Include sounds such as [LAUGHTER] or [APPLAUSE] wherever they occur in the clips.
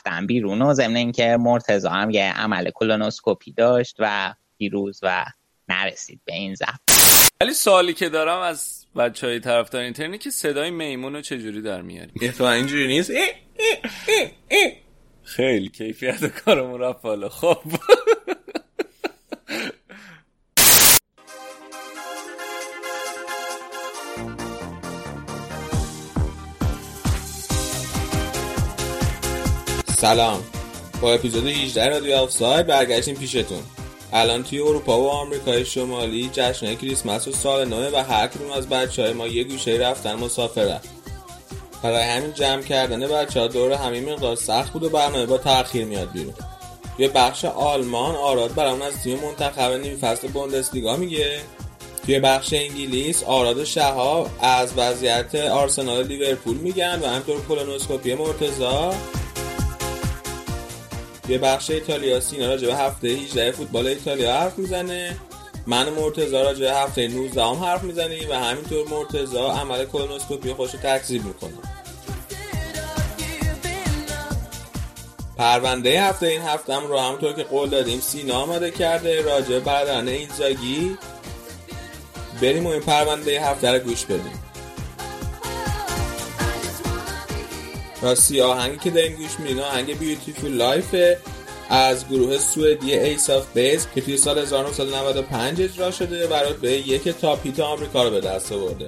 رفتن بیرون و ضمن اینکه مرتضی هم یه عمل کلونوسکوپی داشت و دیروز و نرسید به این ضبط ولی سوالی که دارم از بچه های طرفدار اینترنی که صدای میمون رو چجوری در میاری؟ اتفاقا اینجوری نیست؟ خیلی کیفیت کارمون رفت بالا. خب. سلام. با اپیزود 18 رادیو آفساید برگشتیم پیشتون. الان توی اروپا و آمریکای شمالی جشن کریسمس و سال نوه و هر کدوم از بچه های ما یه گوشه رفتن مسافرن برای همین جمع کردن بچه ها دور همین مقدار سخت بود و برنامه با تاخیر میاد بیرون. توی بخش آلمان آراد برامون از تیم منتخب نیم فصل بوندسلیگا میگه. توی بخش انگلیس آراد و شهاب از وضعیت آرسنال لیورپول میگن و همطور کلونوسکوپی مرتزا توی بخش ایتالیا سینا راجع به هفته 18 فوتبال ایتالیا حرف می‌زنه. من مرتزا راجع به هفته 19 هم حرف می‌زنیم و همینطور مرتزا عمل کلونوسکوپی خوش رو تکذیب می‌کنه. پرونده هفته این هفته هم رو همونطور که قول دادیم سینا آماده کرده راجع برادران اینزاگی. بریم و این پرونده هفته رو گوش بدیم. راستی آهنگی که داریم گوش میدین آهنگ Beautiful Life از گروه سوئدی Ace of Base که توی سال 1995 اجرا شده و رتبه یک top hit آمریکا رو به دست آورده.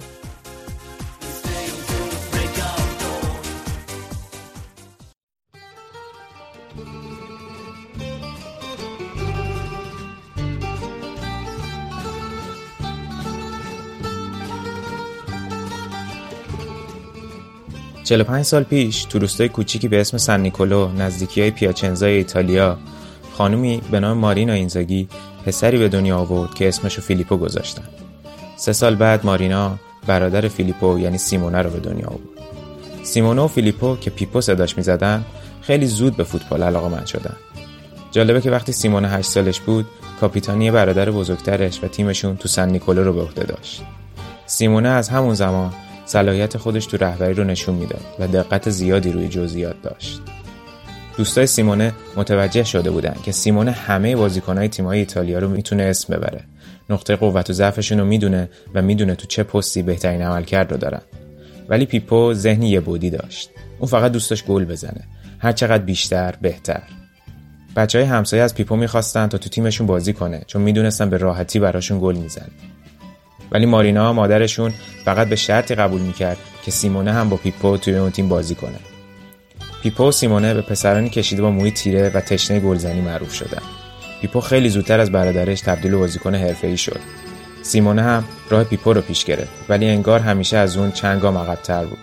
45 سال پیش تو روستای کوچیکی به اسم سن نیکولو نزدیکی های پیاچنزای ایتالیا خانومی به نام مارینا اینزاگی پسری به دنیا آورد که اسمشو فیلیپو گذاشتن. سه سال بعد مارینا برادر فیلیپو یعنی سیمونه رو به دنیا آورد. سیمونه و فیلیپو که پیپو صداش می‌زدن خیلی زود به فوتبال علاقمند شدن. جالبه که وقتی سیمونه 8 سالش بود کاپیتانی برادر بزرگترش و تیمشون تو سن نیکولو رو به عهده داشت. سیمونه از همون زمان صلاحیت خودش تو رهبری رو نشون می‌داد و دقت زیادی روی جزئیات داشت. دوستای سیمونه متوجه شده بودن که سیمونه همه بازیکنهای تیم‌های ایتالیا رو می‌تونه اسم ببره. نقطه قوت و ضعفشون رو می‌دونه و می‌دونه تو چه پستی بهترین عملکرد رو دارن. ولی پیپو ذهنی یه بودی داشت. اون فقط دوستش گل بزنه. هر چقدر بیشتر بهتر. بچه های همسایه از پیپو می‌خواستن تا تو تیمشون بازی کنه چون می‌دونستن به راحتی براشون گل می‌زنه. ولی مارینا مادرشون فقط به شرطی قبول می‌کرد که سیمونه هم با پیپو توی اون تیم بازی کنه. پیپو و سیمونه به پسرانی کشیده با موی تیره و تشنه گلزنی معروف شدن. پیپو خیلی زودتر از برادرش تبدیل بازیکن حرفه‌ای شد. سیمونه هم راه پیپو رو پیش گرفت ولی انگار همیشه از اون چند گام عقب‌تر بود.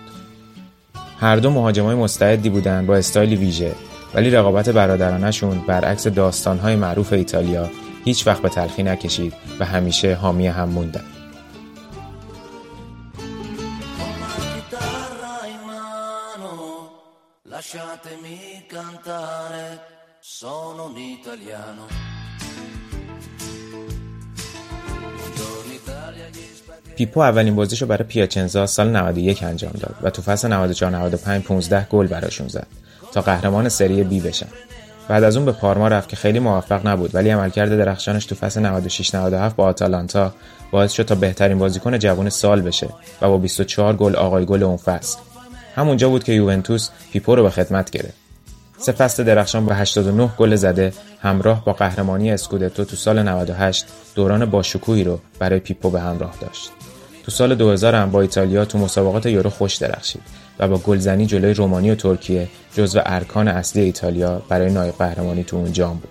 هر دو مهاجمای مستعدی بودند با استایلی ویژه ولی رقابت برادرانشون برعکس داستانهای معروف ایتالیا هیچ وقت به تلخی نکشید و همیشه حامی هم موندن. Lasciatemi cantare, sono un italiano. پیپو اولین بازیشو برای پیاچنزا سال 91 انجام داد و تو فصل 94 95 15 گل براشون زد تا قهرمان سری بی بشن. بعد از اون به پارما رفت که خیلی موفق نبود ولی عملکرد درخشانش تو فصل 96 97 با آتالانتا باعث شد تا بهترین بازیکن جوان سال بشه و با 24 گل آقای گل اون فصل همونجا بود که یوونتوس پیپو رو به خدمت گرفت. فصل درخشان با 89 گل زده همراه با قهرمانی اسکودتو تو سال 98 دوران باشکوهی رو برای پیپو به همراه داشت. تو سال 2000 هم با ایتالیا تو مسابقات یورو خوش درخشید و با گلزنی جلوی رومانی و ترکیه جزو ارکان اصلی ایتالیا برای نایب قهرمانی تو اون جام بود.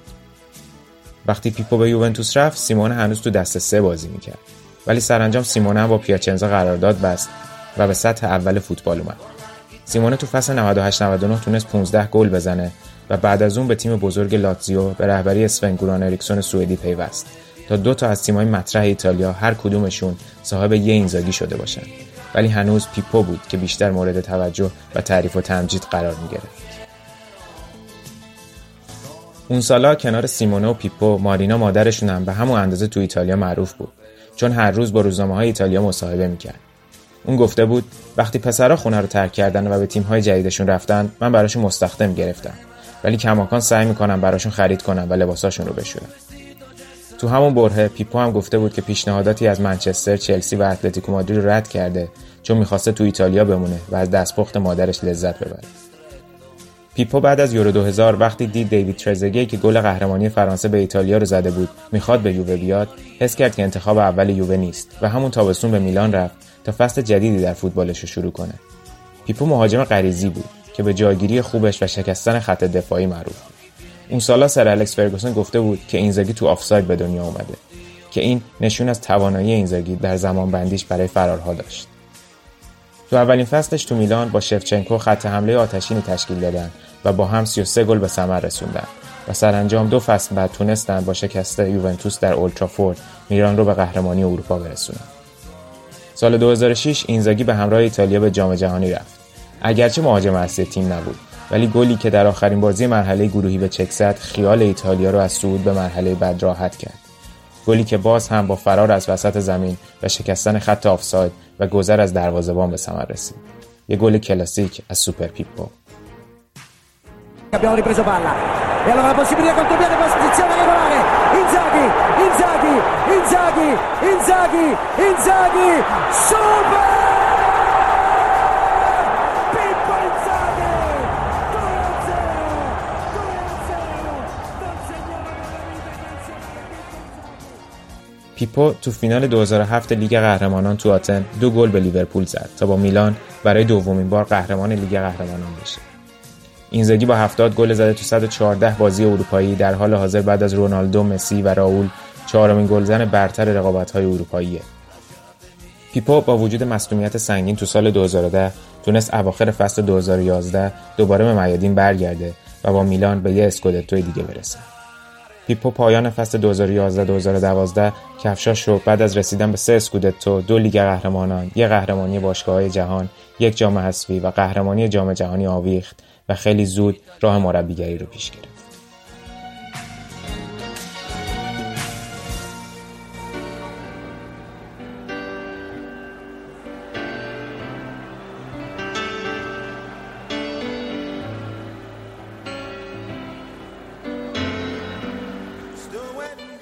وقتی پیپو به یوونتوس رفت سیمون هنوز تو دست سه بازی می‌کرد ولی سرانجام سیمونه هم با پیاچنزا قرارداد بست و به سطح اول فوتبال اومد. سیمونه تو فصل 98 99 تونست 15 گل بزنه و بعد از اون به تیم بزرگ لاتزیو به رهبری اسفن گوران اریکسون سوئدی پیوست. تا دو تا از تیم‌های مطرح ایتالیا هر کدومشون صاحب یه اینزاگی شده باشن. ولی هنوز پیپو بود که بیشتر مورد توجه و تعریف و تمجید قرار می‌گرفت. اون سالا کنار سیمونه و پیپو مارینا مادرشون هم به همون اندازه تو ایتالیا معروف بود. چون هر روز با روزنامه های ایتالیا مصاحبه می‌کرد. اون گفته بود وقتی پسرها خونه رو ترک کردن و به تیم‌های جدیدشون رفتن من براشون مستخدم گرفتم. ولی کماکان سعی می‌کنن براشون خرید کنن و لباساشون رو بشورن. تو همون برهه پیپو هم گفته بود که پیشنهاداتی از منچستر، چلسی و اتلتیکو مادرید رو رد کرده چون می‌خواسته تو ایتالیا بمونه و از دستپخت مادرش لذت ببره. پیپو بعد از یورو 2000 وقتی دید دیوید ترزگه که گل قهرمانی فرانسه به ایتالیا رو زده بود می‌خواد به یووه بیاد حس کرد که انتخاب اول یووه نیست و همون تابستون به میلان رفت. فصل جدیدی در فوتبالش رو شروع کنه. پیپو مهاجم غریزی بود که به جایگیری خوبش و شکستن خط دفاعی معروف بود. اون سالا سر الکس فرگوسن گفته بود که اینزاگی تو آفساید به دنیا اومده که این نشون از توانایی اینزاگی در زمان بندیش برای فرارها داشت. تو اولین فصلش تو میلان با شفچنکو خط حمله آتشینی تشکیل دادن و با هم 33 گل به ثمر رسوندن و سرانجام دو فصل بعد تونستن با شکست یوونتوس در اولترافورد میلان رو به قهرمانی اروپا برسونن. سال 2006 اینزاگی به همراه ایتالیا به جام جهانی رفت. اگرچه مهاجم اصلی تیم نبود ولی گلی که در آخرین بازی مرحله گروهی به چک زد خیال ایتالیا رو از صعود به مرحله بعد راحت کرد. گلی که باز هم با فرار از وسط زمین و شکستن خط آفساید و گذر از دروازه‌بان به ثمر رسید. یه گل کلاسیک از سوپر پیپو. Abbiamo ripreso palla e allora la possibilità contropiede posizione regolare Inzaghi, Inzaghi, Inzaghi, Inzaghi, Inzaghi, super! Pippo Inzaghi! 2-0, 2-0, پیپو تو فینال 2007 لیگ قهرمانان تو آتن دو گل به لیورپول زد تا با میلان برای دومین بار قهرمان لیگ قهرمانان بشه. اینزاگی با 70 گل زده تو 114 بازی اروپایی در حال حاضر بعد از رونالدو، مسی و راول چهارمین گلزن برتر رقابت‌های اروپاییه. پیپو با وجود مصدومیت سنگین تو سال 2010 تونست اواخر فصل 2011 دوباره به میادین برگرده و با میلان به یه اسکودتوی دیگه برسه. پیپو پایان فصل 2011-2012 کفشاش رو بعد از رسیدن به سه اسکودتو، دو لیگ قهرمانان، یک قهرمانی باشگاه‌های جهان، یک جام حذفی و قهرمانی جام جهانی آویخت و خیلی زود راه مربیگری رو پیش گرفت.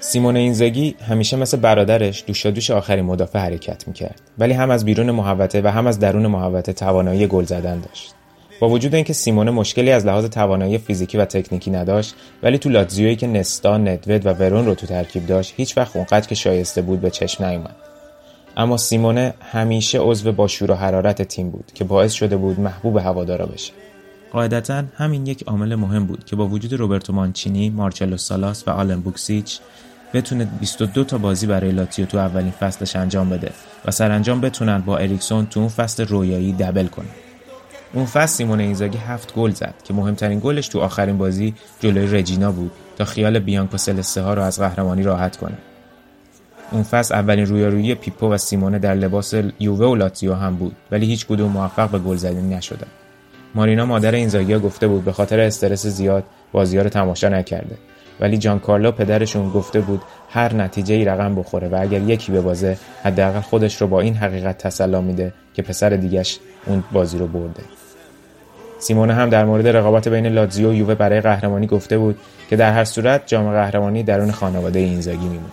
سیمون اینزگی همیشه مثل برادرش دوشادوش آخرین مدافع حرکت می‌کرد ولی هم از بیرون محوطه و هم از درون محوطه توانایی گل زدن داشت با وجود اینکه سیمونه مشکلی از لحاظ توانایی فیزیکی و تکنیکی نداشت ولی تو لاتزیویی که نستا، ندوید و ورون رو تو ترکیب داشت هیچ وقت اونقدر که شایسته بود به چشم نیومد اما سیمونه همیشه عضو با شور و حرارت تیم بود که باعث شده بود محبوب هوادارا بشه قاعدتا همین یک عامل مهم بود که با وجود روبرتو مانچینی، مارچلو سالاس و آلن بوکسیچ بتونه 22 تا بازی برای لاتیو تو اولین فصلش انجام بده و سرانجام بتونن با اریکسون تو اون فصل رویایی double کنن. اون فصل سیمون اینزاگی هفت گل زد که مهمترین گلش تو آخرین بازی جلوی رجینا بود تا خیال بیانکو سلسته ها رو از قهرمانی راحت کنه. اون فصل اولین رویارویی پیپو و سیمونه در لباس یووه و لاتزیو هم بود ولی هیچ کدوم موفق به گل زدن نشدن. مارینا مادر اینزاگی گفته بود به خاطر استرس زیاد بازی رو تماشا نکرده ولی جان کارلو پدرشون گفته بود هر نتیجه ای رقم بخوره و اگر یکی ببازه حداقل خودش رو با این حقیقت تسلا میده که پسر دیگش اون بازی رو برده. سیمونه هم در مورد رقابت بین لاتزیو و یووه برای قهرمانی گفته بود که در هر صورت جام قهرمانی درون خانواده اینزاگی میمونه.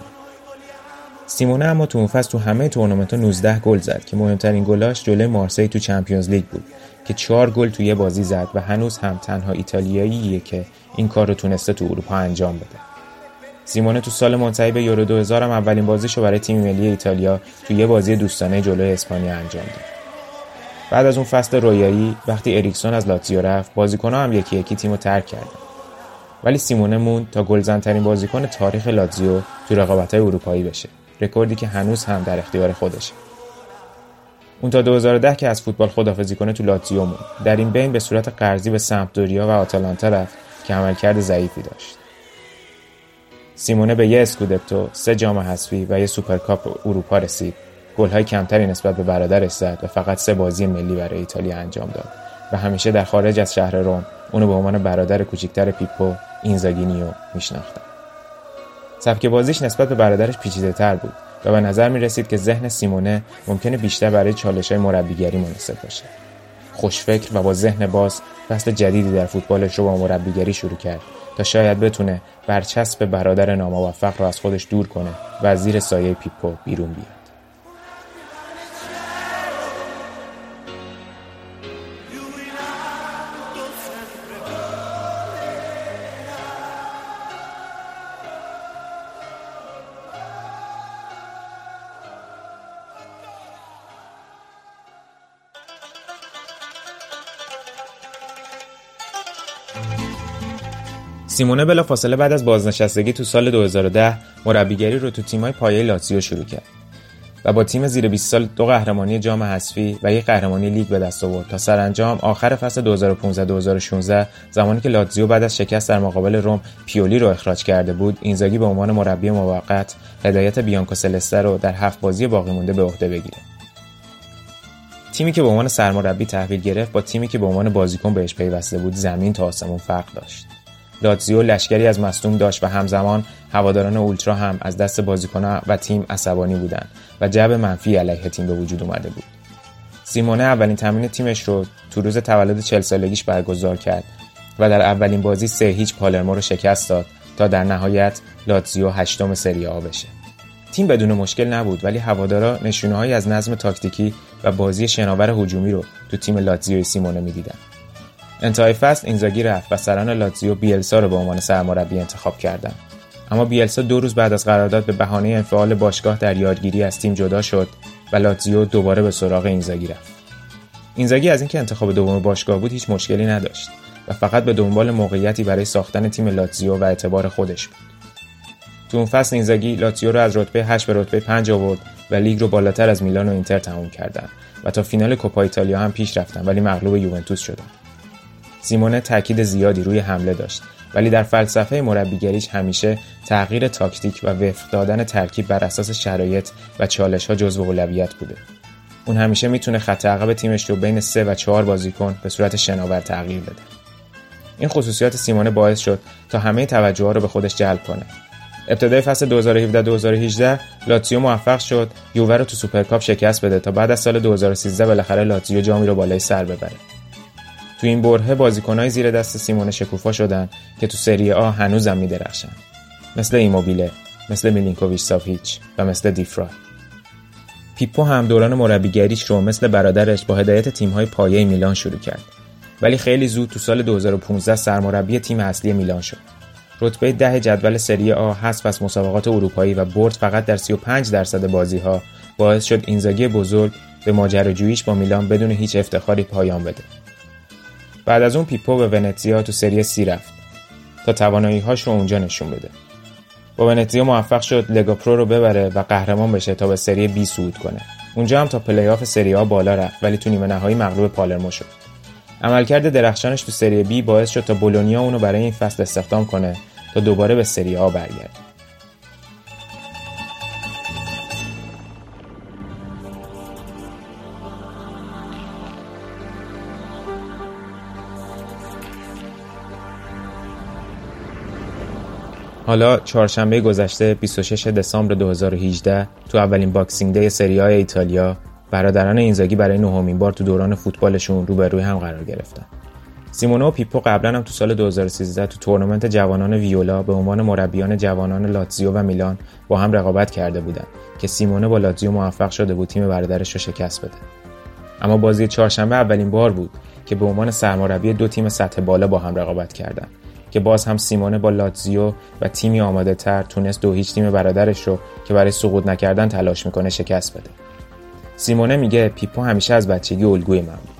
سیمونه اما تو اون فصل تو همه تورنمنت 19 گل زد که مهمترین گلاش جلوی مارسی تو چمپیونز لیگ بود. که چهار گل توی بازی زد و هنوز هم تنها ایتالیاییه که این کار رو تونسته تو اروپا انجام بده. سیمونه تو سال منتهی به یورو 2000 هم اولین بازیشو برای تیم ملی ایتالیا تو یه بازی دوستانه جلوی اسپانیا انجام داد. بعد از اون فصل رویایی وقتی اریکسون از لاتزیو رفت بازیکن‌ها هم یکی یکی تیمو ترک کردن. ولی سیمونه موند تا گلزن‌ترین بازیکن تاریخ لاتزیو تو رقابت‌های اروپایی بشه. رکوردی که هنوز هم در اختیار خودشه. اون تا 2010 که از فوتبال خدافزی کنه تو لاتزیو موند. در این بین به صورت قرضی به سمپدوریا و آتالانتا رفت که عملکرد ضعیفی داشت. سیمونه به یه اسکودتو، سه جام حذفی و یه سوپرکاپ اروپا رسید. گل‌های کمتری نسبت به برادرش زد و فقط سه بازی ملی برای ایتالیا انجام داد و همیشه در خارج از شهر روم اونو به عنوان برادر کوچیکتر پیپو اینزاگینیو میشناختن. سبک بازیش نسبت به برادرش پیچیده تر بود و به نظر می رسید که ذهن سیمونه ممکنه بیشتر برای چالش های مربیگری مناسب باشه. خوشفکر و با ذهن باز فصل جدیدی در فوتبالش رو با مربیگری شروع کرد تا شاید بتونه برچسب برادر ناموفق رو از خودش دور کنه و از زیر سایه پیپو بیرون بیاد سیمونه بلا فاصله بعد از بازنشستگی تو سال 2010 مربیگری رو تو تیمای پایه لاتزیو شروع کرد و با تیم زیر 20 سال دو قهرمانی جام حذفی و یک قهرمانی لیگ به دست آورد تا سرانجام آخر فصل 2015-2016 زمانی که لاتزیو بعد از شکست در مقابل روم پیولی رو اخراج کرده بود اینزاگی به عنوان مربی موقت هدایت بیانکو سلسته رو در هفت بازی باقی مونده به عهده بگیره. تیمی که به عنوان سرمربی تحویل گرفت با تیمی که به عنوان بازیکن بهش پیوسته بود زمین تا آسمون فرق داشت. لاتزیو لشکری از مصدوم داشت و همزمان هواداران اولترا هم از دست بازیکنان و تیم عصبانی بودند و جب منفی علیه تیم به وجود اومده بود. سیمونه اولین تمرین تیمش رو تو روز تولد چل سالگیش برگزار کرد و در اولین بازی سه هیچ پالرمو رو شکست داد تا در نهایت لاتزیو هشتم سری آ بشه. تیم بدون مشکل نبود ولی هوادارا نشونههایی از نظم تاکتیکی و بازی شناور هجومی رو تو تیم لاتزیو سیمونه می‌دیدن. انتهای فصل اینزاگی رفت و سران لاتزیو بیلسا رو به عنوان سرمربی انتخاب کردند. اما بیلسا دو روز بعد از قرارداد به بهانه انفعال باشگاه در یادگیری از تیم جدا شد و لاتزیو دوباره به سراغ اینزاگی رفت. اینزاگی از اینکه انتخاب دوم باشگاه بود هیچ مشکلی نداشت و فقط به دنبال موقعیتی برای ساختن تیم لاتزیو و اعتبار خودش بود. تو اون فصل اینزاگی لاتزیو رو از رتبه 8 به رتبه 5 آورد و لیگ رو بالاتر از میلان و اینتر تموم کردند و تا فینال کوپا ایتالیا هم پیش رفتن ولی مغلوب یوونتوس شدند. سیمونه تاکید زیادی روی حمله داشت ولی در فلسفه مربیگریش همیشه تغییر تاکتیک و وفق دادن ترکیب بر اساس شرایط و چالش ها جزو اولویت بوده. اون همیشه می‌تونه خط عقب تیمش رو بین سه و چهار بازیکن به صورت شناور تغییر بده. این خصوصیات سیمونه باعث شد تا همه توجه ها رو به خودش جلب کنه. ابتدای فصل 2017-2018 لاتزیو موفق شد یووه رو تو سوپرکاپ شکست بده تا بعد از سال 2013 بالاخره لاتزیو جامی رو بالای سر ببره. تو این برهه بازیکنهای زیر دست سیمون شکوفا شدن که تو سری آ هنوزم میدرخشن. مثل ایموبیله مثل میلینکوویچ ساویچ و مثل دی‌فرای. پیپو هم دوران مربیگریش رو مثل برادرش با هدایت تیم‌های پایه میلان شروع کرد. ولی خیلی زود تو سال 2015 سرمربی تیم اصلی میلان شد. رتبه ده جدول سری آ حذف از مسابقات اروپایی و برد فقط در 35 درصد بازی ها باعث شد اینزاگی بزرگ به ماجراجوییش با میلان بدون هیچ افتخاری پایان بده. بعد از اون پیپو به ونتزیا تو سری سی رفت تا توانایی هاش رو اونجا نشون بده. با ونتزیا موفق شد لگا پرو رو ببره و قهرمان بشه تا به سری بی صعود کنه. اونجا هم تا play-off سری آ بالا رفت ولی تو نیمه نهایی مغلوب پالرمو شد. عملکرد درخشانش تو سری بی باعث شد تا بولونیا اونو برای این فصل استخدام کنه تا دوباره به سری آ برگرده. حالا چهارشنبه گذشته 26 دسامبر 2018 تو اولین Boxing Day سری های ایتالیا برادران اینزاگی برای نهمین بار تو دوران فوتبالشون روبروی هم قرار گرفتن. سیمونو و پیپو قبلا هم تو سال 2013 تو تورنمنت جوانان ویولا به عنوان مربیان جوانان لاتزیو و میلان با هم رقابت کرده بودند که سیمونه با لاتزیو موفق شده بود تیم برادرش رو شکست بده. اما بازی چهارشنبه اولین بار بود که به عنوان سرمربی دو تیم سطح بالا با هم رقابت کردند که باز هم سیمونه با لاتزیو و تیمی آماده تر تونست دو هیچ تیم برادرش رو که برای سقوط نکردن تلاش می‌کنه شکست بده. سیمونه میگه پیپو همیشه از بچگی الگوی من بود.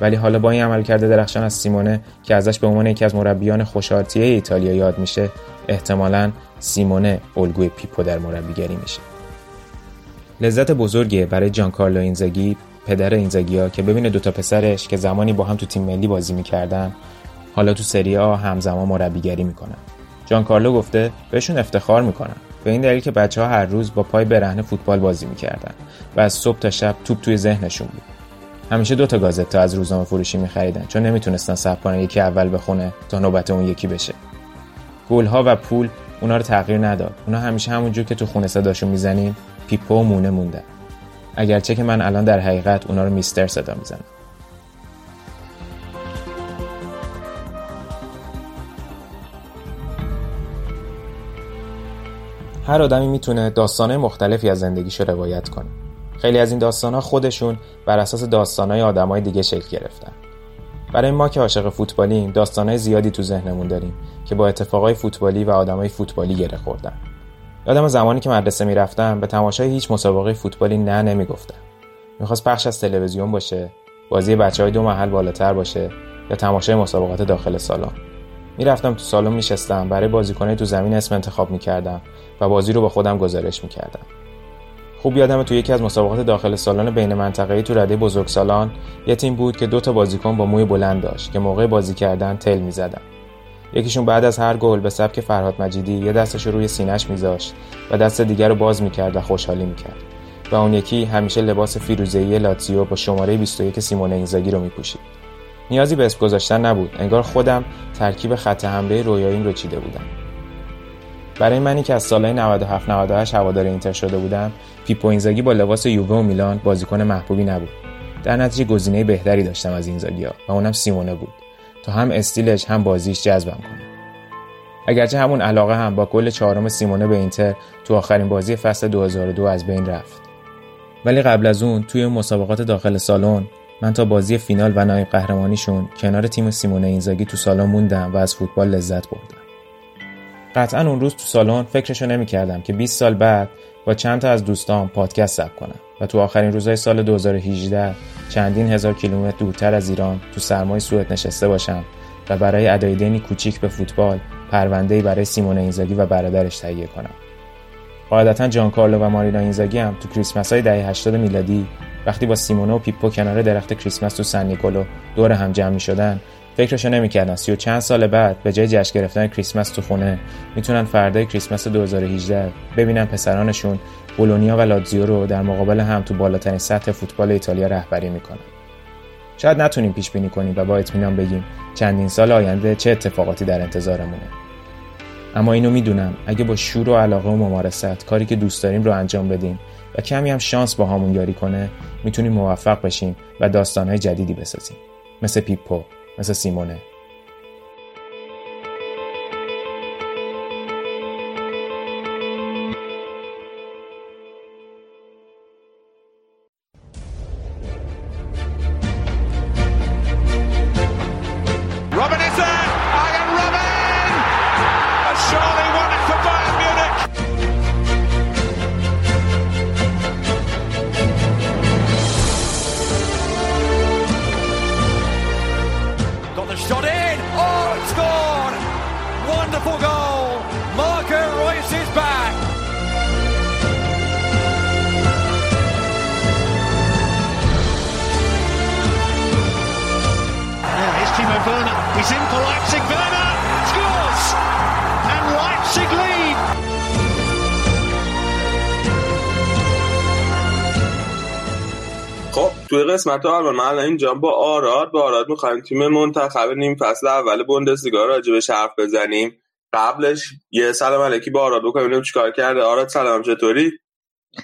ولی حالا با این عمل کرده درخشان از سیمونه که ازش به عنوان یکی از مربیان خوشارتیه ایتالیا یاد میشه احتمالا سیمونه الگوی پیپو در مربیگری میشه لذت بزرگیه برای جان کارلو اینزاگی پدر اینزاگیا که ببینه دوتا پسرش که زمانی با هم تو تیم ملی بازی می‌کردن حالا تو سری آ همزمان مربیگری می‌کنن. جان کارلو گفته بهشون افتخار می‌کنم. به این دلیل که بچه ها هر روز با پای برهنه فوتبال بازی می‌کردن و از صبح تا شب توپ توی ذهنشون بود. همیشه دو تا گازت از روزنامه فروشی میخریدن چون نمی‌تونستن صبر کنن یکی اول بخونه تا نوبت اون یکی بشه. گل ها و پول اونا رو تغییر نداد. اونا همیشه همونجور که تو خونه صداشون می‌زنیم پیپو مونه موندن. اگرچه که من الان در حقیقت اونا رو میستر صدا می‌زنم. هر آدمی می‌تونه داستانه مختلفی از زندگیشو روایت کنه. خیلی از این داستانها خودشون بر اساس داستانهای آدمای دیگه شکل گرفتن. برای ما که عاشق فوتبالیم داستانهای زیادی تو ذهنمون داریم که با اتفاقای فوتبالی و آدمای فوتبالی گره خوردن. یادم زمانی که مدرسه می‌رفتم به تماشای هیچ مسابقه فوتبالی نه نمی‌گفتم. می‌خواست پخش از تلویزیون باشه بازی بچه های دو محل بالاتر باشه یا تماشای مسابقات داخل سالن. می‌رفتم تو سالن میشستم برای بازیکنه تو زمین اسم انتخاب می‌کردم و بازی رو با خودم گزارش می‌کردم. خوب یادمه تو یکی از مسابقات داخل سالن بین منطقه‌ای تو رده بزرگسالان یه تیم بود که دو تا بازیکن با موی بلند داشت که موقع بازی کردن تل می‌زدن. یکیشون بعد از هر گل به سبک فرهاد مجیدی یه دستش روی سینه‌اش میذاشت و دست دیگر رو باز می‌کرد و خوشحالی می‌کرد. و اون یکی همیشه لباس فیروزه‌ای لاتزیو با شماره 21 سیمون اینزاگی رو میپوشید. نیازی به اسم گذاشتن نبود. انگار خودم ترکیب خط حمله رویاییم رو چیده بودم. برای منی که از سالهای 97 98 هوادار اینتر شده بودم پیپو اینزاگی با لباس یووه و میلان بازیکن محبوبی نبود. در نتیجه گزینه بهتری داشتم از اینزاگی ها و اونم سیمونه بود. تا هم استیلش هم بازیش جذبم کنه. اگرچه همون علاقه هم با گل چهارم سیمونه به اینتر تو آخرین بازی فصل 2002 از بین رفت. ولی قبل از اون توی مسابقات داخل سالن من تا بازی فینال و نایب قهرمانیشون کنار تیم سیمونه اینزاگی تو سالن موندم و از فوتبال لذت بردم قطعا اون روز تو سالن فکرشو نمی‌کردم که 20 سال بعد با چند تا از دوستان پادکست ثبت کنم و تو آخرین روزهای سال 2018 چندین هزار کیلومتر دورتر از ایران تو سرمای سوئد نشسته باشم و برای ادای دینی کوچیک به فوتبال پرونده‌ای برای سیمون اینزاگی و برادرش تهیه کنم. قاعدتا جان کارلو و مارینا اینزاگی هم تو کریسمس های دهه 80 میلادی وقتی با سیمونه و پیپو کنار درخت کریسمس تو سن نیکولو دور هم جمع می شدن فکرشو نمی‌کردن. سی و چند سال بعد به جای جشن گرفتن کریسمس تو خونه می‌تونن فردای کریسمس 2018 ببینن پسرانشون بولونیا و لاتزیو رو در مقابل هم تو بالاترین سطح فوتبال ایتالیا رهبری می‌کنن. شاید نتونیم پیش بینی کنیم و با اطمینان بگیم چندین سال آینده چه اتفاقاتی در انتظارمونه. اما اینو می‌دونم. اگه با شور و علاقه و ممارست کاری که دوست داریم رو انجام بدیم و کمی هم شانس با همون یاری کنه می‌تونیم موفق بشیم و داستانهای جدیدی بسازیم. مثل پیپو مثل سیمونه. قسمت اول من الان اینجا با آراد. با آراد می‌خوایم تیم منتخب نیم فصل اول بوندسلیگا راجبش حرف بزنیم. قبلش یه سلام علیکی با آراد بکنیم ببینیم چیکار کرده. آراد سلام چطوری؟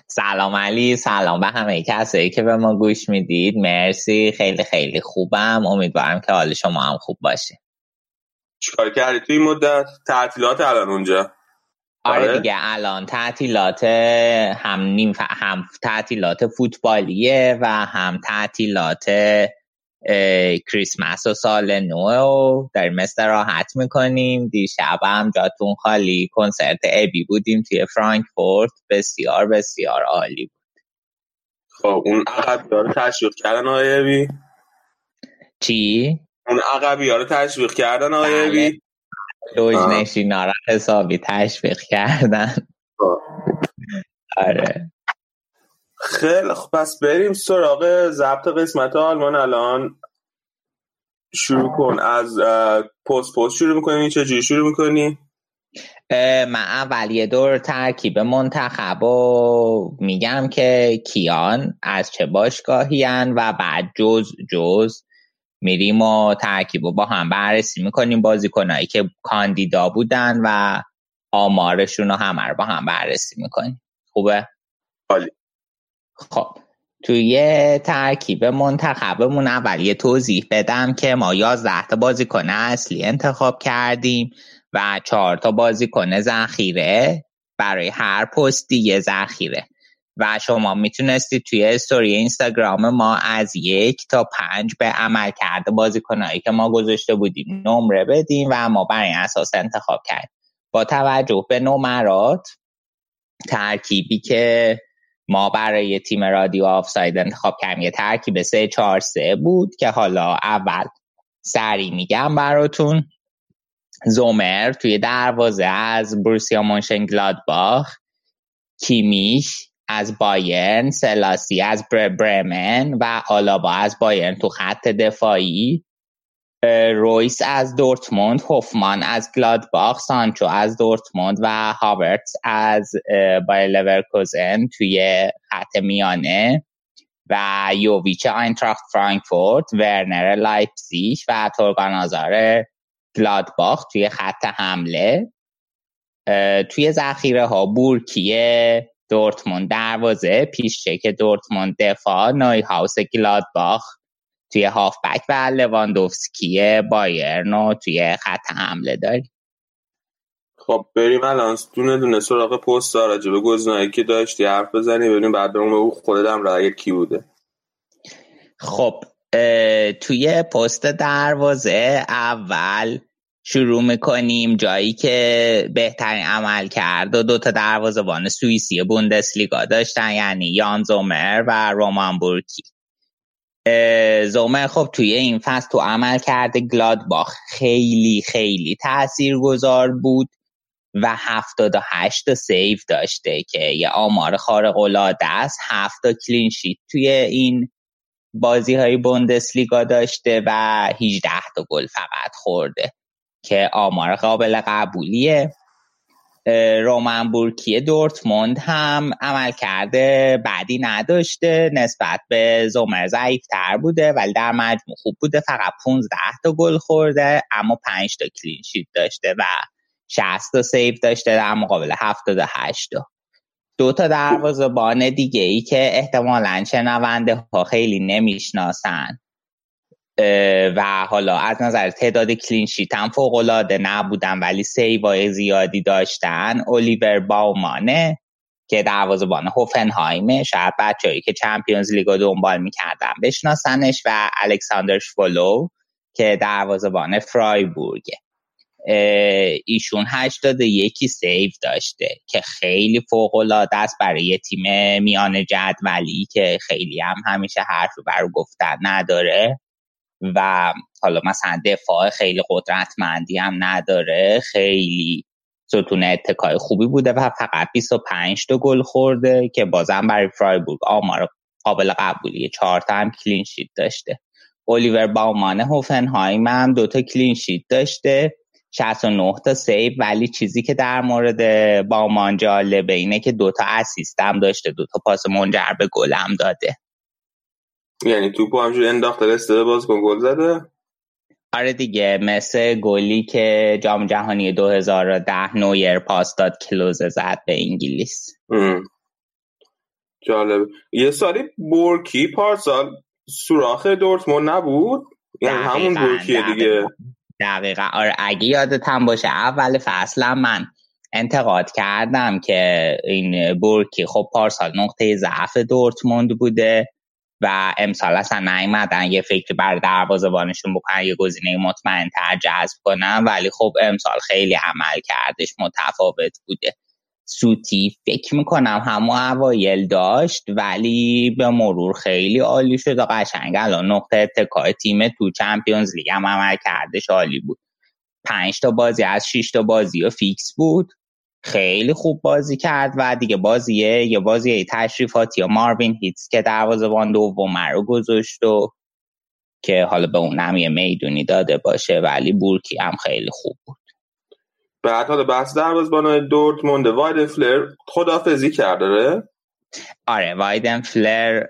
سلام علی سلام به همه کسایی که به ما گوش می‌دید. مرسی خیلی خیلی خوبم. امیدوارم که حال شما هم خوب باشه. چیکار کردی توی این مدت؟ تعطیلات الان اونجا. آره آره. دیگه الان تعطیلات هم نیم ف- هم تعطیلات فوتبالیه و هم تعطیلات کریسمس و سال نو و داریم استراحت می‌کنیم دیشب هم جاتون خالی کنسرت ابی بودیم توی فرانکفورت بسیار بسیار عالی بود خب اون عقبی ها رو تشویق کردن آقای ابی چی؟ اون عقبی ها رو تشویق کردن آقای بله. دوج آه. نشینا را حسابی تشویق کردن. آره. خیلی خب پس بریم سراغ ضبط قسمت آلمان الان. شروع کن. از پست پست شروع می‌کنی؟ چجوری شروع می‌کنی؟ من اول یه دور ترکیب منتخب و میگم که کیان از چه باشگاهی هن و بعد جز جز میریم و ترکیب رو با هم بررسی می‌کنیم بازیکنهایی که کاندیدا بودن و آمارشون رو همه رو با هم بررسی می‌کنیم خوبه؟ عالی. خب توی ترکیب منتخبمون اول یه توضیح بدم که ما 11 تا بازیکن اصلی انتخاب کردیم و چهار تا بازیکن ذخیره برای هر پستی یه ذخیره و شما می‌تونستید توی استوری اینستاگرام ما از یک تا پنج به عمل کرده بازیکنهایی که ما گذاشته بودیم نمره بدیم و ما برای اساس انتخاب کرد با توجه به نمرات ترکیبی که ما برای تیم رادیو آفساید انتخاب کردیم یه ترکیب سه چهار سه بود که حالا اول سری میگم براتون. زومر توی دروازه از بروسیا مونشن گلادباخ کیمیش از بایرن سلاسی از برمن و آلابا از بایرن تو خط دفاعی. رویس از دورتموند هوفمان از گلادباخ سانچو از دورتموند و هاورتس از بایر لورکوزن توی خط میانه و یوویچ آینتراخت فرانکفورت ورنر لایپزیگ و تورگان آزار گلادباخ توی خط حمله. توی ذخیره ها بورکیه دورتموند دروازه پیشچک دورتموند دفاع نوی هاوس گلادباخ توی هافبک و لواندوفسکی بایرن و توی خط حمله داری خب بریم الان. دونه دونه سراغ پست راجع به گزینه‌ای که داشتی حرف بزنی ببینیم بعد به خودت رأی کی بوده. خب توی پست دروازه اول شروع می‌کنیم جایی که بهترین عمل کرد و دوتا دروازه‌بان سوئیسی بوندسلیگا داشتن یعنی یان زومر و رومان بورکی. زومر خب توی این فصل تو عمل کرده گلادباخ. خیلی خیلی تأثیر گذار بود و 78 سیف داشته که یه آمار خارق العاده است 7 کلین شیت توی این بازی های بوندسلیگا داشته و 18 تا گل فقط خورده. که آمار قابل قبولیه. رومن بورکی دورتموند هم عمل کرده بعدی نداشته نسبت به زومر ضعیف تر بوده ولی در مجموع خوب بوده. فقط 15 تا گل خورده اما 5 تا clean sheet داشته و 60 تا save داشته در مقابل 78 تا دو تا دروازه‌بان دیگه ای که احتمالاً شنونده ها خیلی نمی‌شناسن. و حالا از نظر تعداد clean sheet هم فوق العاده نبودن ولی save ای زیادی داشتن. الیور باومانه که دروازه‌بان هوفنهایمه شاید بچه‌هایی که Champions League و دنبال می‌کردن بشناسنش و الکساندر شولو که دروازه‌بان فرایبورگه ایشون هشتاد یکی سیو داشته که خیلی فوق العاده است برای تیم میان جدولی که خیلی هم همیشه حرف برو گفتن نداره. و حالا مثلا دفاع خیلی قدرتمندی هم نداره. خیلی ستون اتکای خوبی بوده و فقط 25 تا گل خورده که بازم برای فرایبورگ آمار قابل قبولیه. چهار تا هم clean sheet داشته. الیور باومان هوفنهایم هم دوتا clean sheet داشته. 69 تا save ولی چیزی که در مورد باومان جالبه اینه که دوتا assist هم داشته. دوتا پاس منجر به گل هم داده. یعنی توپو همینجوری انداخته رسیده بازیکن گل زده. آره دیگه مثل گلی که جام جهانی 2010 نویر پاس داد کلوز زد به انگلیس. جالب. یه سالی بورکی پارسال سوراخ دورتموند نبود؟ یعنی همون بورکیه دیگه. دقیقا. آره اگه یادت هم باشه اول فصل من انتقاد کردم که این بورکی خب پارسال نقطه ضعف دورتموند بوده. و امسال اصلا نیومدن یه فکر بر دروازه‌بانشون بکنن یه گزینه مطمئن تر جذب کنن. ولی خب امسال خیلی عمل کردش متفاوت بوده. سوتی فکر می‌کنم همون اوایل داشت ولی به مرور خیلی عالی شد. و قشنگ الان نقطه اتکای تیم تو Champions League هم عملکردش عالی بود. پنج تا بازی از 6 تا بازیو فیکس بود. خیلی خوب بازی کرد و دیگه بازیه یه بازی تشریفاتی یا ماروین هیتس که دروازه‌بان دوم رو گذاشت و که حالا به اونم یه می‌دونی داده باشه ولی بورکی هم خیلی خوب بود. بعد حالا بحث دروازه‌بان دورتموند وایدن‌فلر خدافزی کرده آره؟ وایدن‌فلر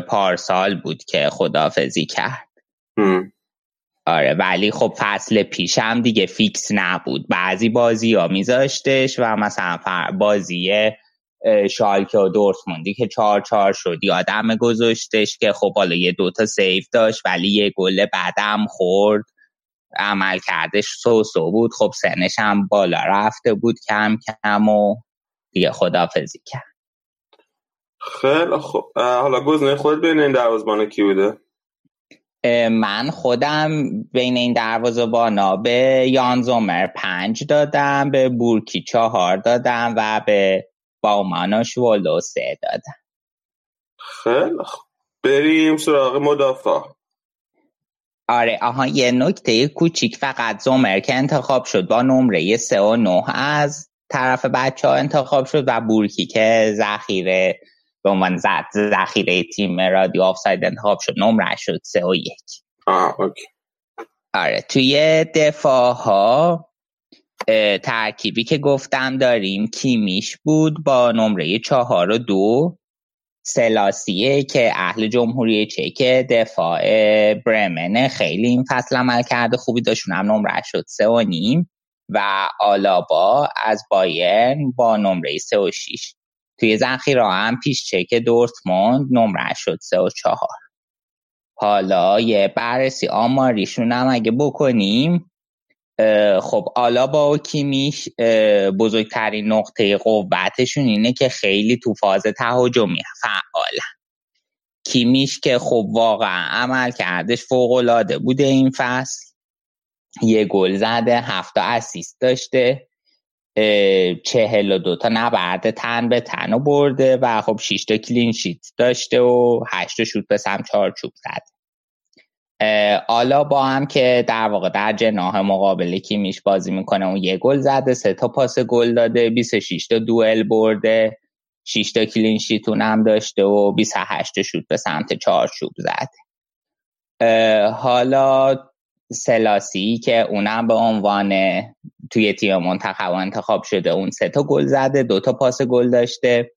پارسال بود که خدافزی کرد. آره ولی خب فصل پیش هم دیگه فیکس نبود. بعضی بازی ها میذاشتش و مثلا بازی شالکه و دورتموندی که چهار چهار شد. یادمه گذاشتش که خب حالا یه دوتا save داشت ولی یه گل بعدم خورد. عمل کردش سو سو بود. خب سنش هم بالا رفته بود کم کم و دیگه خدافزی کرد. خیلی خوب حالا گزینه خود بین این کی بوده. من خودم بین این دروازه‌بانا به یان زومر پنج دادم به بورکی چهار دادم و به باوماناش ولو سه دادم. خیلی خوب. بریم سراغ مدافع. آره آها یه نکته کوچیک فقط زومر که انتخاب شد با نمره سه و نه از طرف بچه ها انتخاب شد و بورکی که ذخیره به عنوان ذخیره تیم رادیو آفساید انتخاب شد. نمره شد. سه و یک. آه اوکی. آره توی دفاع ها ترکیبی که گفتم داریم کیمیش بود با نمره چهار و دو. سلاسیه که اهل جمهوری چک دفاع برمن. خیلی این فصل عمل کرده خوبی داشتون هم. نمره شد. سه و نیم. و آلابا از بایرن با نمره سه و شیش. توی ذخیره هم پیش چک دورتموند نمره شد سه و چهار. حالا یه بررسی آماریشون هم اگه بکنیم خب آلابا و کیمیش بزرگترین نقطه قوتشون اینه که خیلی تو فاز تهاجمی فعالن. کیمیش که خب واقعا عمل کردش فوق العاده بوده این فصل. یه گل زده هفته اسیست داشته. چهل و دوتا نبرده تن به تن و برده و خب شیشتا کلین شیت داشته و هشتا شوت به سم چوب زده آلا با هم که در واقع در جناح مقابل کیمیش بازی می‌کنه اون یه گل زده سه تا پاس گل داده 26 تا دوئل برده 6 تا کلین شیتون هم داشته و 28 تا شوت به سمت چارچوب زده حالا سلاسی که اونم به عنوان توی تیم منتخب انتخاب شده. اون سه تا گل زده دو تا پاس گل داشته.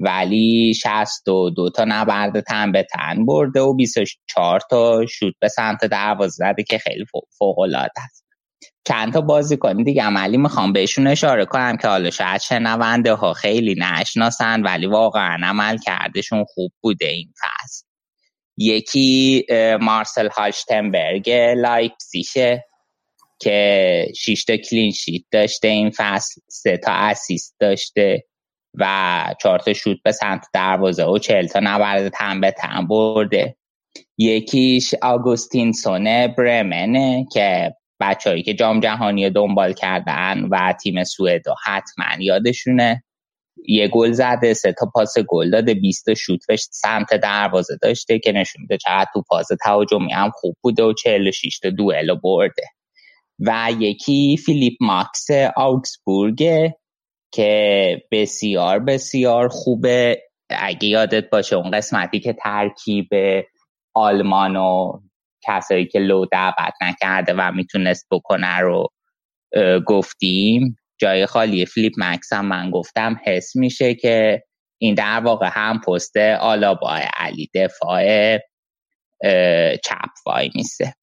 ولی 62 تا نبرد تن به تن برده و 24 تا شوت به سمت دروازه زده که خیلی فوق العاده است. چند تا بازی کنی دیگه عملی می‌خوام بهشون اشاره کنم که حالا شاید شنونده ها خیلی نشناسن ولی واقعا عمل کردشون خوب بوده این فصل. یکی مارسل هالشتنبرگ لایپزیشه که 6 تا کلین شیت داشته این فصل سه تا اسیست داشته و چهار تا شوت به سمت دروازه و چهل تا نبرد تن به تن برده. یکیش آگوستین سونه برمنه که بچههایی که جام جهانی دنبال کردن و تیم سوئد حتما یادشونه. یه گل زده سه تا پاس گل داده 20 شوت به سمت دروازه داشته که نشون میده چقدر تو فاز تهاجمی هم خوب بوده و 46 تا دوئل برده. و یکی فیلیپ ماکس آوکسبورگ که بسیار بسیار خوبه. اگه یادت باشه اون قسمتی که ترکیب آلمان و کسایی که لو دعوت نکرده و می‌تونست بکنه رو گفتیم جای خالی. فلیپ مکس هم من گفتم حس میشه که این در واقع هم پست آلابا علی دفاع چپ وای میسه.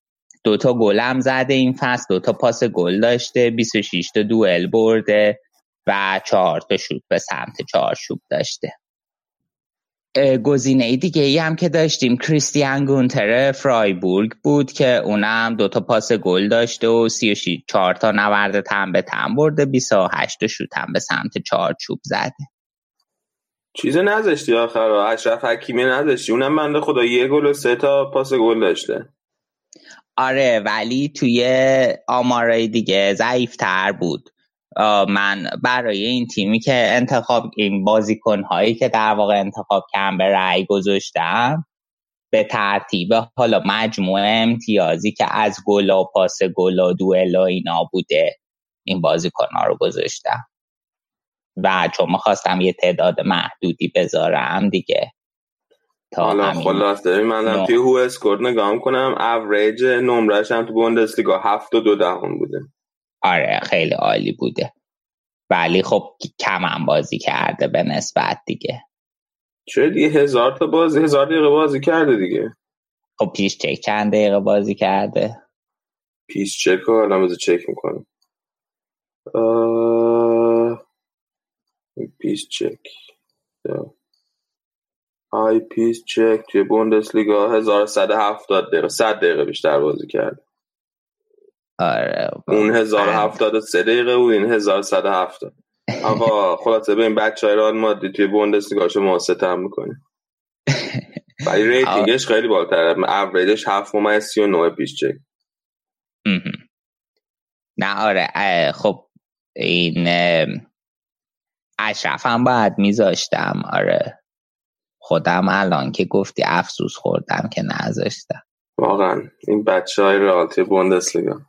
دوتا گل هم زده این فصل دوتا پاس گل داشته 26 تا دوئل برده و چهار تا شوت به سمت چارچوب داشته. گزینه دیگه ای هم که داشتیم کریستیان گونتر فرایبورگ بود که اونم دوتا پاس گل داشته و 34 تا نورد تن به تن برده 28 تا شوت هم به سمت چارچوب زده. چیز نذاشتی آخر؟ اشرف حکیمی نذاشتی؟ اونم بنده خدا یه گل و سه تا پاس گل داشته. آره ولی توی آمارای دیگه ضعیف تر بود من برای این تیمی که انتخاب این بازیکن هایی که در واقع انتخاب کردم به رأی گذاشتم به ترتیب حالا مجموعه امتیازی که از گل و پاس گل و دوئل و اینا بوده این بازیکن ها رو گذاشتم. و چون می‌خواستم یه تعداد محدودی بذارم دیگه. تا حالا خلاصه. من توی WhoScored نگاه کنم اوریج نمرش هم تو بوندسلیگا هفت و دو دهم بوده. آره خیلی عالی بوده. ولی خب کم هم بازی کرده به نسبت دیگه. چه دیگه هزار تا بازی هزار دقیقه بازی کرده دیگه؟ خب پیش چک چند دقیقه بازی کرده؟ پیش چک رو الان چک می‌کنم. آه... پیش چک. آی پیس چک توی بوندسلیگا 1170 دقیقه 100 دقیقه بیشتر بازی کرده آره اون 1073 دقیقه و این 1170 آقا خلاصه به این بچه های رال مادی توی بوندسلیگا ما ستم می‌کنه ولی [LAUGHS] rating ش خیلی بالاتره. اوریجش هفت ممیز سی و نه پیش چک. نه آره خب این اشرف هم باید میذاشتم آره. خودم الان که گفتی افسوس خوردم که نذاشتم. واقعا. این بچه های رئال تو بوندسلیگا.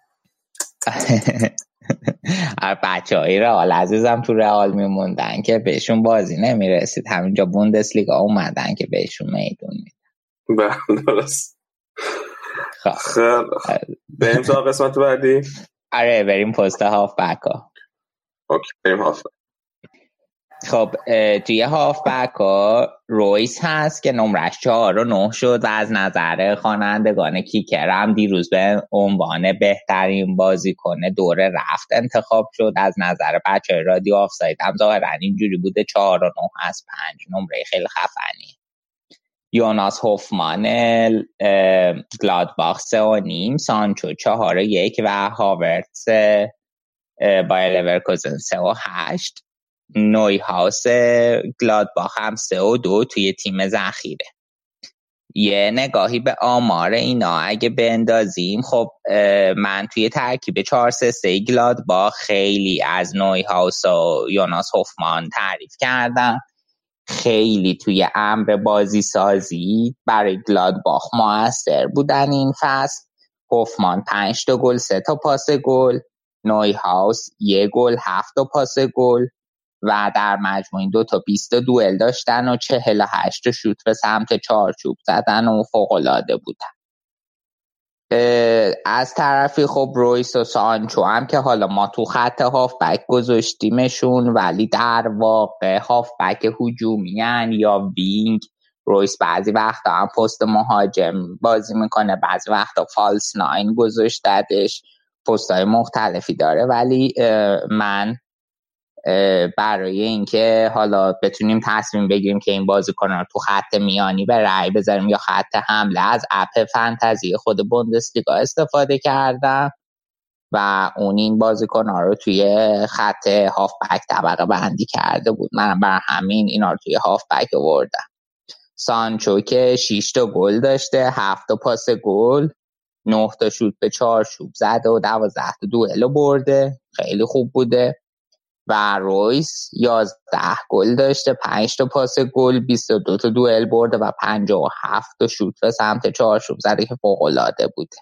[LAUGHS] بچه های رئال عزیزم تو رئال میموندن که بهشون بازی نمی‌رسید. همینجا بوندسلیگا اومدن که بهشون میدون میدن. بله، درست. خیلی بریم تا قسمت بعدی؟ آره بریم پست هاف بک ها اوکی بریم هاف خب توی هاف بک ها رویس هست که نمرش چهار و نه شد و از نظر خوانندگان کیکر هم دیروز به عنوان بهترین بازیکن دوره رفت انتخاب شد. از نظر بچه رادیو آفساید هم ظاهرا اینجوری بوده چهار و نه از پنج نمره خیلی خفنی. یوناس هوفمان گلادباخ سه و نیم سانچو چهار و یک و هاورتس با لورکوزن سه و هشت. نوی هاوس گلادباخ هم سه و دو توی تیم ذخیره. یه نگاهی به آمار اینا اگه بندازیم خب من توی ترکیب 4 3 3 گلادباخ خیلی از نوی هاوس و یوناس هوفمان تعریف کردم. خیلی توی امر بازی سازی برای گلادباخ موثر بودن این فصل. هوفمان 5 تا گل 3 تا پاس گل. نوی هاوس یه گل 7 تا پاس گل. و در مجموع این دو تا 20 دوئل داشتن و 48 تا شوت به سمت چارچوب زدن و فوق العاده بودن از طرفی خب رویس و سانچو هم که حالا ما تو خط هافبک گذاشتیمشون ولی در واقع هافبک هجومی یا wing رویس بعضی وقتا هم پست مهاجم بازی می‌کنه بعضی وقتا false nine گذاشتدش. پست های مختلفی داره ولی من برای اینکه حالا بتونیم تصمیم بگیریم که این بازیکن رو تو خط میانی به رأی بذاریم یا خط حمله از app fantasy خود بوندسلیگا استفاده کردم و اون این بازیکن رو توی خط هاف بک طبقه بندی کرده بود. من بر همین اینا رو توی هاف بک آوردم. سانچو که 6 تا گل داشته 7 تا پاس گل 9 تا شوت به 4 شوب زده و 12 تا دوئل برده. خیلی خوب بوده. و رویس 11 گل داشته 5 تا پاس گل 22 تا دوئل برده و 57 تا شوت به سمت چارچوب زده که فوق العاده بوده.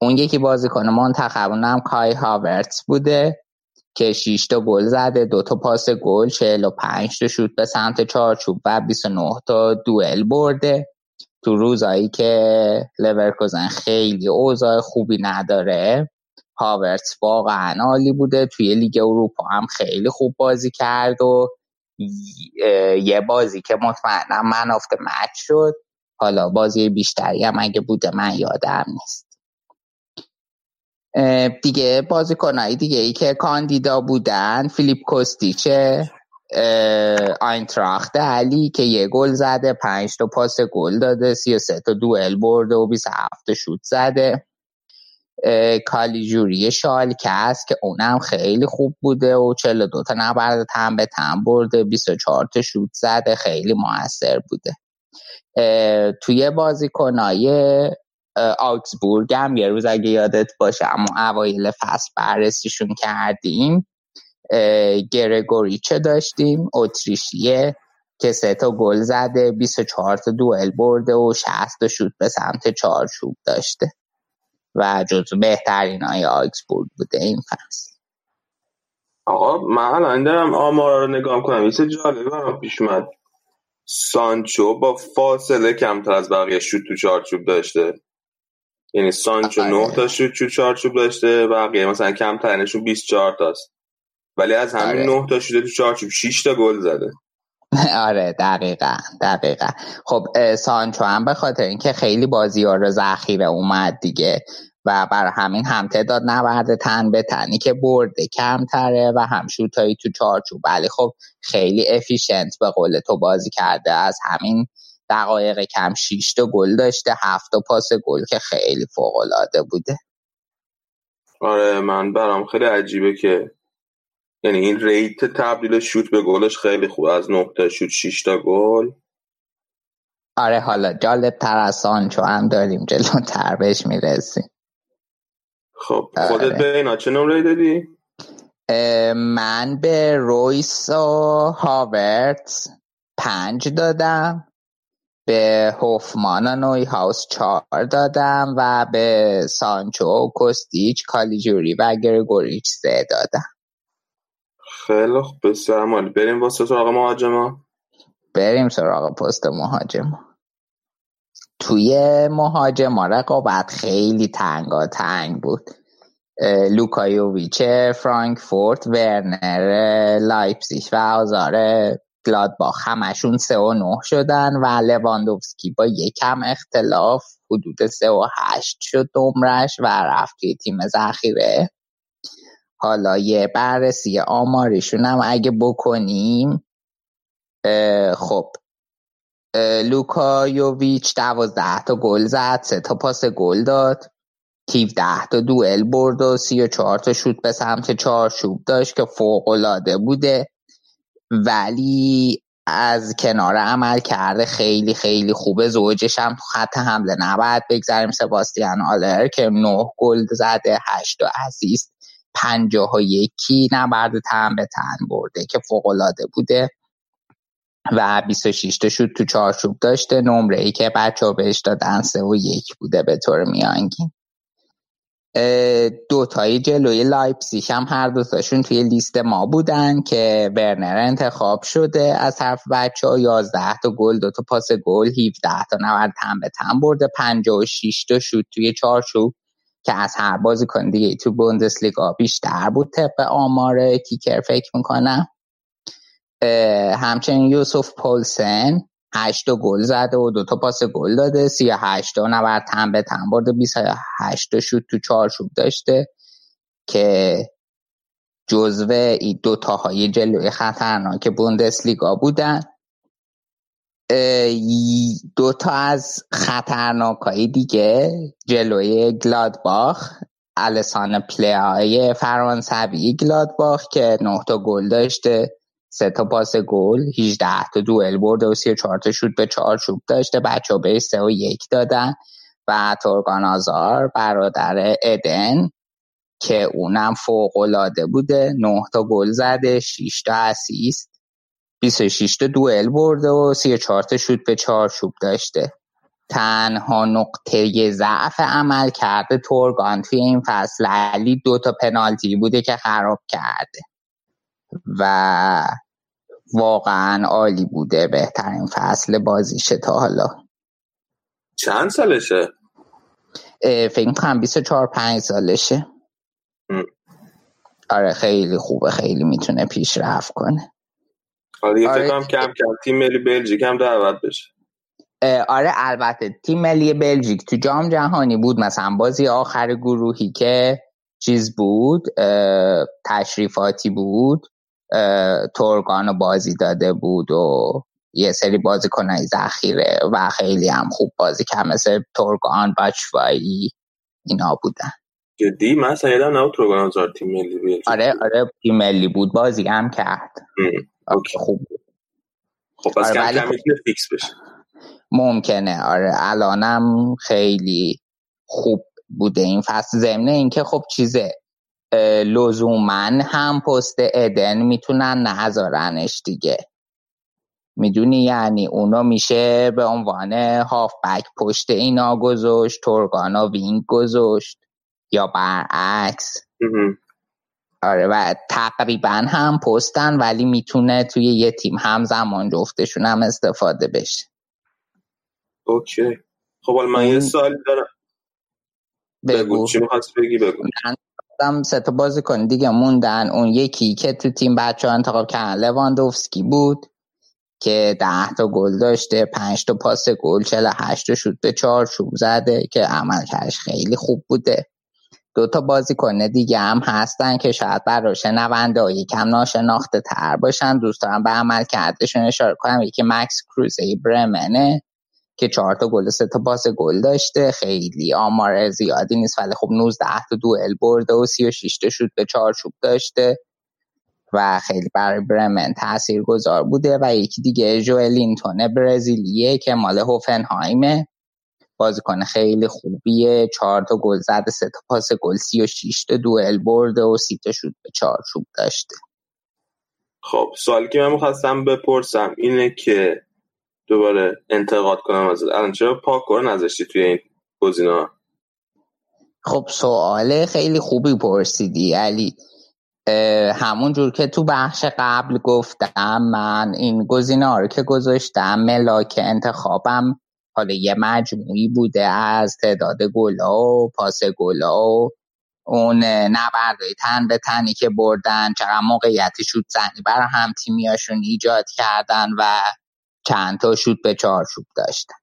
اون یکی بازیکن منتخب هم کای هاورتس بوده که 6 تا گل زده دو تا پاس گل 45 تا شوت به سمت چارچوب و 29 تا دوئل برده. تو روزایی که لورکوزن خیلی اوضاع خوبی نداره هاورتس واقعا عالی بوده. توی لیگ اروپا هم خیلی خوب بازی کرد و یه بازی که مطمئنم man of the match شد. حالا بازی بیشتری هم اگه بوده من یادم نیست. دیگه بازیکنایی دیگه ای که کاندیدا بودن فیلیپ کوستیچه آینتراخت علی که یه گل زده پنج تا پاس گل داده سی و سه تا دوئل برده و 27 شوت زده. کالیجوری شالکه است که اونم خیلی خوب بوده و 42 تا نبرد تن به تن برده 24 تا شوت زده خیلی موثر بوده. توی بازیکنای آکسبورگ هم یه روز اگه یادت باشه اما اوایل فصل بررسیشون کردیم. گرگوریچه داشتیم؟ اتریشیه که سه تا گل زده 24 تا دوئل برده و 60 تا شوت به سمت چارچوب داشته. و جزو بهترین های آکسبورگ بوده این فصل. آقا من الان دارم آمارا رو نگاه کنم. یه جالبه برام پیش اومد. سانچو با فاصله کمتر از بقیه شوت تو چارچوب داشته. یعنی سانچو 9 تا شوت تو چارچوب داشته بقیه مثلا کمترینشون 24 تاست. ولی از همین آره. 9 تا شوت تو چارچوب 6 تا گل زده. [LAUGHS] آره دقیقا دقیقا. خب سانچو هم به خاطر اینکه خیلی بازی ها رو ذخیره اومد دیگه و بر همین هم تعداد نبرده تن به تنی که برده کمتره و هم شوتایی تو چارچوب. ولی خب خیلی efficient به قول تو بازی کرده. از همین دقایق کم 6 تا گل داشته هفت تا پاس گل که خیلی فوق العاده بوده. آره من برام خیلی عجیبه که یعنی این rate تبدیل شوت به گلش خیلی خوب. از 9 تا شوت 6 تا گل. آره حالا جالب تر از سانچو هم داریم جلوتر بهش می‌رسیم. خب خودت آره. به اینا چه نمره دادی؟ من به رویس و هاورت پنج دادم. به هوفمان و نوی هاوس چهار دادم و به سانچو کستیچ کالیجوری و گرگوریچ سه دادم. خیلی خوب بسیار مالی بریم واسه سراغ مهاجما بریم سراغ پست مهاجما توی مهاجما رقابت خیلی تنگا تنگ بود لوکا یوویچ فرانکفورت ورنر لایپزیش و آزار گلادباخ همشون سه و نه شدن و لواندوفسکی با یکم اختلاف حدود سه و هشت شد نمرش و رفت توی تیم ذخیره. حالا یه بررسی آماریشون هم اگه بکنیم خب. لوکا یوویچ دوازده تا گل زد سه تا پاس گل داد. 17 تا دوئل برد و 34 تا شوت به سمت چارچوب داشت که فوق العاده بوده. ولی از کنار عمل کرده خیلی خیلی خوبه. زوجش هم تو خط حمله نباید بگذاریم. سباستیان آلر که 9 گل زده 8 تا assist. 51 نبرد تن به تن برده که فوق العاده بوده و 26 تا شوت تو چارچوب داشته. نمره ای که بچه ها بهش دادن سه و یک بوده به طور میانگین. دوتایی جلوی لایپسیش هم هر دوتاشون توی لیست ما بودن که برنر انتخاب شده. از طرف بچه ها 11 تا گل دو تا پاس گل 17 تا نورد تن به تن برده. 56 تا شوت توی چارچوب. که از هر بازی کن دیگه. تو بوندسلیگا بیشتر بود طبق آمار کیکر فکر می‌کنم. همچنین یوسف پولسن هشت گل زده و دو تا پاس گل داده. سی هشت تا نبرد تن به تن برده بیس هشت شد تو چارچوب داشته که جزو این دوتاهای جلوی خطرناک بوندسلیگا بودن. دوتا از خطرناک دیگه جلوی گلادباخ السان پلیای فرانسوی گلادباخ که نه تا گل داشته سه تا پاس گل 18 تا دوئل برده و 34 تا شوت به چهار چوب داشته. بچه به سه و یک دادن. و تورگان آزار برادر ادن که اونم فوق العاده بوده. 9 تا گل زده 6 تا اسیست. 26 تا دوئل برده و 34 تا شوت به چهار چوب داشته. تنها نقطه ضعف عمل کرده تورگان توی این فصل. علی دو تا پنالتی بوده که خراب کرده. و واقعا عالی بوده بهترین فصل بازیشه تا حالا. چند سالشه؟ فکر کنم 24 5 سالشه. آره خیلی خوبه خیلی می‌تونه پیشرفت کنه. آره آره کم کم تیم ملی بلژیک هم دعوت بشه. آره البته تیم ملی بلژیک تو جام جهانی بود مثلا بازی آخر گروهی که چیز بود تشریفاتی بود تورگانو بازی داده بود و یه سری بازیکنهای ذخیره و خیلی هم خوب بازی کرد مثل تورگان بچوایی اینا بودن. جدی؟ من یادم نبود آزار تیم ملی بود آره آره تیم ملی بود. بازی هم کرد. اوکی. خوب بود. خب پس آره کم کم می‌تونه فیکس بشه. ممکنه. آره الانم خیلی خوب بوده این فصل. ضمن اینکه خب چیزه لزوما هم پست ادن می‌تونن نذارنش دیگه. می‌دونی؟ یعنی اونو میشه به عنوان هافبک پشت اینا گذاشت تورگانو wing گذاشت. یا برعکس. آره و تقریبا هم پستن ولی می‌تونه توی یه تیم همزمان جفتشون هم استفاده بشه. اوکی. خب من یه سوال دارم. بگو, چی بگی؟ بگو. هم سه تا بازیکن دیگه موندن اون یکی که تو تیم بچه ها انتخاب کردن لواندوفسکی بود که ده تا گل داشته پنج تا پاس گل چل هشت تا شد به چهار چوب زده که عمل کردش خیلی خوب بوده. دو تا بازیکن دیگه هم هستن که شاید برای شنونده یکم ناشناخته تر باشن. دوست دارم به عمل کردشون اشاره کنم. یکی مکس کروزه برمنه که چهار تا گل سه تا پاس گل داشته. خیلی آمار زیادی نیست ولی خب 19 تا دوئل برده و 36 تا شوت به چارچوب داشته و خیلی برای برمن تأثیر گذار بوده. و یکی دیگه جوئلینتون برزیلیه که مال هوفنهایمه. بازیکن خیلی خوبیه. چهار تا گل زده سه تا پاس گل سی و شیش تا دوئل برده و سی تا شد به چوب داشته. خب سوالی که من می‌خواستم بپرسم اینه که دوباره انتقاد کنم از الان چرا پاکو نذاشتی توی این گزینا خب سوال خیلی خوبی پرسیدی علی. همون جور که تو بخش قبل گفتم من این گزینه رو که گذاشتم ملاک انتخابم حالا یه مجموعی بوده از تعداد گلا و پاس گلا و اون نبردهای تن به تنی که بردن چقدر موقعیت شد زنی برای هم تیمیاشون ایجاد کردن و چند تا شوت به چارچوب داشتن.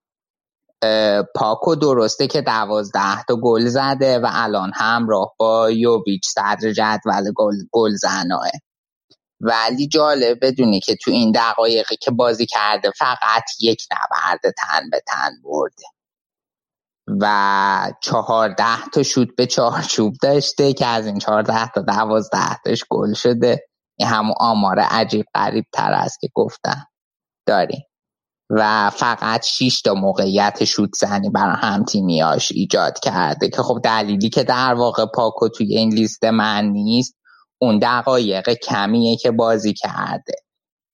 پاکو درسته که دوازده تا گل زده و الان همراه با یوبیچ صدر جدول گل, گل زناه ولی جالب بدونی که تو این دقایقی که بازی کرده فقط یک نبرد تن به تن برده. و چهارده تا شوت به چارچوب داشته که از این چهارده تا دوازده تاش گل شده. این همون آمار عجیب قریب تر است که گفتم. داریم. و فقط 6 تا موقعیت شوت زنی برای هم تیمیاش ایجاد کرده که خب دلیلی که در واقع پاکو توی این لیست من نیست اون دقایق کمیه که بازی کرده.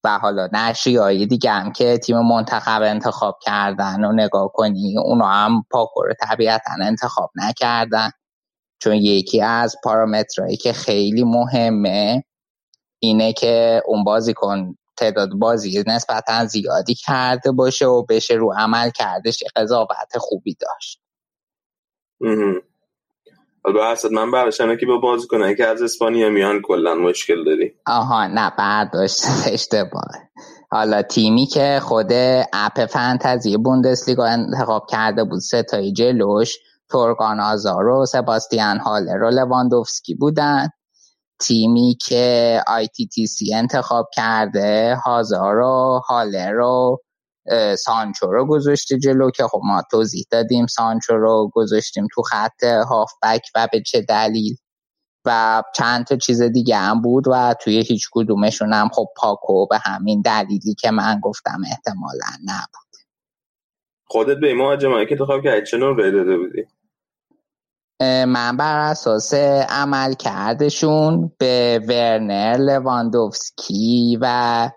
و حالا های دیگه هم که تیم منتخب انتخاب کردن و نگاه کنی اونا هم پاکو رو طبیعتا انتخاب نکردن. چون یکی از پارامترهایی که خیلی مهمه اینه که اون بازیکن تعداد بازی نسبتا زیادی کرده باشه و بشه رو عمل کردش قضاوت خوبی داشت. البته من برشنه که با بازی کنه که از اسپانیا میان کلا مشکل داری. آها نه بعد داشت [LAUGHS] اشتباه حالا تیمی که خود اپ فانتزی بوندسلیگا انتخاب کرده بود ستای جلوش تورگان آزارو سباستیان هالر و لواندوفسکی بودن. تیمی که سی انتخاب کرده هازارو هالر سانچو رو گذاشته جلو که خب ما توضیح دادیم سانچو رو گذاشتیم تو خط هافبک و به چه دلیل؟ و چند تا چیز دیگه هم بود و توی هیچ کدومشون هم خب پاکو به همین دلیلی که من گفتم احتمالا نبود. خودت به ما که انتخاب که چه نوع داده بودی. من بر اساس عمل کردشون به ورنر لواندوفسکی و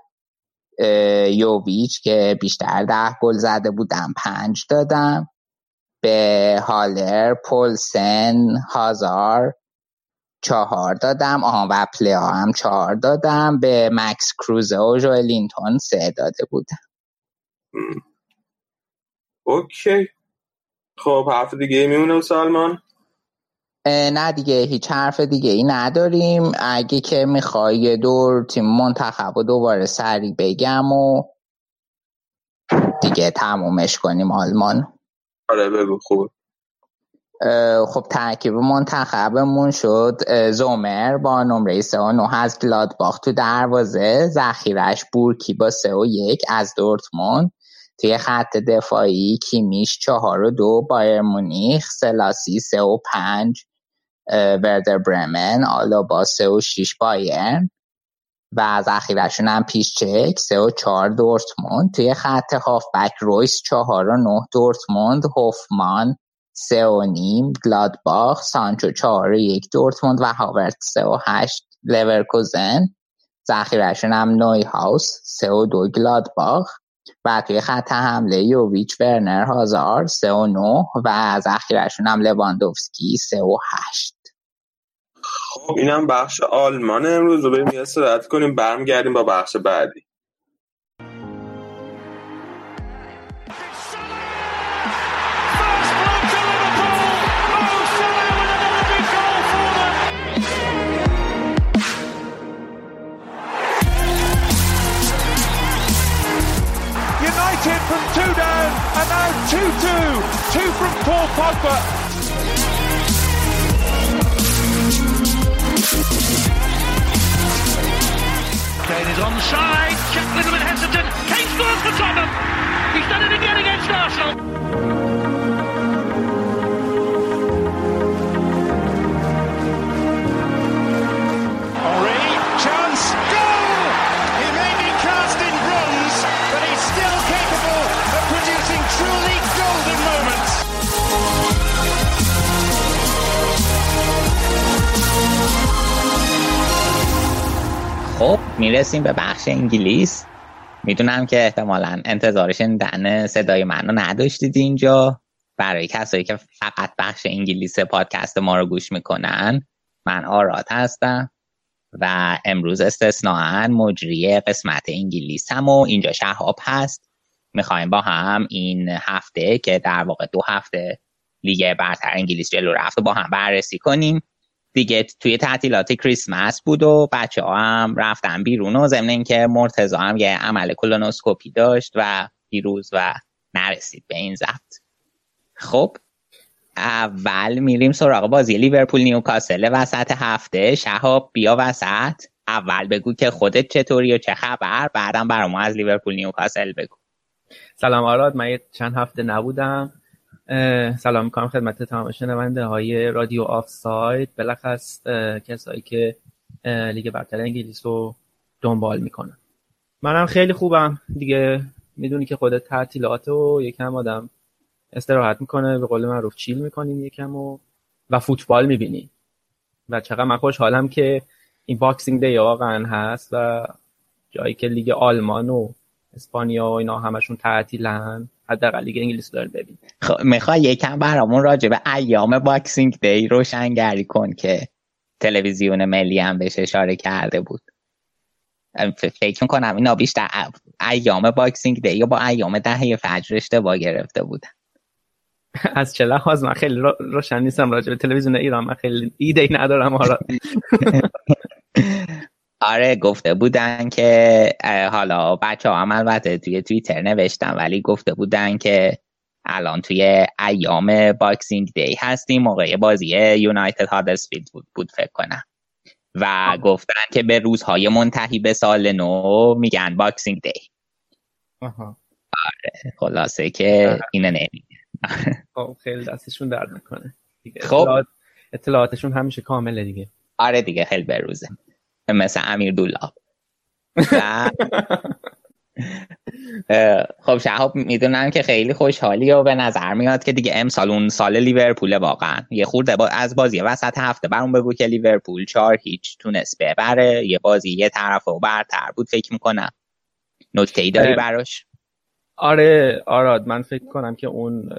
یوویچ که بیشتر ده گل زده بودم پنج دادم. به هالر پولسن هازار چهار دادم. آها و پلیا هم چهار دادم. به مکس کروزه و جوالینتون سه داده بودم. اوکی. خب حرف دیگه میمونه سلمان نه دیگه هیچ حرف دیگه ای نداریم. اگه که می‌خوای یه دور تیم منتخب و دوباره سریع بگم و دیگه تمومش کنیم آلمان. آره بگو خوب. خب ترکیب منتخبمون شد زومر با نمره 3 و 9 از گلادباخ تو دروازه ذخیرش بورکی با 3 و 1 از دورتموند. توی خط دفاعی کیمیش 4 و 2 بایر مونیخ سلاسی 3 و 5 وردر برمن با سه و شیش بایرن. و از اخیرشون هم پیش چک سه و چهار دورتموند. توی خط بک رویس چهار و نه دورتموند هوفمان سه و نیم گلادباخ سانچو چهار و یک دورتموند و هاورت سه و هشت لورکوزن. ذخیرشون هم نوی هاوس سه و دو گلادباخ. و توی خط حمله یوویچ ورنر هازار سه و نو و ذخیرشون هم لواندوفسکی سه و هشت. خب اینم بخش آلمان امروز رو بریم یه استراحت کنیم برمیگردیم با بخش بعدی United from two down and now 2-2. Two from Paul Pogba. Kane is onside. Check a little bit hesitant. Kane scores for Tottenham. He's done it again against Arsenal. خب می‌رسیم به بخش انگلیس. می‌دونم که احتمالا انتظارش دن صدای منو نداشتید اینجا. برای کسایی که فقط بخش انگلیس پادکست ما رو گوش می‌کنن من آراد هستم و امروز استثناعا مجری قسمت انگلیس هم و اینجا شهاب هست. می‌خوایم با هم این هفته که در واقع دو هفته لیگ برتر انگلیس جلو رفت با هم بررسی کنیم. دیگه توی تعطیلات کریسمس بود و بچه ها هم رفتن بیرون و ضمن اینکه مرتزا هم یه عمل کلونوسکوپی داشت و دیروز و نرسید به این ضبط. خب اول میریم سراغ بازی لیورپول نیوکاسل وسط هفته. شهاب بیا وسط. اول بگو که خودت چطوری و چه خبر؟ بعدم برام از لیورپول نیوکاسل بگو. سلام آراد من چند هفته نبودم. سلام می‌کنم خدمت تمام شنونده های رادیو آف ساید بالاخص کسایی که لیگ برتر انگلیس رو دنبال می‌کنن. منم خیلی خوبم. دیگه می‌دونی که خودت تعطیلات و یکم آدم استراحت می‌کنه به قول معروف chill می‌کنیم یکم و و فوتبال می‌بینیم. و چقدر من خوشحالم که این Boxing Day واقعا هست و جایی که لیگ آلمان و اسپانیا و اینا همشون تعطیلن. حداقل لیگ انگلیس داره ببین. خب می‌خوای یکم برامون راجع به ایام Boxing Day روشنگری کن که تلویزیون ملی هم بهش اشاره کرده بود. فکر می‌کنم اینا بیشتر ایام Boxing Day یا با ایام دهه فجر اشتباه گرفته بودن. از چه لحاظ؟ من خیلی روشن نیستم راجع به تلویزیون ایران. من خیلی ایده ای ندارم آرا [LAUGHS] آره گفته بودن که حالا بچه ها هم البته توی توییتر نوشتن ولی گفته بودن که الان توی ایام Boxing Day هستیم موقع بازی یونایتد هادرسفیلد بود, بود فکر کنم. و گفتن که به روزهای منتهی به سال نو میگن Boxing Day آره خلاصه که اینه نمیگه [LAUGHS] خب خیلی دستشون درد می‌کنه. خب. اطلاعاتشون همیشه کامله دیگه. آره دیگه خیلی بروزه. مثل امیر دولاب. [LAUGHS] خب شهاب می‌دونم که خیلی خوشحالی و به نظر میاد که دیگه امسال اون سال لیورپول واقعا. یه خورده با از بازی وسط هفته برون بگو که لیورپول چهار هیچ تونست ببره. یه بازی یه طرف و برتر بود فکر می‌کنم. نکته ای داری براش؟ آره آراد من فکر کنم که اون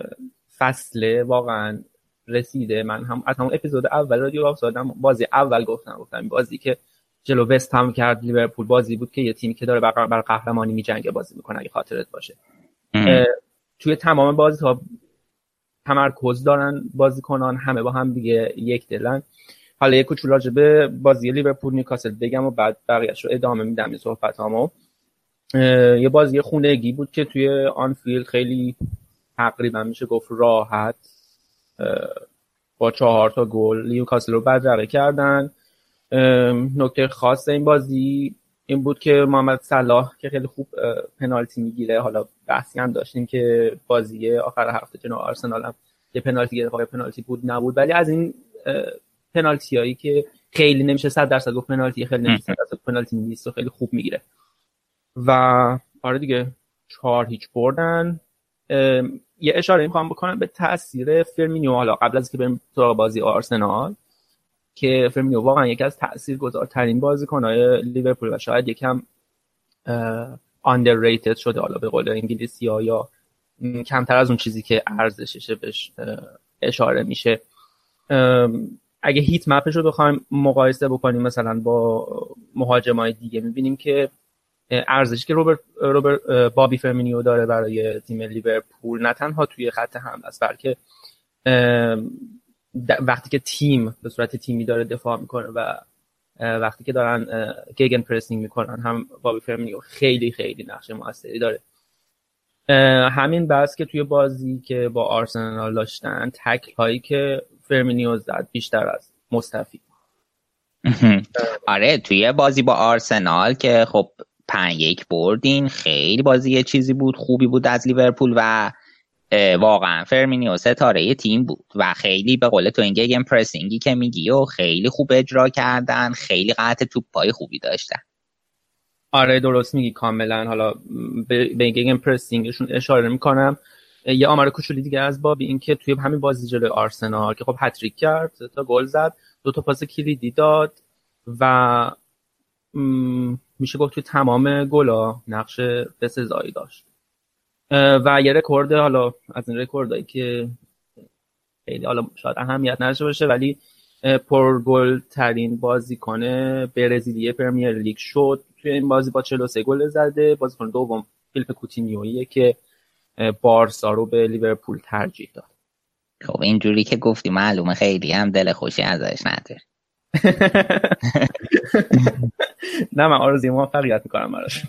فصله واقعا رسیده. من هم از همون اپیزود اول رادیو آف بازی اول گفتم گفتم بازی که جلو وست هم کرد لیورپول بازی بود که یه تیمی که داره بر قهرمانی میجنگه بازی می‌کنه اگه خاطرت باشه. توی تمام بازی ها تمرکز دارن بازیکنان همه با هم دیگه یک دلن. حالا یه کوچولو راجع به بازی لیورپول نیوکاسل بگم و بعد بقیه‌اش رو ادامه میدم این صحبتامو. یه بازی خونگی بود که توی آنفیلد خیلی تقریبا میشه گفت راحت. با چهار تا گل نیوکاسل رو بدرقه کردن. نکته خاص این بازی این بود که محمد صلاح که خیلی خوب پنالتی می‌گیره. حالا بحثی هم داشتیم که بازی آخر هفته جنو آرسنال هم یه پنالتی گرفت پنالتی بود نبود. ولی از این پنالتی هایی که خیلی نمیشه صد درصد گفت پنالتی خیلی نمیشه صد درصد پنالتی نیست و خیلی خوب می‌گیره. و آره دیگه چهار هیچ بردن. یه اشاره می‌خوام بکنم به تاثیر فرمینیو حالا قبل از که بریم سراغ بازی آرسنال که فرمینیو واقعا یکی از تاثیرگذارترین بازیکن‌های لیورپول و شاید یکم underrated شده حالا به قول انگلیسی ها یا کمتر از اون چیزی که ارزششه بهش اشاره میشه. اگه heat map ش رو بخوایم مقایسه بکنیم مثلا با مهاجمای دیگه می‌بینیم که ارزشی که روبرت, روبرت بابی فرمینیو داره برای تیم لیورپول نه تنها توی خط حمله است بلکه وقتی که تیم به صورت تیمی داره دفاع می‌کنه و وقتی که دارن gegenpressing می‌کنن هم بابی فرمینیو خیلی خیلی نقش موثری داره. همین بس که توی بازی که با آرسنال داشتن تکل هایی که فرمینیو زد بیشتر از مصطفی [LAUGHS] آره توی بازی با آرسنال که خب پنج یک بردین خیلی بازی یه چیزی بود خوبی بود از لیورپول و واقعا فرمینیو ستاره تیم بود و خیلی به قول تو این gegenpressing ی که میگی و خیلی خوب اجرا کردن خیلی قطع توپ پای خوبی داشتن. آره درست میگی کاملا. حالا به gegenpressing شون اشاره می‌کنم. یه آمار کوچولی دیگه از بابی این که توی همین بازی جلوی آرسنال که خب هتریک کرد تا گل زد دو تا پاس کلیدی داد و میشه گفت توی تمام گلا نقش بسزایی داشت. و یه رکورد حالا از این رکوردهایی که خیلی حالا شاید اهمیت نداشته باشه ولی پرگل ترین بازیکن برزیلی Premier League شد. توی این بازی با 43 گل زده. بازیکن دوم فیلیپ کوتینیویه که بارسا رو به لیورپول ترجیح داد. خب اینجوری که گفتی معلومه خیلی هم دل خوشی ازش نداری نه من آرزوی موفقیت می‌کنم براش.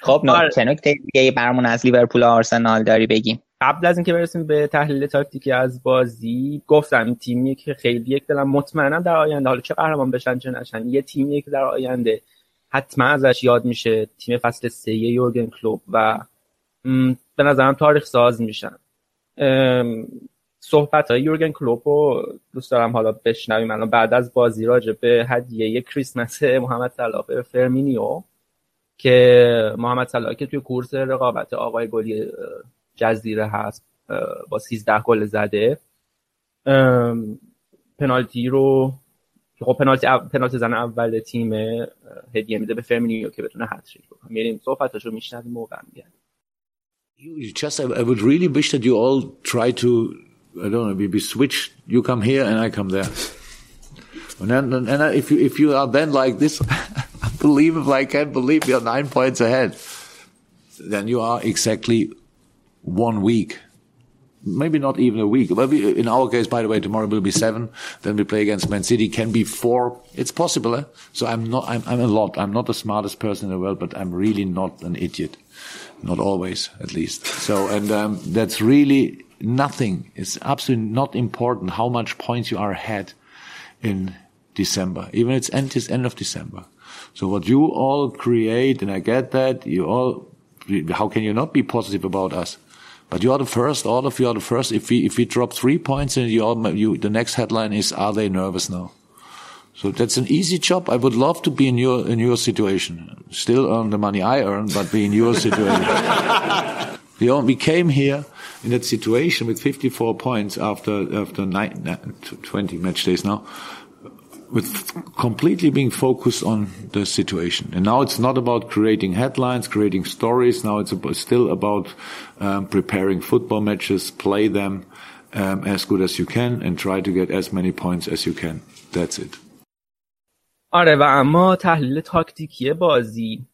خب، خب چه نکته دیگه برمون از لیورپول و آرسنال داری بگیم قبل از اینکه برسیم به تحلیل تاکتیکی از بازی گفتم تیمیه که خیلی یک دلم مطمئنم در آینده حالا چه قهرمان بشن چه نشن یه تیمیه که در آینده حتما ازش یاد میشه تیم فصل سه یورگن کلوب و به نظرم تاریخ ساز میشن. صحبت های یورگن کلوپ رو دوست دارم حالا بشنویم. الان بعد از بازی راجع به هدیه کریسمس محمد صلاح به فرمینیو که محمد صلاح که توی کورس رقابت آقای گلی جزیره هست با 13 گل زده. پنالتی رو خب پنالتی پنالتی زن اول تیم هدیه میده به فرمینیو که بتونه هتریک بکنه. میریم صحبتاشو میشنویم موقع میگن You just, I would really wish that you all try to, I don't know, maybe switch. You come here and I come there. And then, and if you, if you are then like this, [LAUGHS] unbelievable, I can't believe you're nine points ahead. Then you are exactly one week. Maybe not even a week. Maybe in our case, by the way, tomorrow will be seven. Then we play against Man City. Can be four. It's possible. Eh? So I'm not. I'm, I'm a lot. I'm not the smartest person in the world, but I'm really not an idiot. Not always, at least. So and um, that's really nothing. It's absolutely not important how much points you are ahead in December. Even it's end is end of December. So what you all create, and I get that you all. How can you not be positive about us? But you are the first. All of you are the first. If we if we drop three points, and you, all, you the next headline is Are they nervous now? So that's an easy job. I would love to be in your in your situation. Still earn the money I earn, but be in your [LAUGHS] situation. we, all, we came here in that situation with 54 points after after nine, 20 match days now with completely being focused on the situation. And now it's not about creating headlines, creating stories. Now it's about, still about um, preparing football matches, play them um, as good as you can, and try to get as many points as you can. That's it. آره و اما تحلیل تاکتیکی بازی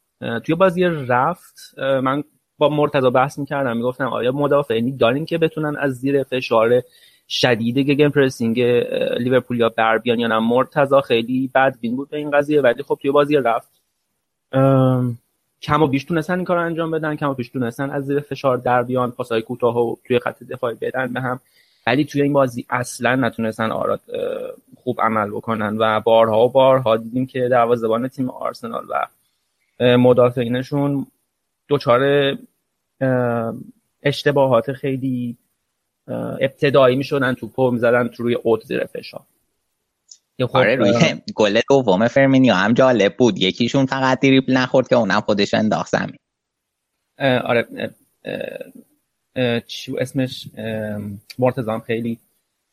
توی بازی رفت من با مرتضی بحث می‌کردم می‌گفتم آیا مدافعینی داریم که بتونن از زیر فشار شدید گگن پرسینگ لیورپول یا بر بیان یا نه؟ مرتضا خیلی بدبین بود به این قضیه ولی خب توی بازی رفت. کم و بیش تونستن این کار انجام بدن کم و بیش تونستن از زیر فشار در بیان پاسای کوتاه و توی خط دفاعی بدن به هم. ولی توی این بازی اصلا نتونستن آراد خوب عمل بکنن و بارها و بارها دیدیم که دروازه‌بان تیم آرسنال و مدافعینشون دچار اشتباهات خیلی ابتدایی می‌شدن توپو می‌زدن تو روی اوت زیر فشار. خب آره روی گل دوم فرمینیو هم جالب بود. یکیشون فقط دریبل نخورد که اونم خودش انداخت زمین. آره چی اسمش مرتضام خیلی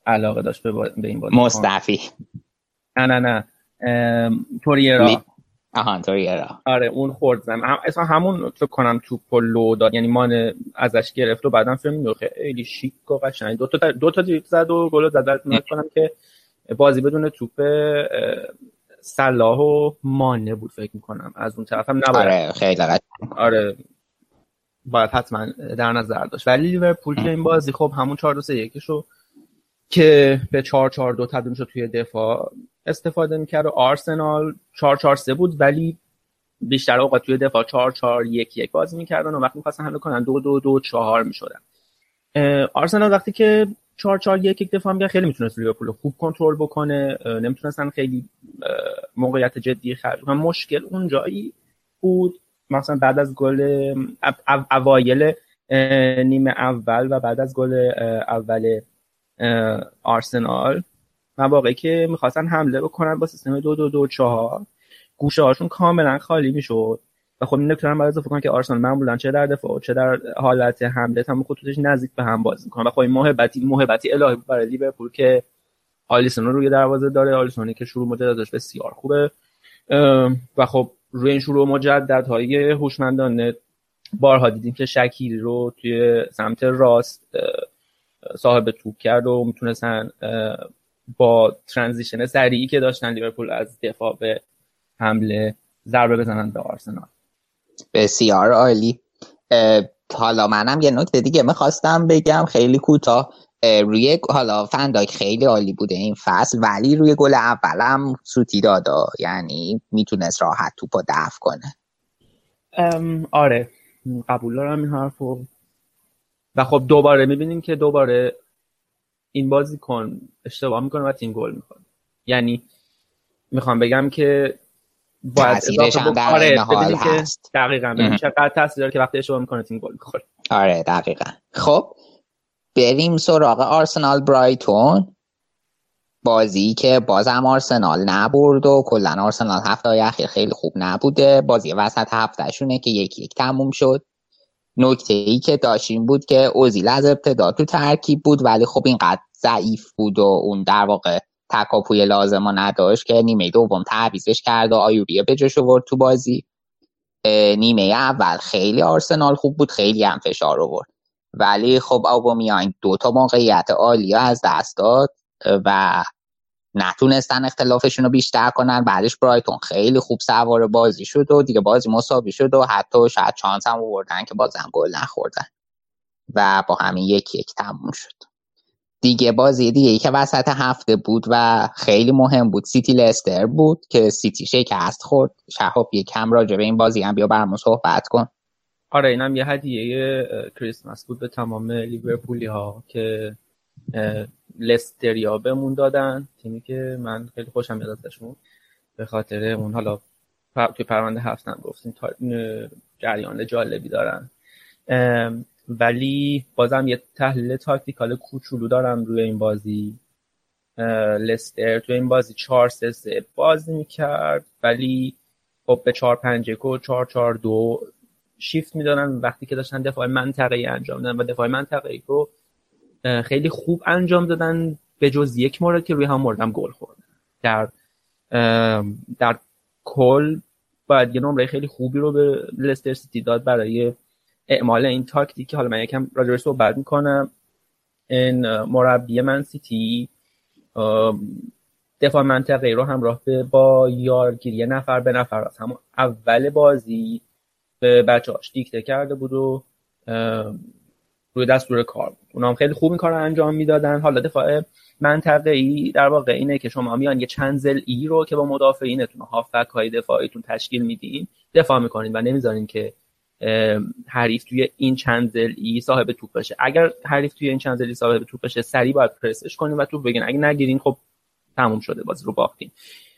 علاقه داشت به, این بازی. مصطفی. نه نه نه. توریرا. آها توریرا آره اون خورد زمین هم اصلا همون فکر کنم توپ لو داد یعنی مان ازش گرفت و بعدا فیلم خیلی شیک و قشنگ. دو تا دو تا زد و گل زد. کنم که بازی بدون توپ صلاح و مانه بود فکر می‌کنم. از اون طرف هم نباید. آره خیلی آره باید حتما در نظر داشت. ولی لیورپول که این بازی خب همون 4 2 3 1 شو که به 4 4 2 تبدیل شد توی دفاع استفاده می‌کرد و آرسنال 4 4 3 بود ولی بیشتر اوقات توی دفاع 4 4 1 1 بازی می‌کردن و وقتی می‌خواستن حمله کنن 2 2 2 4 می‌شدن. آرسنال وقتی که 4 4 1 1 دفاع می‌کرد خیلی می‌تونست لیورپول خوب کنترل بکنه نمی‌تونستن خیلی موقعیت جدی خرج کنن. مشکل اون جایی بود مثلا بعد از گل اوایل نیمه اول و بعد از گل اول آرسنال مواقعی که می‌خواستن حمله بکنن با سیستم دو دو دو چهار. گوشه هاشون کاملا خالی می‌شد. و خب این نکته باید اضافه کنم که آرسنال معمولا چه در دفاع چه در حالت حمله هم خطوطش نزدیک به هم بازی می‌کنن و خب این محبتی محبتی الهی برای لیورپول که آلیسون رو روی دروازه داره. آلیسونی که شروع مدت بسیار خوبه. و خب روی این شروع مجدد های هوشمندانه بارها دیدیم که شکیل رو توی سمت راست صاحب توپ کرد و می‌تونستن با ترانزیشن سریعی که داشتن لیورپول از دفاع به حمله ضربه بزنن به آرسنال. بسیار عالی. حالا منم یه نکته دیگه می‌خواستم بگم خیلی کوتاه. روی حالا فنداک خیلی عالی بوده این فصل ولی روی گل اولم سوتی دادا یعنی می‌تونست راحت توپو دفع کنه. آره. قبول دارم این حرفو. و خب دوباره می‌بینیم که دوباره این بازیکن اشتباه می‌کنه و تیم گل می‌کنه یعنی می‌خوام بگم که باید اضافه بکنه. آره که دقیقا چقدر تاثیر داره که وقتی اشتباه می‌کنه تیم گل می‌خوره. آره دقیقا. خب بریم سراغ آرسنال برایتون. بازی که بازم آرسنال نبرد و کلا آرسنال هفته های اخیر خیلی خوب نبوده. بازی وسط هفتهشونه که یکی یک تموم شد. نکته ای که داشتیم بود که اوزیل از ابتدا تو ترکیب بود ولی خب اینقدر ضعیف بود و اون در واقع تکاپوی لازم نداشت که نیمه دوم تعویزش کرد و آیوریه به جاش آورد تو بازی. نیمه اول خیلی آرسنال خوب بود خیلی هم فشار آورد. ولی خب آبامیانگ دو تا موقعیت عالی از دست داد و نتونستن اختلافشون رو بیشتر کنن. بعدش برایتون خیلی خوب سوار بازی شد و دیگه بازی مساوی شد و حتی شاید چانس هم آوردن که بازم گل نخوردن و با همین یک یک تموم شد. دیگه بازی دیگه که وسط هفته بود و خیلی مهم بود. سیتی لستر بود که سیتی شکست خورد. شهاب کم راجع به این بازی هم بیا برمون صحبت کن. آره اینم یه هدیه کریسمس بود به تمام لیورپولی ها که لستریا بهمون دادن. تیمی که من خیلی خوشم میاد ازشون. به خاطر اون حالا توی پرونده هفتم گفتیم جریان جالبی دارن. ولی بازم یه تحلیل تاکتیکال کوچولو دارم روی این بازی. لستر توی این بازی 4 3 3 بازی می‌کرد ولی خب به 4 5 1 و 4 4 2 شیفت می‌دادن. وقتی که داشتن دفاع منطقه‌ای انجام دادن و دفاع منطقه‌ای رو خیلی خوب انجام دادن. به جز یک مورد که روی هم موردم گل خورد در در کل باید یه نمره خیلی خوبی رو به لستر سیتی داد برای اعمال این تاکتیک حالا من یکم راجعش صحبت می‌کنم. این مربی من سیتی دفاع منطقه رو همراه به با یارگیری نفر به نفر از همون اول بازی به بچه هاش دیکته کرده بود و روی دستور کار بود. اونا هم خیلی خوب این کار رو انجام می‌دادن. حالا دفاع منطقه ای در واقع اینه که شما میان یه چند زل ای رو که با مدافعینتون هافبک های دفاعیتون تشکیل میدین دفاع می‌کنین و نمی‌ذارین که حریف توی این چند زل ای صاحب توپ بشه. اگر حریف توی این چند زل ای صاحب توپ بشه سریع باید پرسش کنین و توپ بگین اگه نگیرین خب تموم شده بازی رو باختین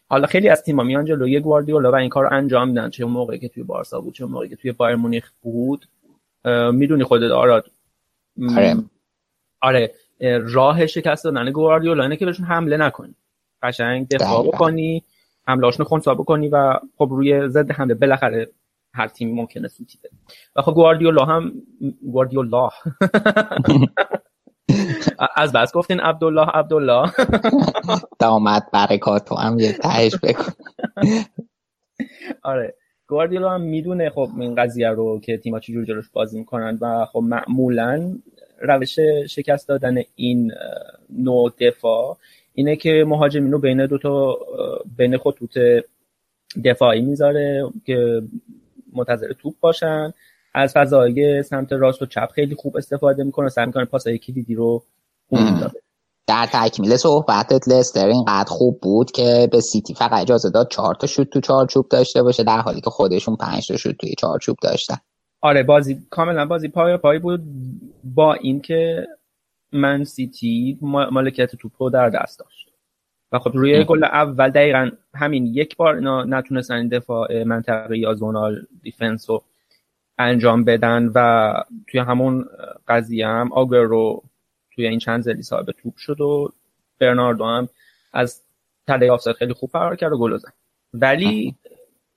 حالا خیلی از تیم‌ها میان جلوی گواردیولا و این کار رو انجام میدن. چه موقعی که توی بارسا بود چه موقعی که توی بایر مونیخ بود. می‌دونی خودت آراد آره. آره. راه شکست دادن گواردیولا اینه که بهشون حمله نکنی. قشنگ دفاع بکنی حملهاشون خونسا بکنی و خب روی ضد حمله. بالاخره هر تیمی ممکنه سوتی بده و خب گواردیولا هم گواردیولا. [LAUGHS] از بس گفتین عبدالله عبدالله. [LAUGHS] دامت برکات تو هم یه تهش بکن. آره. گواردیولا هم می‌دونه خب این قضیه رو که تیما چجور جلوش بازی می‌کنن و خب معمولا روش شکست دادن این نوع دفاع اینه که مهاجمین رو بین دو تا بین خطوط دفاعی می‌ذاره که منتظر توپ باشن. از فضای سمت راست و چپ خیلی خوب استفاده می‌کنه سعی می‌کنه پاسای کلیدی رو خوب در تکمیل صحبتت لستر اینقدر خوب بود که به سیتی فقط اجازه داد چهار تا شوت تو چارچوب داشته باشه در حالی که خودشون پنج تا شوت توی چارچوب داشتن. آره بازی کاملا بازی پایاپای بود با اینکه من سیتی مالکیت توپ در دست داشت. و خب روی گل اول دقیقا همین یک بار اینا نتونستن دفاع منطقه یا zonal defense رو انجام بدن و توی همون قضیه هم آگوئرو توی این چند زلی صاحب توپ شد و برناردو هم از تله آفساید خیلی خوب فرار کرد و گل زد. ولی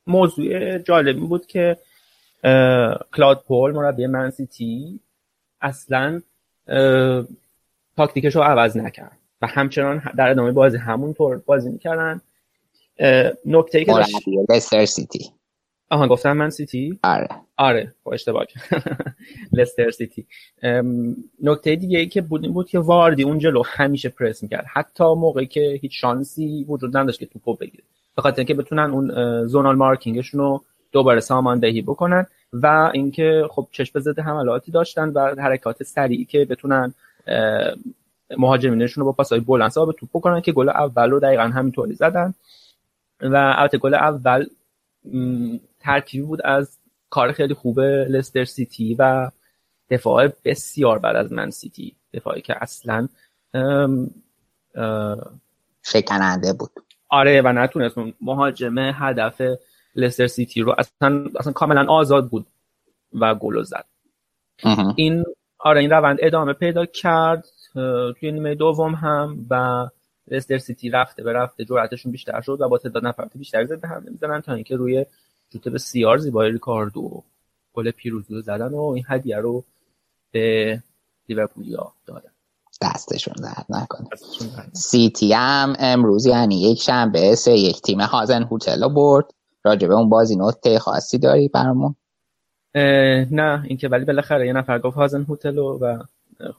موضوع جالبی بود که کلود پوئل مربی من سیتی اصلا تاکتیکش رو عوض نکرد. و همچنان در ادامه بازی همونطور بازی می‌کردن. نکته ای که داشت لستر سیتی. آها گفتم من سیتی؟ آره. آره با اشتباه کردم. [LAUGHS] لستر سیتی. نکته دیگه ای که بود این بود که واردی اون جلو همیشه پرس می‌کرد. حتی موقعی که هیچ شانسی وجود نداشت که توپو بگیره. به خاطر اینکه بتونن اون زونال مارکینگشون رو دوباره ساماندهی بکنن و اینکه خب چشم ضد حملاتی داشتن و حرکات سریعی که بتونن مهاجمینشون رو با پاسهای بلند صاحب توپ بکنن که گل اول رو دقیقا همینطوری زدن. و البته گل اول ترکیبی بود از کار خیلی خوب لستر سیتی و دفاع بسیار بد از من سیتی. دفاعی که اصلا ام، اه، شکننده بود. آره و نتونست اون مهاجمه هدف لستر سیتی رو اصلا اصلا کاملا آزاد بود و گل رو زد. این آره این روند ادامه پیدا کرد. توی نیمه دوم هم و لستر سیتی رفته به رفته جرأتشون بیشتر شد و با تعداد نفرات بیشتری زده هم می‌زنن تا اینکه روی شوت بسیار زیبای ریکاردو گل پیروزی رو زدن و این هدیه رو به لیورپولیا دادن. دستشون درد نکنه. سیتی هم امروز یعنی یک شنبه سه یک تیم هازن هوتل برد. راجبه اون بازی نوته خاصی داری برامون؟ نه اینکه ولی بالاخره یه نفر گفت هازن هتلو و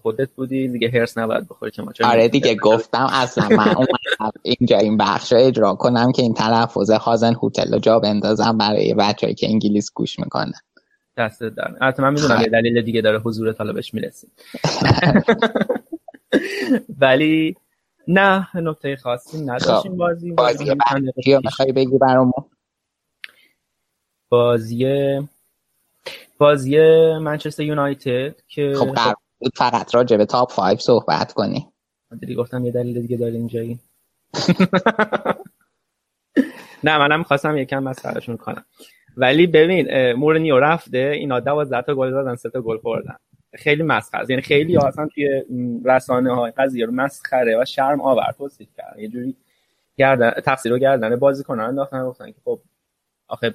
خودت بودی دیگه هرس نباید بخوری که ما آره دیگه گفتم اصلا من اومدم اینجا این بخش رو اجرا کنم که این تلفظ هازن هوتل رو جا بندازم برای بچه‌ای که انگلیس گوش می‌کنن دست در البته من می‌دونم یه دلیل دیگه داره حضورت حالا بهش می‌رسیم. [LAUGHS] ولی نه نکته خاصی نداشتیم. خب، بازی بازی. می‌خوای بگی برامون؟ بازی بازی منچستر یونایتد که خب بود فقط راجع به تاپ 5 صحبت کنی. دیدی گفتم یه دلیل دیگه داره اینجایی. [LAUGHS] نه منم خواستم یکم مسخرهشون کنم. ولی ببین اه، مورینیو رفته اینا 12 تا گل زدن سه تا گل خوردن. خیلی مسخره. یعنی خیلی اصلا توی رسانه های قضیه رو مسخره و شرم آور توصیف کردن یه جوری گردن تقصیر رو گردن بازیکنان انداختن گفتن که خب آخه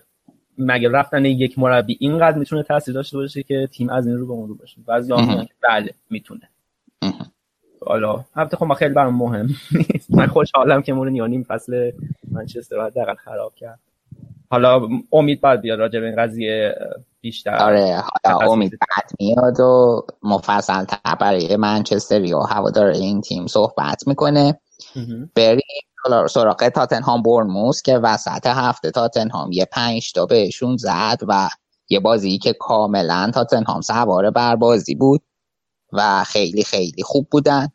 مگه رفتن یک مربی اینقدر می‌تونه تاثیر داشته باشه که تیم از این رو به اون رو باشه؟ بعضی بله می‌تونه. حالا البته خب خیلی برام مهم من خوشحالم که مورینیو نیم فصل منچستر رو حداقل خراب کرد. حالا امید باید بیاد راجع به این قضیه بیشتر. آره حالا. امید بعد میاد و مفصل برای منچستری و هوادار این تیم صحبت می‌کنه. بریم سراغ تاتنهام برنموس که وسط هفته تاتنهام یه پنج تا بهشون زد و یه بازی که کاملا تاتنهام سوار بر بازی بود و خیلی خیلی خوب بودن.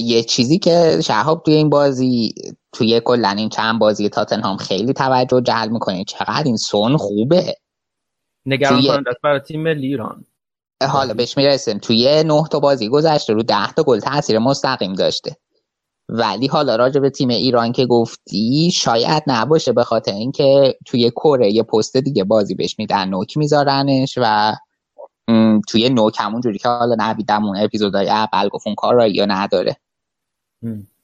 یه چیزی که شهاب توی این بازی توی کلا این چند بازی تاتنهام خیلی توجه جلب می‌کنه. چقدر این سون خوبه. نگران توی- کننده برای تیم ملی ایران. حالا بهش می‌رسیم. توی نه تا بازی گذشته رو ده تا گل تاثیر مستقیم داشته. ولی حالا راجع به تیم ایران که گفتی شاید نباشه به خاطر اینکه توی کره یه پست دیگه بازی بهش میدن نوک میذارنش و توی نوک همون جوری که حالا نویدم اون اپیزودهای اول گفت اون کار را یا نداره.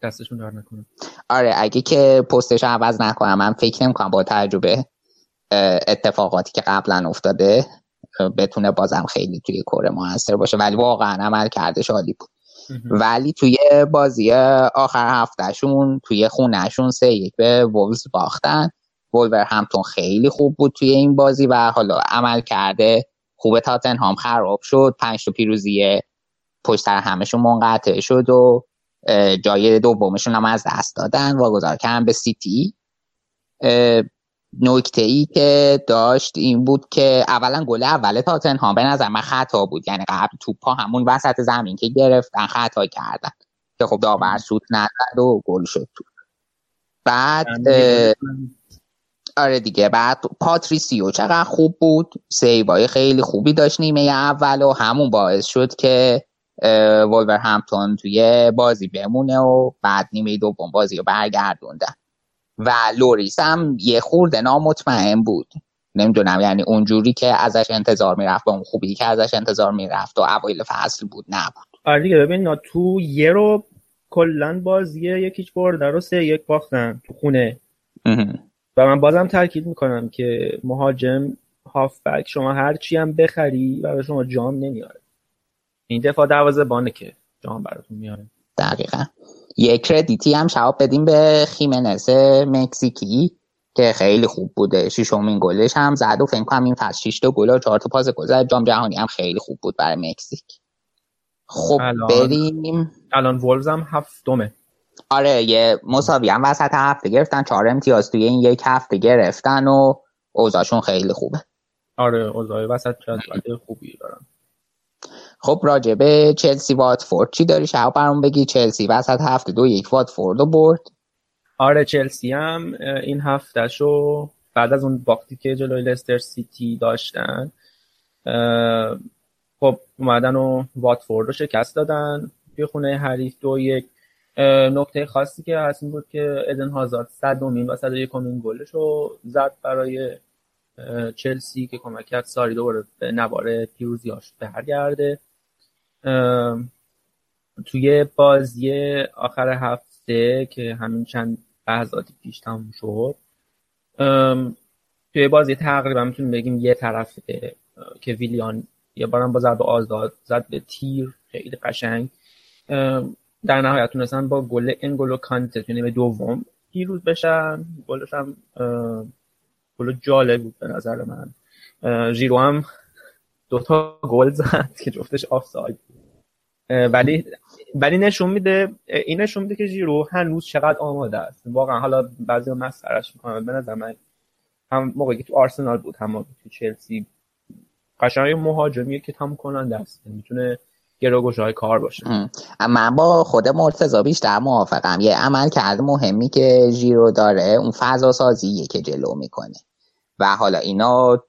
دستشون در نکنه آره اگه که پستش عوض نکنم من فکر نمی‌کنم با تجربه اتفاقاتی که قبلا افتاده بتونه بازم خیلی توی کره موثر باشه ولی واقعا عمل کردش عالی بود. ولی توی بازی آخر هفتهشون توی خونهشون سه یک به وولز باختن. وولور همتون خیلی خوب بود توی این بازی و حالا عمل کرده. خوب تاتنهام خراب شد. پنج تا پیروزی پشت همشون منقطع شد و جای دومشون هم از دست دادن. واگذار کردن به سیتی. نکته ای که داشت این بود که اولا گل اول تاتنهام به نظر من خطا بود. یعنی قبل توپا همون وسط زمین که گرفتن خطا کردن که خب داور سود نزد و گل شد تو بعد آره دیگه. بعد پاتریسیو چقدر خوب بود. save ای خیلی خوبی داشت نیمه اول و همون باعث شد که ولورهمپتون توی بازی بمونه و بعد نیمه دوم بازی رو برگردوندن. و لوریس هم یه خورده نامطمئن بود. نمی‌دونم یعنی اونجوری که ازش انتظار می‌رفت با اون خوبی که ازش انتظار می‌رفت و اوایل فصل بود نبود. آره دیگه ببین تو یه رو کلا بازی یک هیچ برده رو سه یک باختن تو خونه. و من بازم تاکید می‌کنم که مهاجم هافبک شما هر چی هم بخری برای شما جام نمیاره. این دفاع دروازه بانه که جام براتون میاره. دقیقا. یک کردیتی هم شواب بدیم به خیمنز مکزیکی که خیلی خوب بوده. ششمین گلش هم زد و فکر کنم این فصل 6 تا گل و 4 تا پاس گل زد جام جهانی هم خیلی خوب بود برای مکزیک. خب الان- بریم. الان وولز هم هفتمه آره یه مساوی هم وسط هفته گرفتن چهار امتیاز توی این یک هفته گرفتن و اوضاعشون خیلی خوبه. آره اوضاع وسط جدول خوبی دارن. خب راجع به چلسی واتفورد. چی داری شب برام بگی؟ چلسی وسط هفته دو یک واتفورد رو برد. آره چلسی هم این هفتهشو بعد از اون باختی که جلوی لستر سیتی داشتن خب اومدن و واتفورد رو شکست دادن. توی خونه حریف دو یک. نکته خاصی که هست این بود که ادن هازارد صدومین و صد یکمین گلش رو زد برای چلسی که کمک کرد ساری دوباره به نوار پیروزیاش برگرده. توی بازی آخر هفته که همین چند لحظاتی پیش تموم شد توی بازی تقریبا می‌تونیم بگیم یه طرف که ویلیان یه بارم با ضربه آزاد زد به تیر خیلی قشنگ. در نهایت تونستن با گل انگولو کانته یعنی به دوم پیروز بشن. گلش هم گل جالب بود به نظر من. ژیرو هم دوتا گل زد که جفتش آفساید بود. ولی ولی نشون میده این نشون میده که ژیرو هنوز چقدر آماده است. واقعا حالا بعضی مسخرش می‌کنن. به نظر من هم موقعی که تو آرسنال بود هم موقعی تو چلسی قشنگ یه مهاجمیه که تموم کننده است. می‌تونه گروگوش های کار باشه. ام. من با خود مرتضا بیشتر موافقم. یه عمل کرده مهمی که ژیرو داره اون فضا سازیه که جلو می‌کنه. و حالا اینا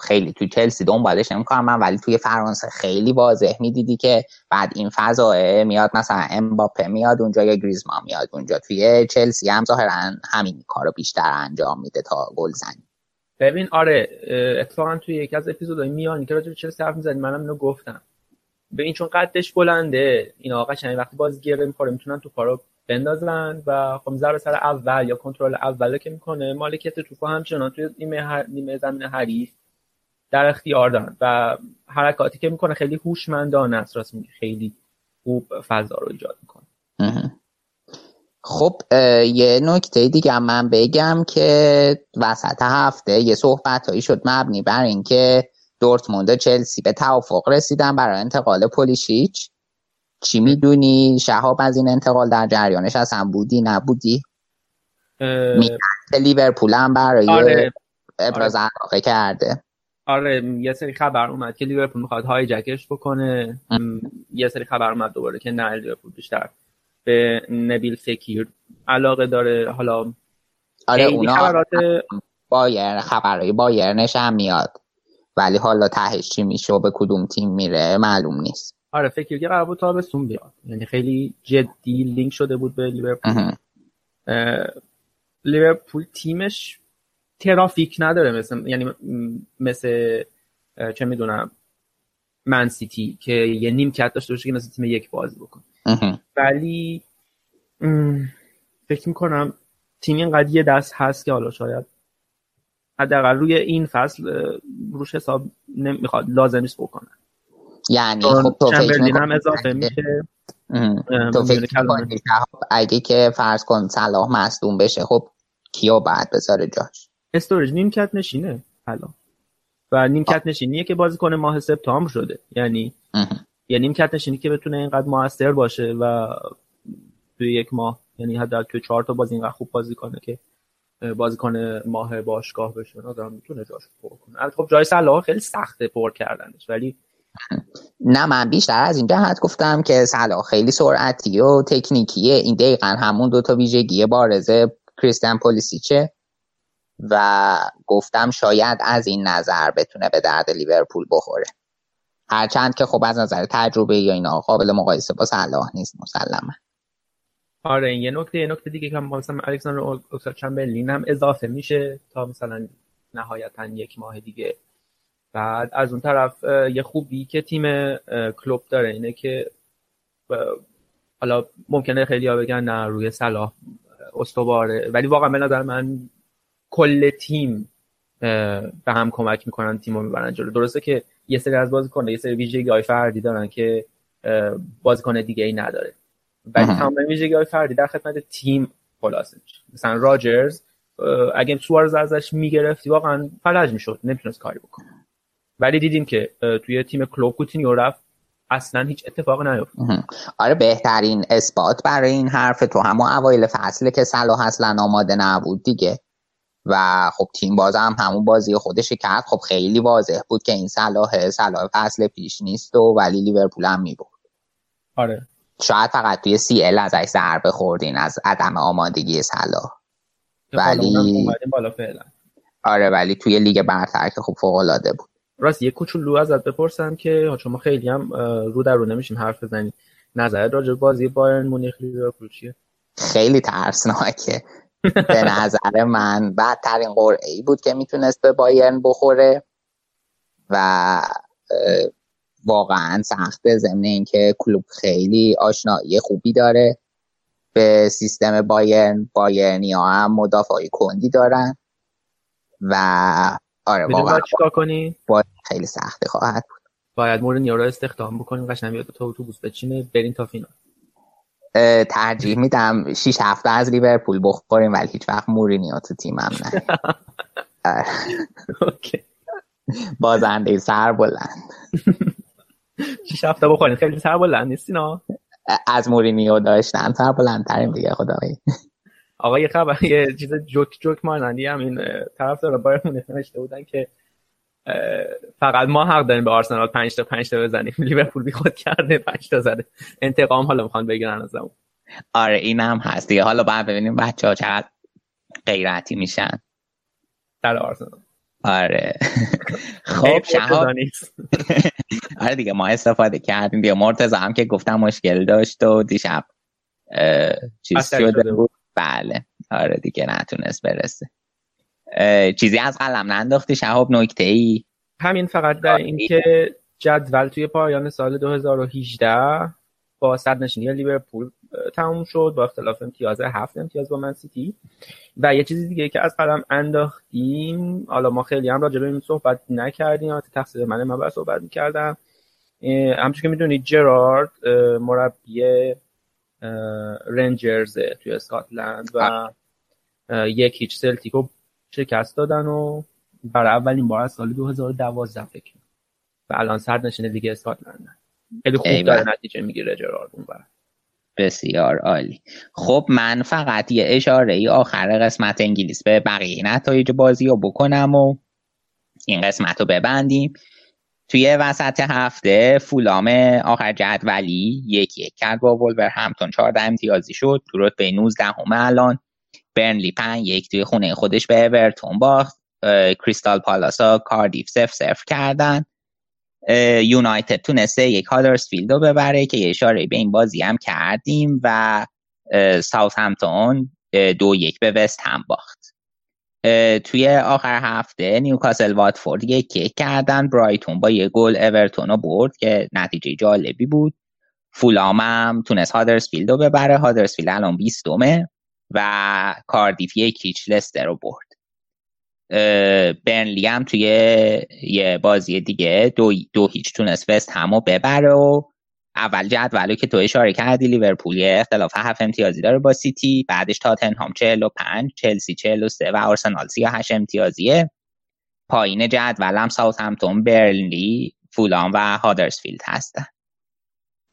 خیلی توی چلسی دنبالش نمی‌کنم. ولی توی فرانسه خیلی واضح می‌دیدی که بعد این فضا میاد مثلا امباپه میاد اونجا یا گریزمان میاد اونجا. توی چلسی هم ظاهرا همین کارو بیشتر انجام میده تا گلزنی ببین آره اتفاقا توی یکی از اپیزودهای میانی که راجع به چلسی حرف می‌زنیم منم اینو گفتم. به این چون قدش بلنده اینا قشنگ وقتی بازی گره می‌خوره می‌تونن تو رو بندازن و خب ضربه سر اول یا کنترل اول که می‌کنه مالکیت توپو همچنان توی نیمه, هر... نیمه زمین حریف در اختیار دارن و حرکاتی که می‌کنه خیلی هوشمندانه است. راست خیلی خوب فضا رو ایجاد می‌کنه. خب یه نکته دیگه من بگم که وسط هفته یه صحبت هایی شد مبنی بر اینکه دورتموند و چلسی به توافق رسیدن برای انتقال پولیشیچ. چی می‌دونی؟ شهاب از این انتقال در جریانش اصلا بودی نبودی؟ اه، لیورپول هم برای آره. ابراز علاقه کرده. آره یه سری خبر اومد که لیورپول می‌خواد های جکش بکنه یه سری خبر اومد دوباره که نه لیورپول بیشتر به نبیل فکیر علاقه داره. حالا آره اونا خبرات بایر خبرهای بایرنش هم میاد. ولی حالا تهش چی میشه و به کدوم تیم میره معلوم نیست. آره فکر که قرار بود تابستون بیاد. یعنی خیلی جدی لینک شده بود به لیورپول. لیورپول تیمش ترافیک نداره مثل یعنی مثل چه می‌دونم من سیتی که یه نیمکت داشته باشه که مثل تیم یک بازی بکنه. ولی فکر می‌کنم تیم اینقدر یه دست هست که حالا شاید حداقل روی این فصل روش حساب نمی‌خواد لازم نیست بکنن یعنی خب تو فکر هم اضافه میشه. تو فکر می‌کنی اگه که فرض کن صلاح مصدوم بشه خب کیو بعد بذاره جاش؟ استورج نیمکت نشینه الان. و نیمکت نشینیه که بازیکن ماه سپتامبر شده. یعنی مهم. یه نیمکت نشینی که بتونه اینقدر موثر باشه و توی یک ماه یعنی حداقل توی چهار تا بازی اینقدر خوب بازی کنه که بازیکن ماه باشگاه بشه. آدم می‌تونه جاش پر کنه. البته خب جای صلاح خیلی سخته پر کردنش ولی [LAUGHS] نه من بیشتر از این جهت گفتم که صلاح خیلی سرعتی و تکنیکیه. این دقیقا همون دوتا ویژگی بارز کریستیان پولیسیچه. و گفتم شاید از این نظر بتونه به درد لیورپول بخوره. هرچند که خب از نظر تجربه یا اینا قابل مقایسه با صلاح نیست مسلما. آره این یه نکته یه نکته دیگه که مثلا الکساندر اوکسال چمبرلین هم اضافه میشه تا مثلا نهایتا یک ماه دیگه. بعد از اون طرف یه خوبی که تیم کلوب داره اینه که حالا ممکنه خیلی ها بگن نه روی صلاح استواره. ولی واقعا به نظر من کل تیم به هم کمک می‌کنن تیم رو می‌برن جلو. درسته که یه سری از بازیکن یه سری ویژگی های فردی دارن که بازیکن دیگه ای نداره. ولی تمام ویژگی های فردی در خدمت تیم خلاصه میشه. مثلا راجرز اگه سوارز ازش می‌گرفتی واقعا فلج می‌شد نمی‌تونست کاری بکنه. ولی دیدیم که توی تیم کلوب کوتینیو رفت اصلا هیچ اتفاق نیفتاد آره بهترین اثبات برای این حرف تو همون اوایل فصله که صلاح اصلا آماده نبود دیگه. و خب تیم باز هم همون بازی خودش کرد. خب خیلی واضح بود که این صلاح صلاح فصل پیش نیست و ولی لیورپول هم میبود آره. شاید فقط توی سی ال ازش ضربه خوردین از عدم آمادگی صلاح. ولی بالا فعلا. آره ولی توی لیگ برتر که خب فوق العاده بود. راست یه کوچولو ازت بپرسم که چون ما خیلی هم رو در رو نمیشیم حرف بزنیم نظر راجع بازی بایرن مونیخ لیورپول چیه؟ خیلی ترسناکه. به نظر من بدترین قرعه ای بود که می‌تونست به بایرن بخوره و واقعا سخته ضمن اینکه کلوب خیلی آشنایی خوبی داره به سیستم بایرن. بایرنی ها هم مدافعی کندی دارن و آره واقعا چیکار کنی؟ خیلی سخته خواهد بود. باید مورینیو رو استخدام بکنیم قشنگ بیاد تو اتوبوس بچینه برین تا فینال. ترجیح میدم 6 هفته از لیورپول بخوریم ولی هیچ وقت مورینیو تو تیمم نه. [LAUGHS] بازنده سر بلند. 6 هفته بخوریم خیلی سر بلند نیستین از مورینیو داشتن سر بلندترین دیگه خدایی آقا یه خبر یه چیز جوک جوک مانندی هم این طرف داره باید نوشته بودن که فقط ما حق داریم به آرسنال 5 تا 5 تا بزنیم. [LAUGHS] لیورپول بی خود کرده 5 تا زده. انتقام حالا می‌خوان بگیرن ازمون آره این هم هست دیگه. حالا بعد ببینیم بچه ها چقدر غیرتی میشن. در آرسنال. آره. [LAUGHS] خب شهاب. [LAUGHS] آره دیگه ما استفاده کردیم. دیگه مرتضی هم که گفتم مشکل داشت و دیشب چیز شده بود. بله. آره دیگه نتونست برسه. چیزی از قلم ننداختی شهاب نکته ای همین فقط در اینکه جدول توی پایان سال 2018 با صد نشینی لیورپول تموم شد با اختلاف امتیاز هفت امتیاز با من سیتی. و یه چیزی دیگه که از قلم انداختیم حالا ما خیلی هم راجع به این صحبت نکردیم تقصیر من من باید صحبت می‌کردم. همچون که می‌دونید جرارد مربی رنجرز توی اسکاتلند و یک هیچ سلتیکو شکست دادن و برای اولین بار از سال 2012 فکر و الان سرد نشینه دیگه اسکاتلند خیلی خوب داره نتیجه می‌گیره جرارد اون برای. بسیار عالی. خب من فقط یه اشاره ای آخر قسمت انگلیس به بقیه نتایج بازی رو بکنم و این قسمت رو ببندیم. توی وسط هفته فولام آخر جدولی یک یک کرد با ولور همتون 14 امتیازی شد. تو به 19 همه الان. برنلی پن یک توی خونه خودش به اورتون باخت. کریستال پالاسا کاردیف سف سف کردن. یونایتد تونسته یک هادرسفیلد رو ببره که یه اشاره به این بازی هم کردیم و ساوت همتون دو یک به وست هم باخت. توی آخر هفته نیوکاسل واتفورد یک یک کردن. برایتون با یه گل اورتون رو برد که نتیجه جالبی بود. فولام هم تونست هادرسفیلد رو ببره. هادرسفیلد الان 20 دومه و کاردیف یک هیچ لستر رو برد برنلی هم توی یه بازی دیگه دو, دو هیچ تونست وست همو ببره و اول جدولو که تو اشاره کردی لیورپول یه اختلاف هفت امتیازی داره با سیتی بعدش تاتنهام 45 چلسی 43 و آرسنال 38 امتیازیه. پایین جدول هم ساوثهمپتون برنلی فولام و هادرسفیلد هستن.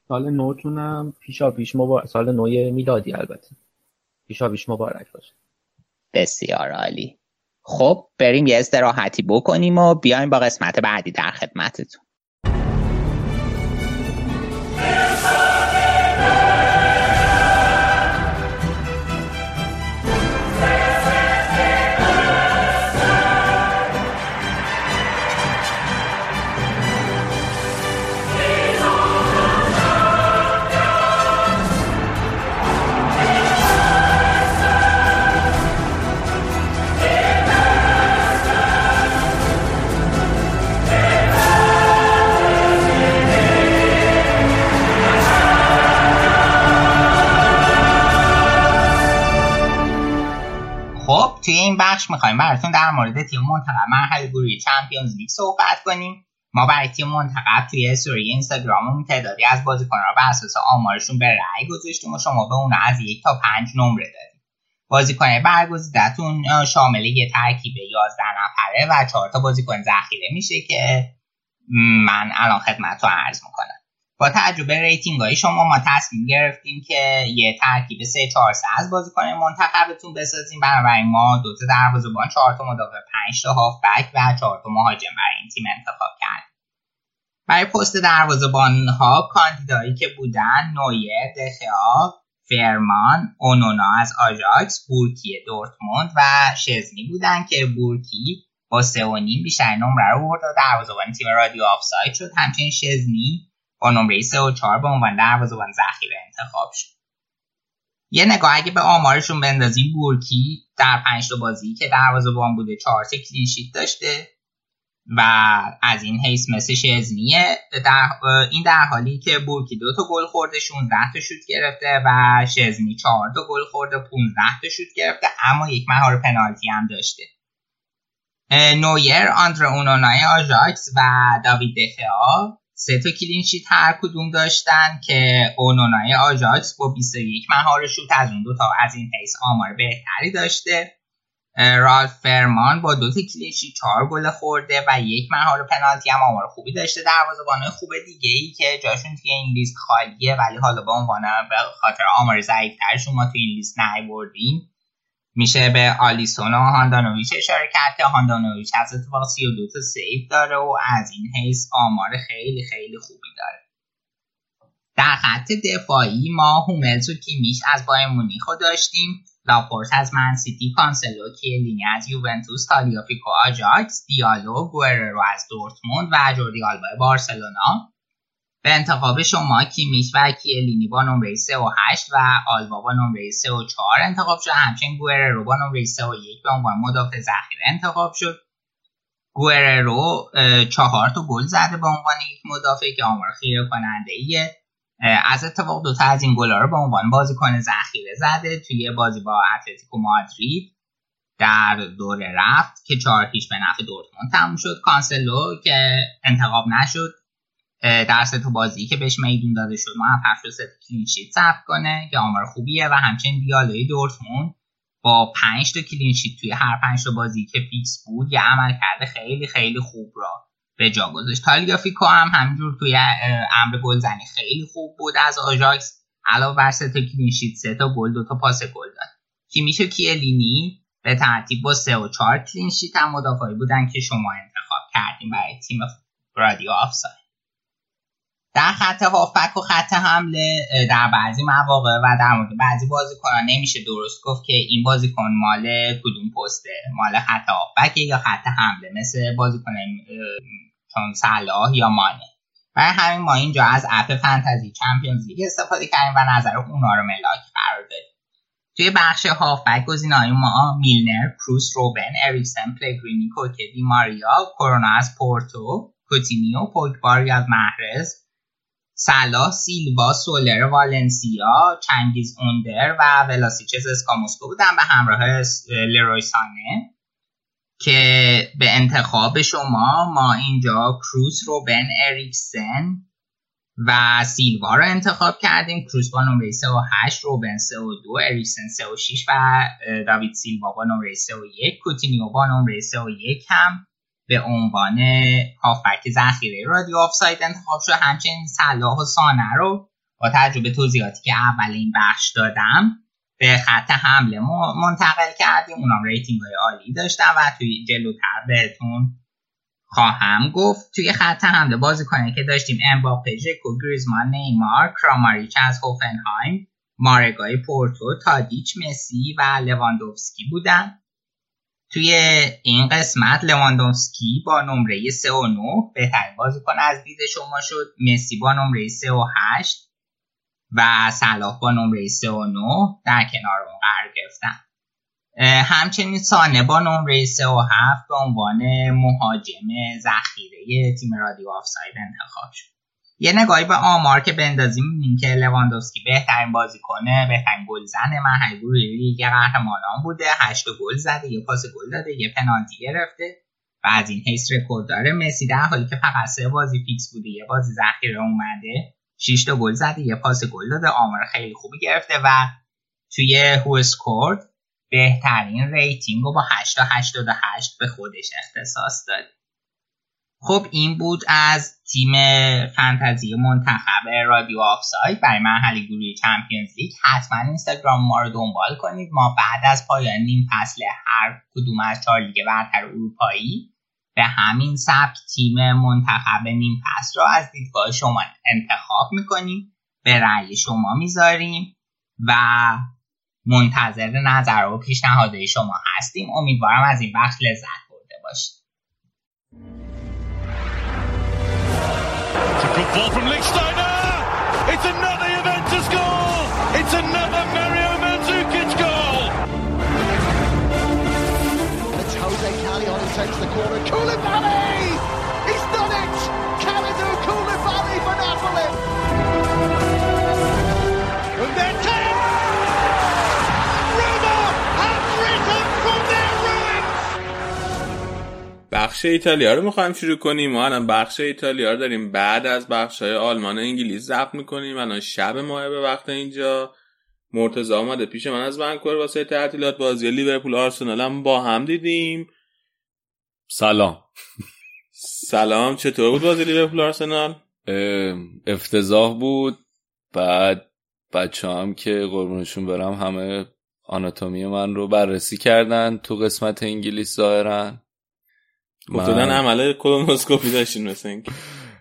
سال نوتونم پیشا پیش مبارک سال نوی میلادی البته. پیشا پیش مبارک باشه. بسیار عالی. خب بریم یه استراحتی بکنیم و بیایم با قسمت بعدی در خدمتتون. توی این بخش می‌خوایم براتون در مورد تیم منتخب مرحله گروهی چمپیونز لیگ صحبت کنیم. ما برای تیم منتخب توی استوری اینستاگراممون تعدادی از بازیکنان را بر اساس آمارشون به رأی گذاشتیم و شما به اون از یک تا پنج نمره دادیم. بازیکن برگزیدتون شامل یه ترکیب 11 نفره و چهار تا بازیکن ذخیره میشه که من الان خدمت رو عرض می‌کنم. با توجه به rating های شما ما تصمیم گرفتیم که یه ترکیب 3 4 3 از بازیکن منتخبتون بسازیم. بنابراین ما دو تا دروازه‌بان 4 تا مدافع 5 تا هافبک و 4 تا مهاجم برای این تیم انتخاب کردیم. برای پست دروازه‌بان ها کاندیدایی که بودن نویر دخیا فرمان اونونا از آژاکس بورکی دورتموند و شزنی بودن که بورکی با سه و نیم بیشتر نمره رو برد و دروازه‌بان تیم رادیو آفساید شد. همچنین شزنی با نمره 3 و 4 به عنوان دروازه‌بان ذخیره انتخاب شد. یه نگاه اگه به آمارشون بندازیم بورکی در 5 تا بازی که دروازه‌بان بوده 4 تا clean sheet داشته و از این حیث مثل شزنیه در این در حالی که بورکی دو تا گل خورده 16 تا شوت گرفته و شزنی 4 تا گل خورده 15 تا شوت گرفته اما یک مهار پنالتی هم داشته. نویر آندر اونونای آژاکس و داوید دخیا سه تا clean sheet هر کدوم داشتن که اونونای آژاکس با 21 مهار شوت از اون دو تا از این حیث آمار بهتری داشته. رالف فرمان با دو تا clean sheet چهار گل خورده و یک مهار پنالتی هم آمار خوبی داشته. دروازه‌بانای خوب دیگه ای که جاشون توی این لیست خالیه ولی حالا به عنوان به خاطر آمار ضعیف‌ترشون ما توی این لیست نیاوردیم. میشه به آلیسون و هاندانویچ اشاره کرد که هاندانویچ از اتفاق 32 تا save داره و از این حیث آمار خیلی خیلی خوبی داره. در خط دفاعی ما هوملز و کیمیش از بایر مونیخو داشتیم. لاپورت از منسیتی کانسلو کیلینی از یوونتوس تالیافیکو آجاکس دیالو گوئررو از دورتموند و جوردی آلبا بارسلونا. به انتخاب شما کیمیش و کیلینی با نمره 3 و 8 و آلوا با نمره 3 و 4 انتخاب شد. همچنین گوئررو با نمره 3 و 1 به عنوان مدافع ذخیره انتخاب شد. گوئررو چهار تا گل زده به عنوان یک مدافع که آمار خیره کننده ایه از اتفاق دو تا از این گلا رو به عنوان بازیکن ذخیره زده توی بازی با اتلتیکو مادرید در دوره رفت که چهار هیچ به نفع دورتموند تموم شد. کانسلو که انتخاب نشد در سه بازی که بهش میدون داده شد. موفق شد سه clean sheet ثبت کنه که آمار خوبیه و همچنین دیالوی دورتموند با 5 تا clean sheet توی هر 5 تا بازی که فیکس بود یه عملکرد خیلی خیلی خوب را به جا گذاشت. تالیافیکو هم همینجور توی امر گلزنی خیلی خوب بود. از آژاکس علاوه بر سه تا clean sheet سه تا گل دو تا پاس گل داد. کیمیش و کیلینی. به ترتیب با سه و چهار clean sheet هم مدافعی بودن که شما انتخاب کردیم برای تیم رادیو آفساید. در خط هافبک و خط حمله در بعضی مواقع و در مورد بعضی بازیکنان نمیشه درست گفت که این بازیکن مال کدوم پسته؟ مال خط هافبک یا خط حمله؟ مثل بازیکن چون صلاح یا مانه. برای همین ما اینجا از app فانتزی چمپیونز لیگ استفاده کردیم و نظر اونا رو ملاک قرار دادیم. توی بخش هافبک گزینه‌های ما میلنر، کروس، روبن، اریکسن، پلگرینی، کوکه، دی ماریا، کرونا از پورتو، کوتینیو، پوگبا، ریاض محرز، صلاح سیلوا سولر والنسیا چنگیز اوندر و ولاسیچ زسکا مسکو بودن به همراه لروی سانه که به انتخاب شما ما اینجا کروس روبن اریکسن و سیلوا رو انتخاب کردیم. کروس با نمره 3 و 8 روبن 3 و 2 اریکسن 3 و 6 و داوید سیلوا با نمره 3 و 1 کوتینیو با نمره 3 و 1 هم. به عنوان هافبک ذخیره رادیو آفساید انتخاب شد. همچنین صلاح و سانه رو با توجه به توضیحاتی که اول این بخش دادم به خط حمله منتقل کردیم. اونام rating های عالی داشتن و توی جلوتر بهتون خواهم گفت. توی خط حمله بازیکنایی که داشتیم امباپه ژکو گریزمان نیمار کراماریچ از هوفنهایم ماره‌گای پورتو تادیچ مسی و لواندوفسکی بودن. توی این قسمت لواندوفسکی با نمره 3 و 9 بهترین بازیکن از دید شما شد. مسی با نمره 3 و 8 و صلاح با نمره 3 و 9 در کنار اون قرار گرفتن. همچنین سانه با نمره 3 و 7 به عنوان مهاجم ذخیره تیم رادیو آفساید انتخاب شد. یه نگاهی به آمار که بندازیم می‌بینیم که لواندوفسکی بهترین بازیکنه بهترین گل زنه محبوب لیگ قهرمانان بوده هشت گل زده یه پاس گل داده یه پنالتی گرفته و از این حیث رکورد داره. مسی در حالی که فقط سه بازی فیکس بوده یه بازی ذخیره اومده 6 تا گل زده یه پاس گل داده آمار خیلی خوبی گرفته و توی WhoScored بهترین rating رو با 8 تا 88 به خودش اختصاص داد. خب این بود از تیم فانتزی منتخب رادیو آفساید. برای مرحله گروهی چمپیونز لیگ. حتما اینستاگرام ما رو دنبال کنید. ما بعد از پایان نیم فصل هر کدوم از چهار لیگ برتر اروپایی به همین سبک تیم منتخب نیم فصل رو از دیدگاه شما انتخاب می‌کنیم. به رأی شما می‌ذاریم و منتظر نظر و پیشنهادهای شما هستیم. امیدوارم از این بخش لذت برده باشید. Good ball from Lichtsteiner. It's another Juventus goal. It's another Mario Mandzukic goal. It's Jose Callejon who takes the corner. Koulibaly! بخش ایتالیا رو می‌خوایم شروع کنیم. ما الان بخش ایتالیا رو داریم. بعد از بخش های آلمان و انگلیس ضبط می‌کنیم. الان شب ماه به وقت اینجا. مرتضی آمده پیش من از ونکوور واسه تعطیلات بازی. لیورپول آرسنال هم با هم دیدیم. سلام. سلام. چطور بود بازی لیورپول آرسنال؟ افتضاح بود. بعد بچه هم که قربونشون برم همه آناتومی من رو بررسی کردن. تو قسمت انگلیس ظاهرا. گفتادن عمله کلونوسکوپی داشتین مثل اینکه.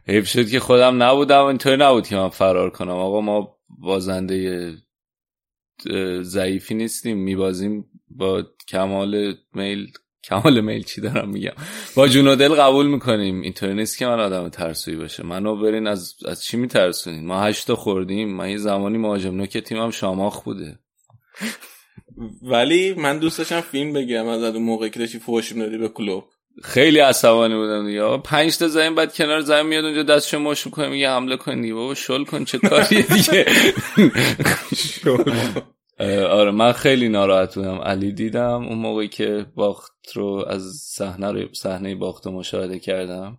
حیف شد که خودم نبودم اینطوری نبود که من فرار کنم. آقا ما بازنده ضعیفی نیستیم میبازیم با کمال میل. کمال میل چی دارم میگم؟ با جون و دل قبول می‌کنیم. اینطوری نیست که من آدم ترسویی باشه. منو برین از از چی میترسونین؟ ما هشتا خوردیم. من یه زمانی مهاجم نوک تیمم شاماخ بوده. ولی من دوست داشتم فیلم بگیرم از اون موقعی که داشتی فوش می‌دادی به کلوب. خیلی عصبانی بودم آقا پنج تا زمین بعد کنار زمین میاد اونجا دستشو مش می‌کنه میگه حمله کن دیگه. بابا شل کن چه کاریه دیگه؟ [LAUGHS] آره من خیلی ناراحت بودم. علی دیدم اون موقعی که باخت رو از صحنه رو صحنه باخت رو مشاهده کردم.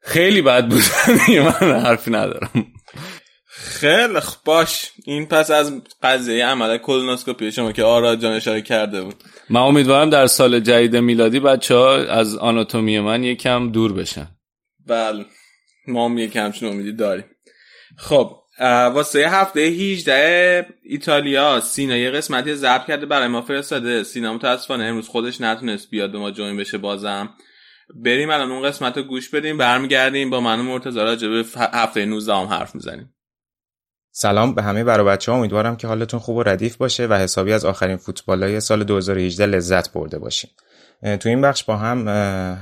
خیلی بد بود. [LAUGHS] من حرفی ندارم. خیلی خ- باش. این پس از قضیه عمل کلونوسکوپی شما که آراد جان اشاره کرده بود. من امیدوارم در سال جدید میلادی بچه ها از آناتومی من یکم دور بشن. بله. ما هم یک همچین امیدی داریم. خب واسه هفته 18 ایتالیا سینا یه قسمتی ضبط کرده برای ما فرستاده. سینا متاسفانه امروز خودش نتونست بیاد به ما جوین بشه بازم. بریم الان اون قسمت رو گوش بدیم برمیگردیم با من و مرتضی راجع به هفته 19 هم حرف می‌زنیم. سلام به همه برای بچه ها امیدوارم که حالتون خوب و ردیف باشه و حسابی از آخرین فوتبالای سال 2018 لذت برده باشین. تو این بخش با هم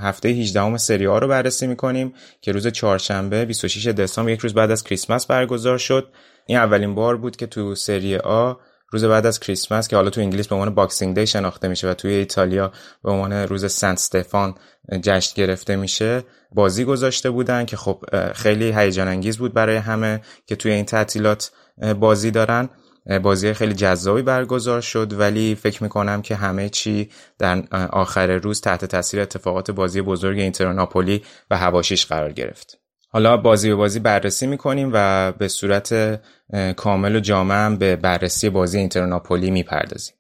هفته 18 هم سری آ رو بررسی می‌کنیم که روز چهارشنبه 26 دسامبر یک روز بعد از کریسمس برگزار شد. این اولین بار بود که تو سری آ روز بعد از کریسمس که حالا تو انگلیس به عنوان Boxing Day شناخته میشه و توی ایتالیا به عنوان روز سنت استفان جشن گرفته میشه بازی گذاشته بودن که خب خیلی هیجان انگیز بود برای همه که توی این تعطیلات بازی دارن. بازی خیلی جذابی برگزار شد ولی فکر می‌کنم که همه چی در آخر روز تحت تاثیر اتفاقات بازی بزرگ اینتر ناپولی و هواشیش قرار گرفت. حالا بازی به بازی بررسی می‌کنیم و به صورت کامل و جامع به بررسی بازی اینتر و ناپولی می‌پردازیم.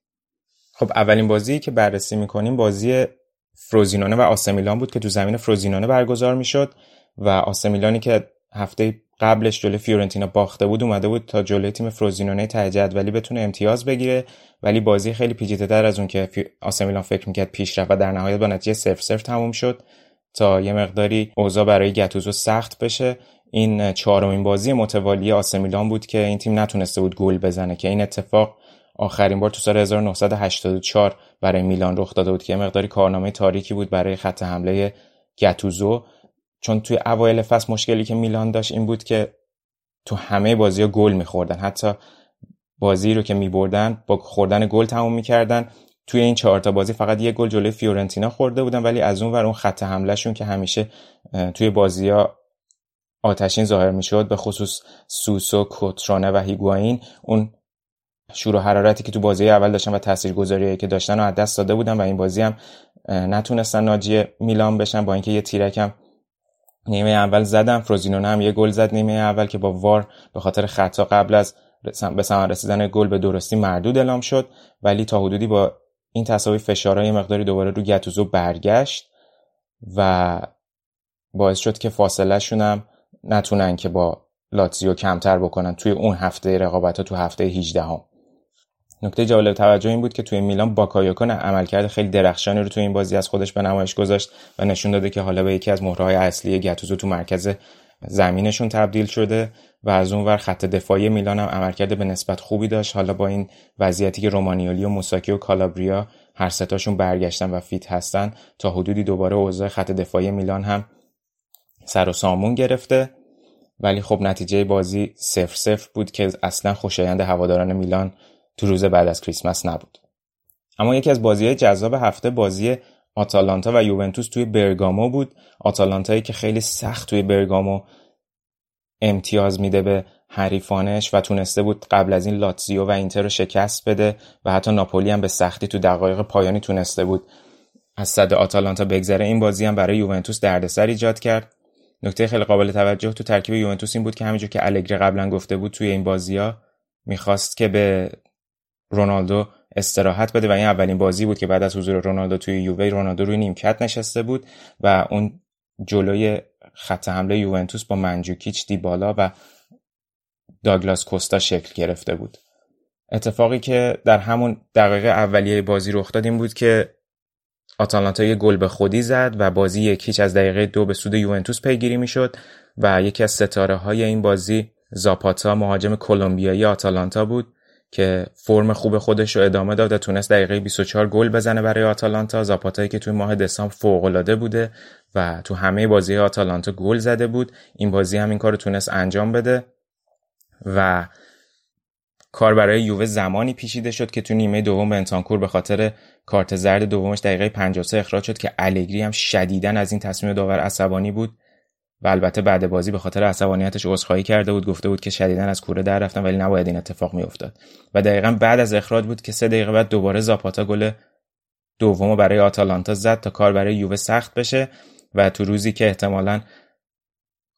خب اولین بازی که بررسی می‌کنیم بازی فروزینونه و آسمیلان بود که تو زمین فروزینونه برگزار می‌شد و آسمیلانی که هفته قبلش جلوی فیورنتینا باخته بود اومده بود تا جلوی تیم فروزینونه ته جدولی بتونه امتیاز بگیره. ولی بازی خیلی پیچیده تر از اون که آسمیلان فکر می‌کرد پیش رفت و در نهایت با نتیجه 0 0 تموم شد. تا یه مقداری اوضاع برای گتوزو سخت بشه. این چهارمین بازی متوالی آسمیلان بود که این تیم نتونسته بود گل بزنه که این اتفاق آخرین بار تو سال 1984 برای میلان رخ داده بود که یه مقداری کارنامه تاریکی بود برای خط حمله گتوزو چون توی اوایل فصل مشکلی که میلان داشت این بود که تو همه بازی گل میخوردن. حتی بازی رو که میبردن با خوردن گل تموم می‌کردن. توی این چهار تا بازی فقط یه گل جلوی فیورنتینا خورده بودن ولی از اون ور اون خط حملهشون که همیشه توی بازی ها آتشین ظاهر می‌شد به خصوص سوسو کوترانه و هیگواین اون شور حرارتی که تو بازی اول داشتن و تاثیرگذاریایی که داشتن رو از دست داده بودن و این بازی هم نتونستن ناجی میلان بشن. با اینکه یه تیرکم نیمه اول زدم فروزینونه هم یه گل زد نیمه اول که با وار به خاطر خطا قبل از به ثمر رسیدن گل به درستی مردود اعلام شد. ولی تا حدودی با این تساوی فشارهای مقداری دوباره رو گتوزو برگشت و باعث شد که فاصله شونم نتونن که با لاتزیو کمتر بکنن توی اون هفته رقابت ها تو هفته 18 هم. نکته جالب توجه این بود که توی میلان باکایوکو عملکرد خیلی درخشانی رو توی این بازی از خودش به نمایش گذاشت و نشون داده که حالا به یکی از مهرهای اصلی گتوزو تو مرکز زمینشون تبدیل شده و از اون ور خط دفاعی میلان هم عملکرد به نسبت خوبی داشت. حالا با این وضعیتی که رومانیولی و موساکی و کالابریا هر ستاشون برگشتن و فیت هستن تا حدودی دوباره اوضاع خط دفاعی میلان هم سر و سامون گرفته. ولی خب نتیجه بازی سفر سفر بود که اصلا خوشایند هواداران میلان تو روز بعد از کریسمس نبود. اما یکی از بازی جذاب هفته بازی آتالانتا و یوونتوس توی برگامو بود. آتالانتایی که خیلی سخت توی برگامو امتیاز میده به حریفانش و تونسته بود قبل از این لاتزیو و اینتر رو شکست بده و حتی ناپولی هم به سختی تو دقایق پایانی تونسته بود. از صد آتالانتا بگذره این بازی هم برای یوونتوس دردسر ایجاد کرد. نکته خیلی قابل توجه تو ترکیب یوونتوس این بود که همینجور که الگری قبلا گفته بود توی این بازی ها می‌خواست که به رونالدو استراحت بده و این اولین بازی بود که بعد از حضور رونالدو توی یووه رونالدو روی نیمکت نشسته بود و اون جلوی خط حمله یوونتوس با منجوکیچ دیبالا و داگلاس کوستا شکل گرفته بود. اتفاقی که در همون دقیقه اولیه بازی رخ داد این بود که آتالانتا یه گل به خودی زد و بازی یکیچ از دقیقه دو به سود یوونتوس پیگیری می‌شد و یکی از ستاره های این بازی زاپاتا مهاجم کلمبیایی آتالانتا بود. که فرم خوب خودش رو ادامه داد تونست دقیقه 24 گل بزنه برای آتالانتا. زاپاتایی که توی ماه دسامبر فوق بوده و تو همه بازی آتالانتا گل زده بود. این بازی هم این کار رو تونست انجام بده و کار برای یووه زمانی پیچیده شد که تو نیمه دوم بنتانکور به خاطر کارت زرد دومش دقیقه 53 اخراج شد که الگری هم شدیدن از این تصمیم داور عصبانی بود. و البته بعد بازی به خاطر عصبانیتش عذرخواهی کرده بود گفته بود که شدیدن از کوره در رفتن ولی نباید این اتفاق میافتاد. و دقیقا بعد از اخراج بود که سه دقیقه بعد دوباره زاپاتا گل دومو برای آتالانتا زد تا کار برای یووه سخت بشه و تو روزی که احتمالا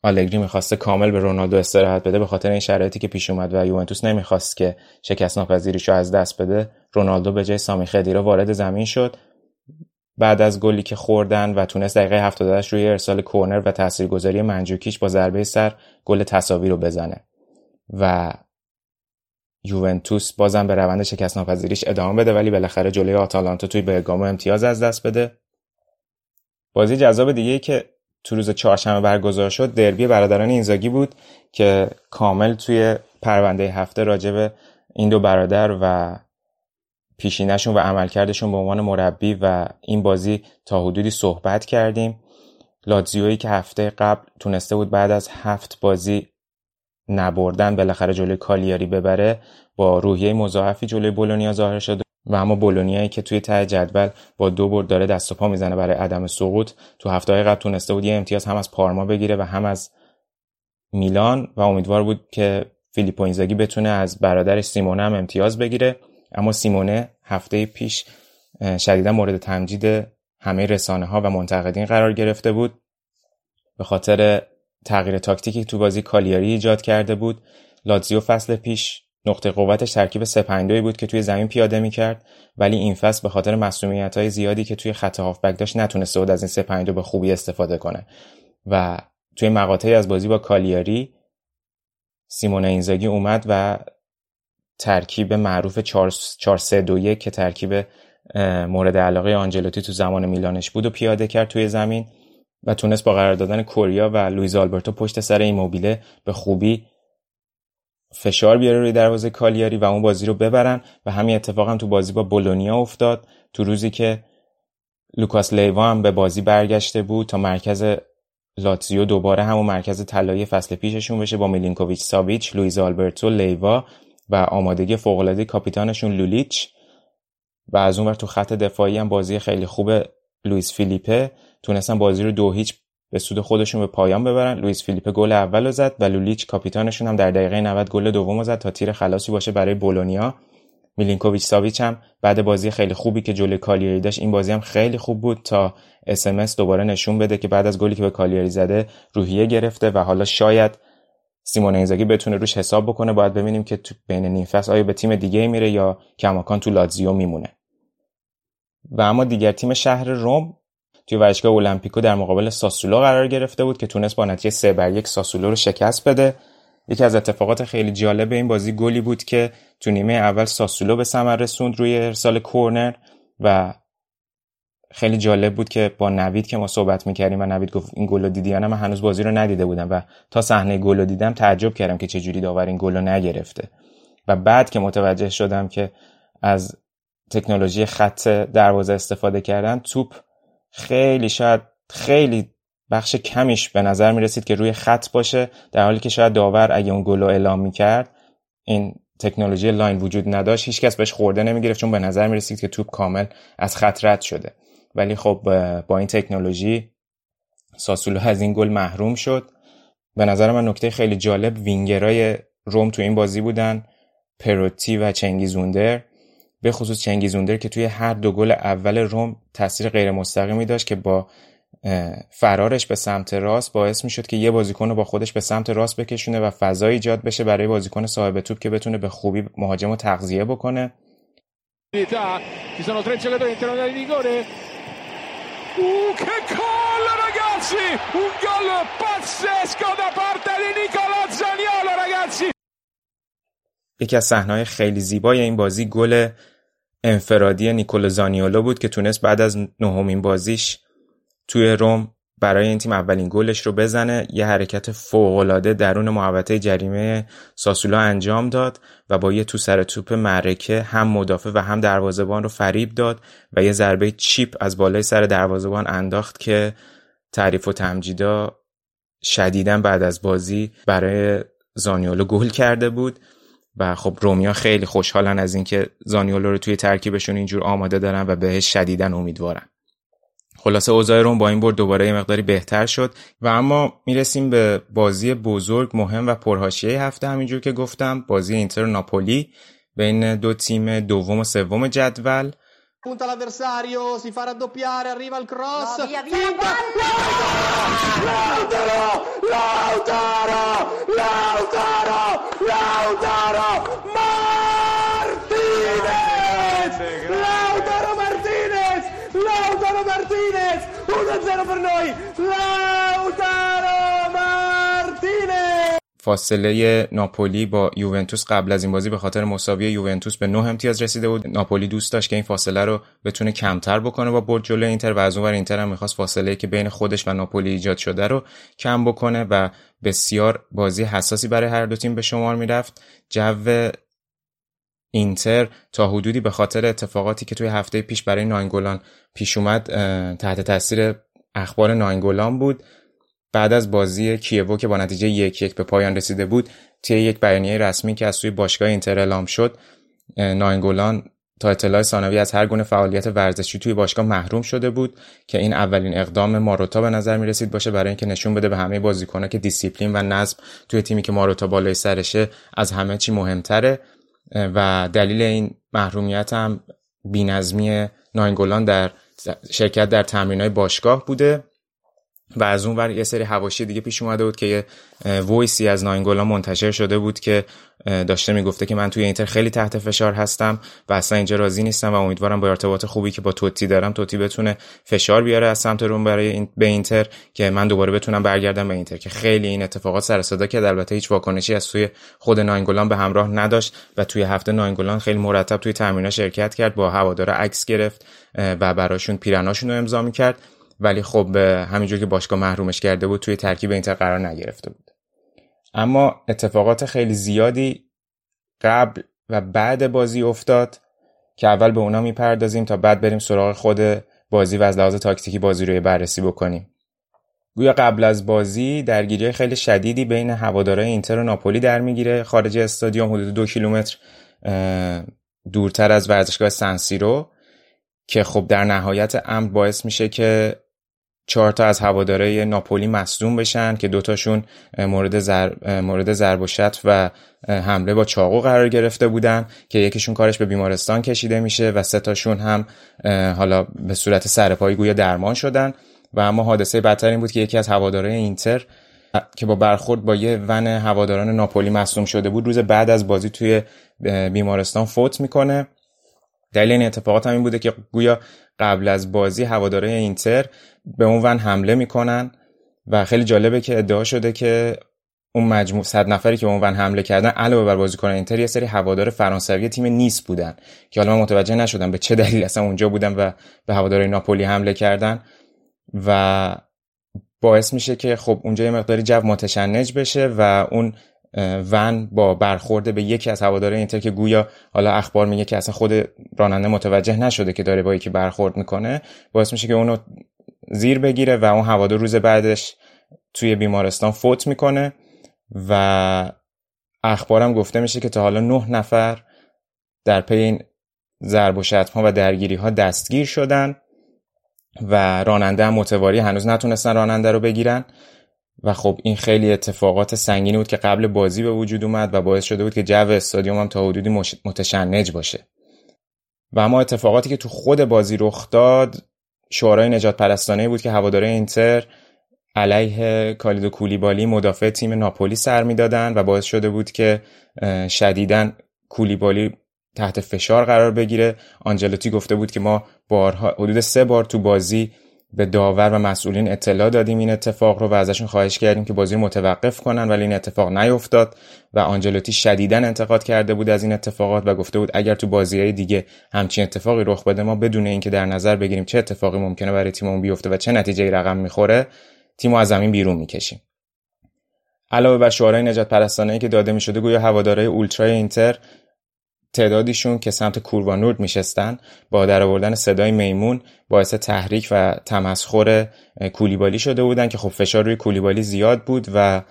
آلگری می‌خواسته کامل به رونالدو استراحت بده به خاطر این شرایطی که پیش اومد و یوونتوس نمی‌خواست که شکست ناپذیریشو از دست بده رونالدو به جای سامی خدیرا وارد زمین شد. بعد از گلی که خوردن و تونست دقیقه 78 روی ارسال کورنر و تاثیرگذاری منجوکیش با ضربه سر گل تساوی رو بزنه و یوونتوس بازم به روند شکست ناپذیریش ادامه بده ولی بالاخره جلوی آتالانتا توی برگامو امتیاز از دست بده. بازی جذاب دیگه ای که تو روز چهارشنبه برگزار شد دربی برادران اینزاگی بود که کامل توی پرونده هفته راجب این دو برادر و پیشینشون و عملکردشون به عنوان مربی و این بازی تا حدودی صحبت کردیم. لاتزیویی که هفته قبل تونسته بود بعد از هفت بازی نبردن بالاخره جلوی کالیاری ببره با روحیه مضاعفی جلوی بولونیا ظاهر شد و اما بولونیایی که توی ته جدول با دو برد داره دست و پا می‌زنه برای عدم سقوط. تو هفته های قبل تونسته بود یه امتیاز هم از پارما بگیره و هم از میلان و امیدوار بود که فیلیپو اینزاگی بتونه از برادرش سیمونه هم امتیاز بگیره. اما سیمونه هفته پیش شدیدا مورد تمجید همه رسانه ها و منتقدین قرار گرفته بود. به خاطر تغییر تاکتیکی تو بازی کالیاری ایجاد کرده بود لاتزیو فصل پیش نقطه قوتش ترکیب سپندوی بود که توی زمین پیاده می‌کرد ولی این فصل به خاطر مسئولیت های زیادی که توی خط هافبک داشت نتونسته بود از این سپندو به خوبی استفاده کنه. و توی مقاطعی از بازی با کالیاری سیمون اینزاگی اومد و ترکیب معروف 4 3 2 1 که ترکیب مورد علاقه آنجلوتی تو زمان میلانش بود و پیاده کرد توی زمین و تونست با قرار دادن کوریا و لویز آلبرتو پشت سر این موبیله به خوبی فشار بیاره روی دروازه کالیاری و اون بازی رو ببرن و همین اتفاق هم تو بازی با بولونیا افتاد. تو روزی که لوکاس لیوا هم به بازی برگشته بود تا مرکز لاتزیو دوباره همون مرکز طلایی فصل پیششون بشه با میلینکوویچ ساویچ لویز آلبرتو لیوا و آمادگی فوقالعاده کاپیتانشون لولیچ. و از اون تو خط دفاعی هم بازی خیلی خوب لوئیس فیلیپه. تونستن بازی رو دو هیچ به سود خودشون به پایان ببرن. لوئیس فیلیپه گل اول زد و لولیچ کاپیتانشون هم در دقیقه 90 گل دوم زد تا تیر خلاصی باشه برای بولونیا. میلینکوویچ ساویچ هم بعد بازی خیلی خوبی که جلوی کالیاری داشت این بازی هم خیلی خوب بود تا اس دوباره نشون بده که بعد از گلی که به کالیاری زده روحیه گرفته و حالا شاید سیمون اینزاگی بتونه روش حساب بکنه باید ببینیم که تو بین نیم آیا به تیم دیگه میره یا کماکان تو لاتزیو میمونه. و اما دیگر تیم شهر روم توی ورزشگاه المپیکو در مقابل ساسولو قرار گرفته بود که تونست با نتیجه 3 بر 1 ساسولو رو شکست بده. یکی از اتفاقات خیلی جالب این بازی گلی بود که تو نیمه اول ساسولو به ثمر رسوند روی ارسال کورنر و خیلی جالب بود که با نوید که ما صحبت می‌کردیم و نوید گفت این گل دیدی من هنوز بازی رو ندیده بودم و تا صحنه گل دیدم تعجب کردم که چجوری داور این گل نگرفته. و بعد که متوجه شدم که از تکنولوژی خط دروازه استفاده کردن توپ خیلی شاید خیلی بخش کمیش به نظر می رسید که روی خط باشه در حالی که شاید داور اگه اون گل رو اعلام می کرد این تکنولوژی line وجود نداشت هیچکس بهش خورده نمی گرفت چون به نظر می رسید که توپ کامل از خط رد شده. ولی خب با این تکنولوژی ساسولو از این گل محروم شد. به نظر من نکته خیلی جالب وینگرای روم تو این بازی بودن پروتی و چنگیز اوندر. به خصوص چنگیز اوندر که توی هر دو گل اول روم تاثیر غیر مستقیمی داشت که با فرارش به سمت راست باعث می شد که یه بازیکن رو با خودش به سمت راست بکشونه و فضا ایجاد بشه برای بازیکن صاحب توپ که بتونه به خوبی مهاجم رو تغذیه بکنه. یکی از صحنه‌های خیلی زیبای این بازی گل انفرادی نیکولو زانیولو بود که تونست بعد از نهمین بازیش توی روم برای این تیم اولین گلش رو بزنه. یه حرکت فوقالعاده درون محوطه جریمه ساسولا انجام داد و با یه تو سر توپ معرکه هم مدافع و هم دروازهبان رو فریب داد و یه ضربه چیپ از بالای سر دروازهبان انداخت که تعریف و تمجیدا شدیدا بعد از بازی برای زانیولو گل کرده بود و خب رومیا خیلی خوشحالن از اینکه زانیولو رو توی ترکیبشون اینجور آماده دارن و بهش شدیدا امیدوارن. خلاصه اوضاع روم با این برد دوباره یه مقداری بهتر شد و اما می‌رسیم به بازی بزرگ مهم و پرهاشیه هفته همینجور که گفتم بازی اینتر ناپولی بین دو تیم دوم و سوم جدول Punta l'avversario, si fa raddoppiare, arriva il cross. No, via, via, Lautaro! Lautaro! Lautaro! Lautaro! Martinez! Lautaro Martinez! Lautaro Martinez! 1-0 per noi! Lautaro Martinez! فاصله ناپولی با یوونتوس قبل از این بازی به خاطر مساوی یوونتوس به 9 امتیاز رسیده بود ناپولی دوست داشت که این فاصله رو بتونه کمتر بکنه با برد جلوی اینتر و از اونور اینتر هم می‌خواست فاصله که بین خودش و ناپولی ایجاد شده رو کم بکنه و بسیار بازی حساسی برای هر دو تیم به شمار می‌رفت جو اینتر تا حدودی به خاطر اتفاقاتی که توی هفته پیش برای ناینگولان پیش اومد تحت تاثیر اخبار ناینگولان بود. بعد از بازی کیوو که با نتیجه یک یک به پایان رسیده بود طی یک بیانیه رسمی که از سوی باشگاه اینتر اعلام شد ناینگولان تا اطلاع ثانوی از هر گونه فعالیت ورزشی توی باشگاه محروم شده بود که این اولین اقدام ماروتا به نظر می رسید باشه برای اینکه نشون بده به همه بازیکنها که دیسیپلین و نظم توی تیمی که ماروتا بالای سرشه از همه چی مهمتره. و دلیل این محرومیت هم بینظمی ناینگولان در شرکت در تمرین های باشگاه بوده. و از اون ور یه سری حواشی دیگه پیش اومده بود که یه وایسی از ناینگولا منتشر شده بود که داشته می‌گفته که من توی اینتر خیلی تحت فشار هستم و اصلا اینجا راضی نیستم و امیدوارم با ارتباط خوبی که با توتی دارم توتی بتونه فشار بیاره از سمت روم برای این به اینتر که من دوباره بتونم برگردم به اینتر که خیلی این اتفاقات سر صدا کرد. البته هیچ واکنشی از سوی خود ناینگولان به همراه نداشت و توی هفته ناینگولان خیلی مرتب توی تمرینات شرکت کرد با هوادارا عکس گرفت و براشون پیرناشون رو امضا می‌کرد. ولی خب همینجور که باشگاه محرومش کرده بود توی ترکیب اینتر قرار نگرفته بود. اما اتفاقات خیلی زیادی قبل و بعد بازی افتاد که اول به اونا می‌پردازیم تا بعد بریم سراغ خود بازی و از لحاظ تاکتیکی بازی رو بررسی بکنیم. گویا قبل از بازی درگیری خیلی شدیدی بین هوادارهای اینتر و ناپولی در می‌گیره. خارج استادیوم حدود دو کیلومتر دورتر از ورزشگاه سنسیرو که خب در نهایت امر باعث میشه که چهار تا از هواداره ناپولی مصدوم بشن که دوتاشون مورد زر... مورد ضرب و شتم و حمله با چاقو قرار گرفته بودن که یکیشون کارش به بیمارستان کشیده میشه و سه تاشون هم حالا به صورت سرپایی گویا درمان شدن. و اما حادثه بدتر این بود که یکی از هوادارهای اینتر که با برخورد با یه ون هواداران ناپولی مصدوم شده بود روز بعد از بازی توی بیمارستان فوت می‌کنه. دلیل این اتفاقات هم این بوده که گویا قبل از بازی هواداره اینتر به اون ون حمله می‌کنن و خیلی جالبه که ادعا شده که اون مجموع صد نفری که به اون ون حمله کردن علاوه بر بازیکن اینتر یه سری هوادار فرانسوی تیم نیس بودن که حالا من متوجه نشدم به چه دلیل اصلا اونجا بودن و به هواداره ناپولی حمله کردن و باعث میشه که خب اونجا یه مقداری جو متشنج بشه و اون ون با برخورده به یکی از هواداره اینتر که گویا حالا اخبار میگه که اصلا خود راننده متوجه نشده که داره با یکی برخورد می‌کنه باعث میشه که اونو زیر بگیره و اون هوادار روز بعدش توی بیمارستان فوت می‌کنه و اخبارم گفته میشه که تا حالا نه نفر در پی این ضرب و ها و درگیری ها دستگیر شدن و راننده هم متواری هنوز نتونستن راننده رو بگیرن و خب این خیلی اتفاقات سنگینی بود که قبل بازی به وجود اومد و باعث شده بود که جو استادیوم هم تا حدودی متشنج باشه. و اما اتفاقاتی که تو خود بازی رخ داد شورای نجات پرستانه بود که هواداره اینتر علیه کالیدو کولیبالی مدافع تیم ناپولی سر می‌دادن و باعث شده بود که شدیداً کولیبالی تحت فشار قرار بگیره. آنجلوتی گفته بود که ما بارها حدود سه بار تو بازی به داور و مسئولین اطلاع دادیم این اتفاق رو و ازشون خواهش کردیم که بازی متوقف کنن ولی این اتفاق نیفتاد و آنجلوتی شدیدا انتقاد کرده بود از این اتفاقات و گفته بود اگر تو بازی های دیگه همچین اتفاقی رخ بده ما بدون اینکه در نظر بگیریم چه اتفاقی ممکنه برای تیممون بیفته و چه نتیجه رقم می‌خوره تیمو از زمین بیرون می‌کشیم. علاوه بر شعارهای نجات پرستانه که داده می‌شده گویا هوادارهای اولترای اینتر تعدادیشون که سمت کوروانورد میشستن با در آوردن صدای میمون باعث تحریک و تمسخر کولیبالی شده بودن که خب فشار روی کولیبالی زیاد بود و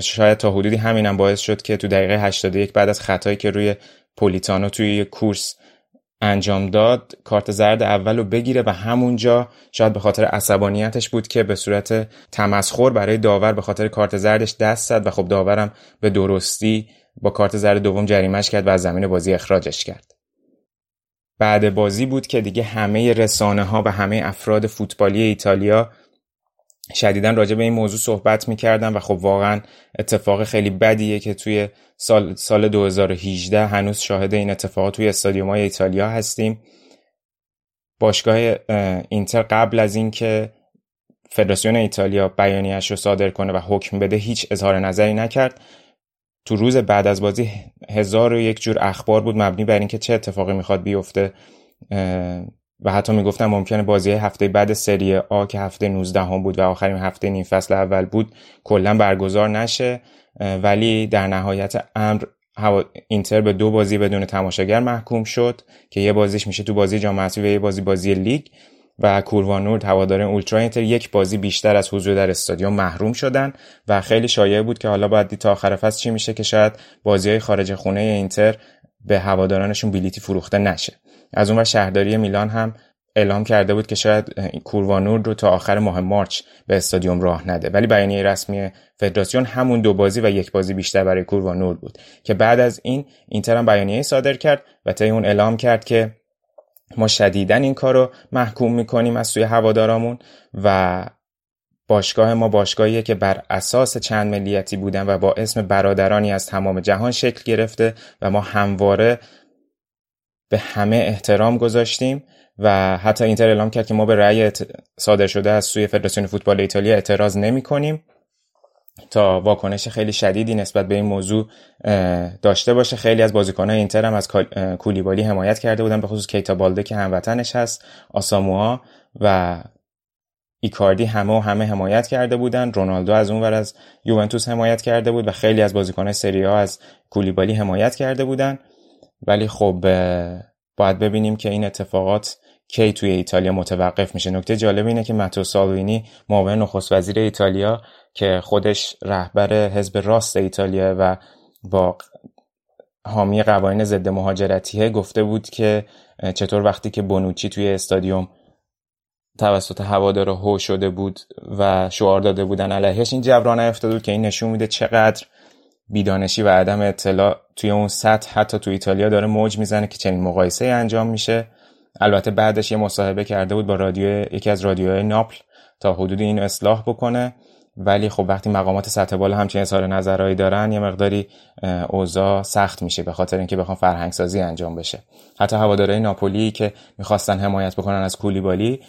شاید تا حدودی همینم باعث شد که تو دقیقه 81 بعد از خطایی که روی پولیتانو توی کورس انجام داد کارت زرد اول رو بگیره و همونجا شاید به خاطر عصبانیتش بود که به صورت تمسخر برای داور به خاطر کارت زردش دست زد و خب داورم به درستی با کارت زرد دوم جریمش کرد و از زمین بازی اخراجش کرد. بعد بازی بود که دیگه همه رسانه ها و همه افراد فوتبالی ایتالیا شدیدا راجع به این موضوع صحبت می‌کردن و خب واقعا اتفاق خیلی بدیه که توی سال, سال 2018 هنوز شاهد این اتفاقات توی استادیوم های ایتالیا هستیم. باشگاه اینتر قبل از اینکه فدراسیون ایتالیا بیانیهش رو صادر کنه و حکم بده هیچ اظهار نظری نکرد. تو روز بعد از بازی هزار و یک جور اخبار بود مبنی بر اینکه چه اتفاقی می‌خواد بیفته و حتی می‌گفتم ممکنه بازی هفته بعد سری آ که هفته 19 هم بود و آخرین هفته نیم فصل اول بود کلا برگزار نشه ولی در نهایت امر اینتر به دو بازی بدون تماشاگر محکوم شد که یه بازیش میشه تو بازی جام و یه بازی بازی لیگ. و کوروانورد هواداران اولترا اینتر یک بازی بیشتر از حضور در استادیوم محروم شدن و خیلی شایع بود که حالا باید تا آخر فصل چی میشه که شاید بازی های خارج خونه اینتر به هوادارانشون بلیتی فروخته نشه. از اون شهرداری میلان هم اعلام کرده بود که شاید کوروانور رو تا آخر ماه مارچ به استادیوم راه نده. ولی بیانیه رسمی فدراسیون همون دو بازی و یک بازی بیشتر برای کوروانور بود. که بعد از این اینتر هم بیانیه صادر کرد و تا اون اعلام کرد که ما شدیدن این کار رو محکوم می‌کنیم از سوی هوادارامون و باشگاه ما باشگاهیه که بر اساس چند ملیتی بودن و با اسم برادرانی از تمام جهان شکل گرفته و ما همواره به همه احترام گذاشتیم و حتی اینتر اعلام کرد که ما به رأی صادر شده از سوی فدراسیون فوتبال ایتالیا اعتراض نمی کنیم تا واکنش خیلی شدیدی نسبت به این موضوع داشته باشه. خیلی از بازیکنان اینتر هم از کولیبالی حمایت کرده بودن به خصوص کیتا بالده که هموطنش هست آساموها و ایکاردی همه و همه حمایت کرده بودن. رونالدو از اون ور از یوونتوس حمایت کرده بود و خیلی از بازیکنان سری ها از کولیبالی حمایت کرده بودن. ولی خب باید ببینیم که این اتفاقات کی توی ایتالیا متوقف میشه. نکته جالب اینه که ماتو سالوینی معاون نخست وزیر ایتالیا که خودش رهبر حزب راست ایتالیا و با حامی قوانین ضد مهاجرتیه گفته بود که چطور وقتی که بونوچی توی استادیوم توسط هوادارا هو شده بود و شعار داده بودن علیهش این جبران افتاده بود که این نشون میده چقدر بیدانشی و عدم اطلاع توی اون سطح حتی تو ایتالیا داره موج می‌زنه که چنین مقایسه انجام میشه. البته بعدش یه مصاحبه کرده بود با رادیو یکی از رادیوهای ناپل تا حدود این اصلاح بکنه. ولی خب وقتی مقامات سطح بالا همچین اظهار نظرهایی دارن یه مقداری اوضاع سخت میشه به خاطر اینکه بخوام فرهنگ سازی انجام بشه. حتی هوادارهای ناپولی که می‌خواستن حمایت بکنن از کولیبالی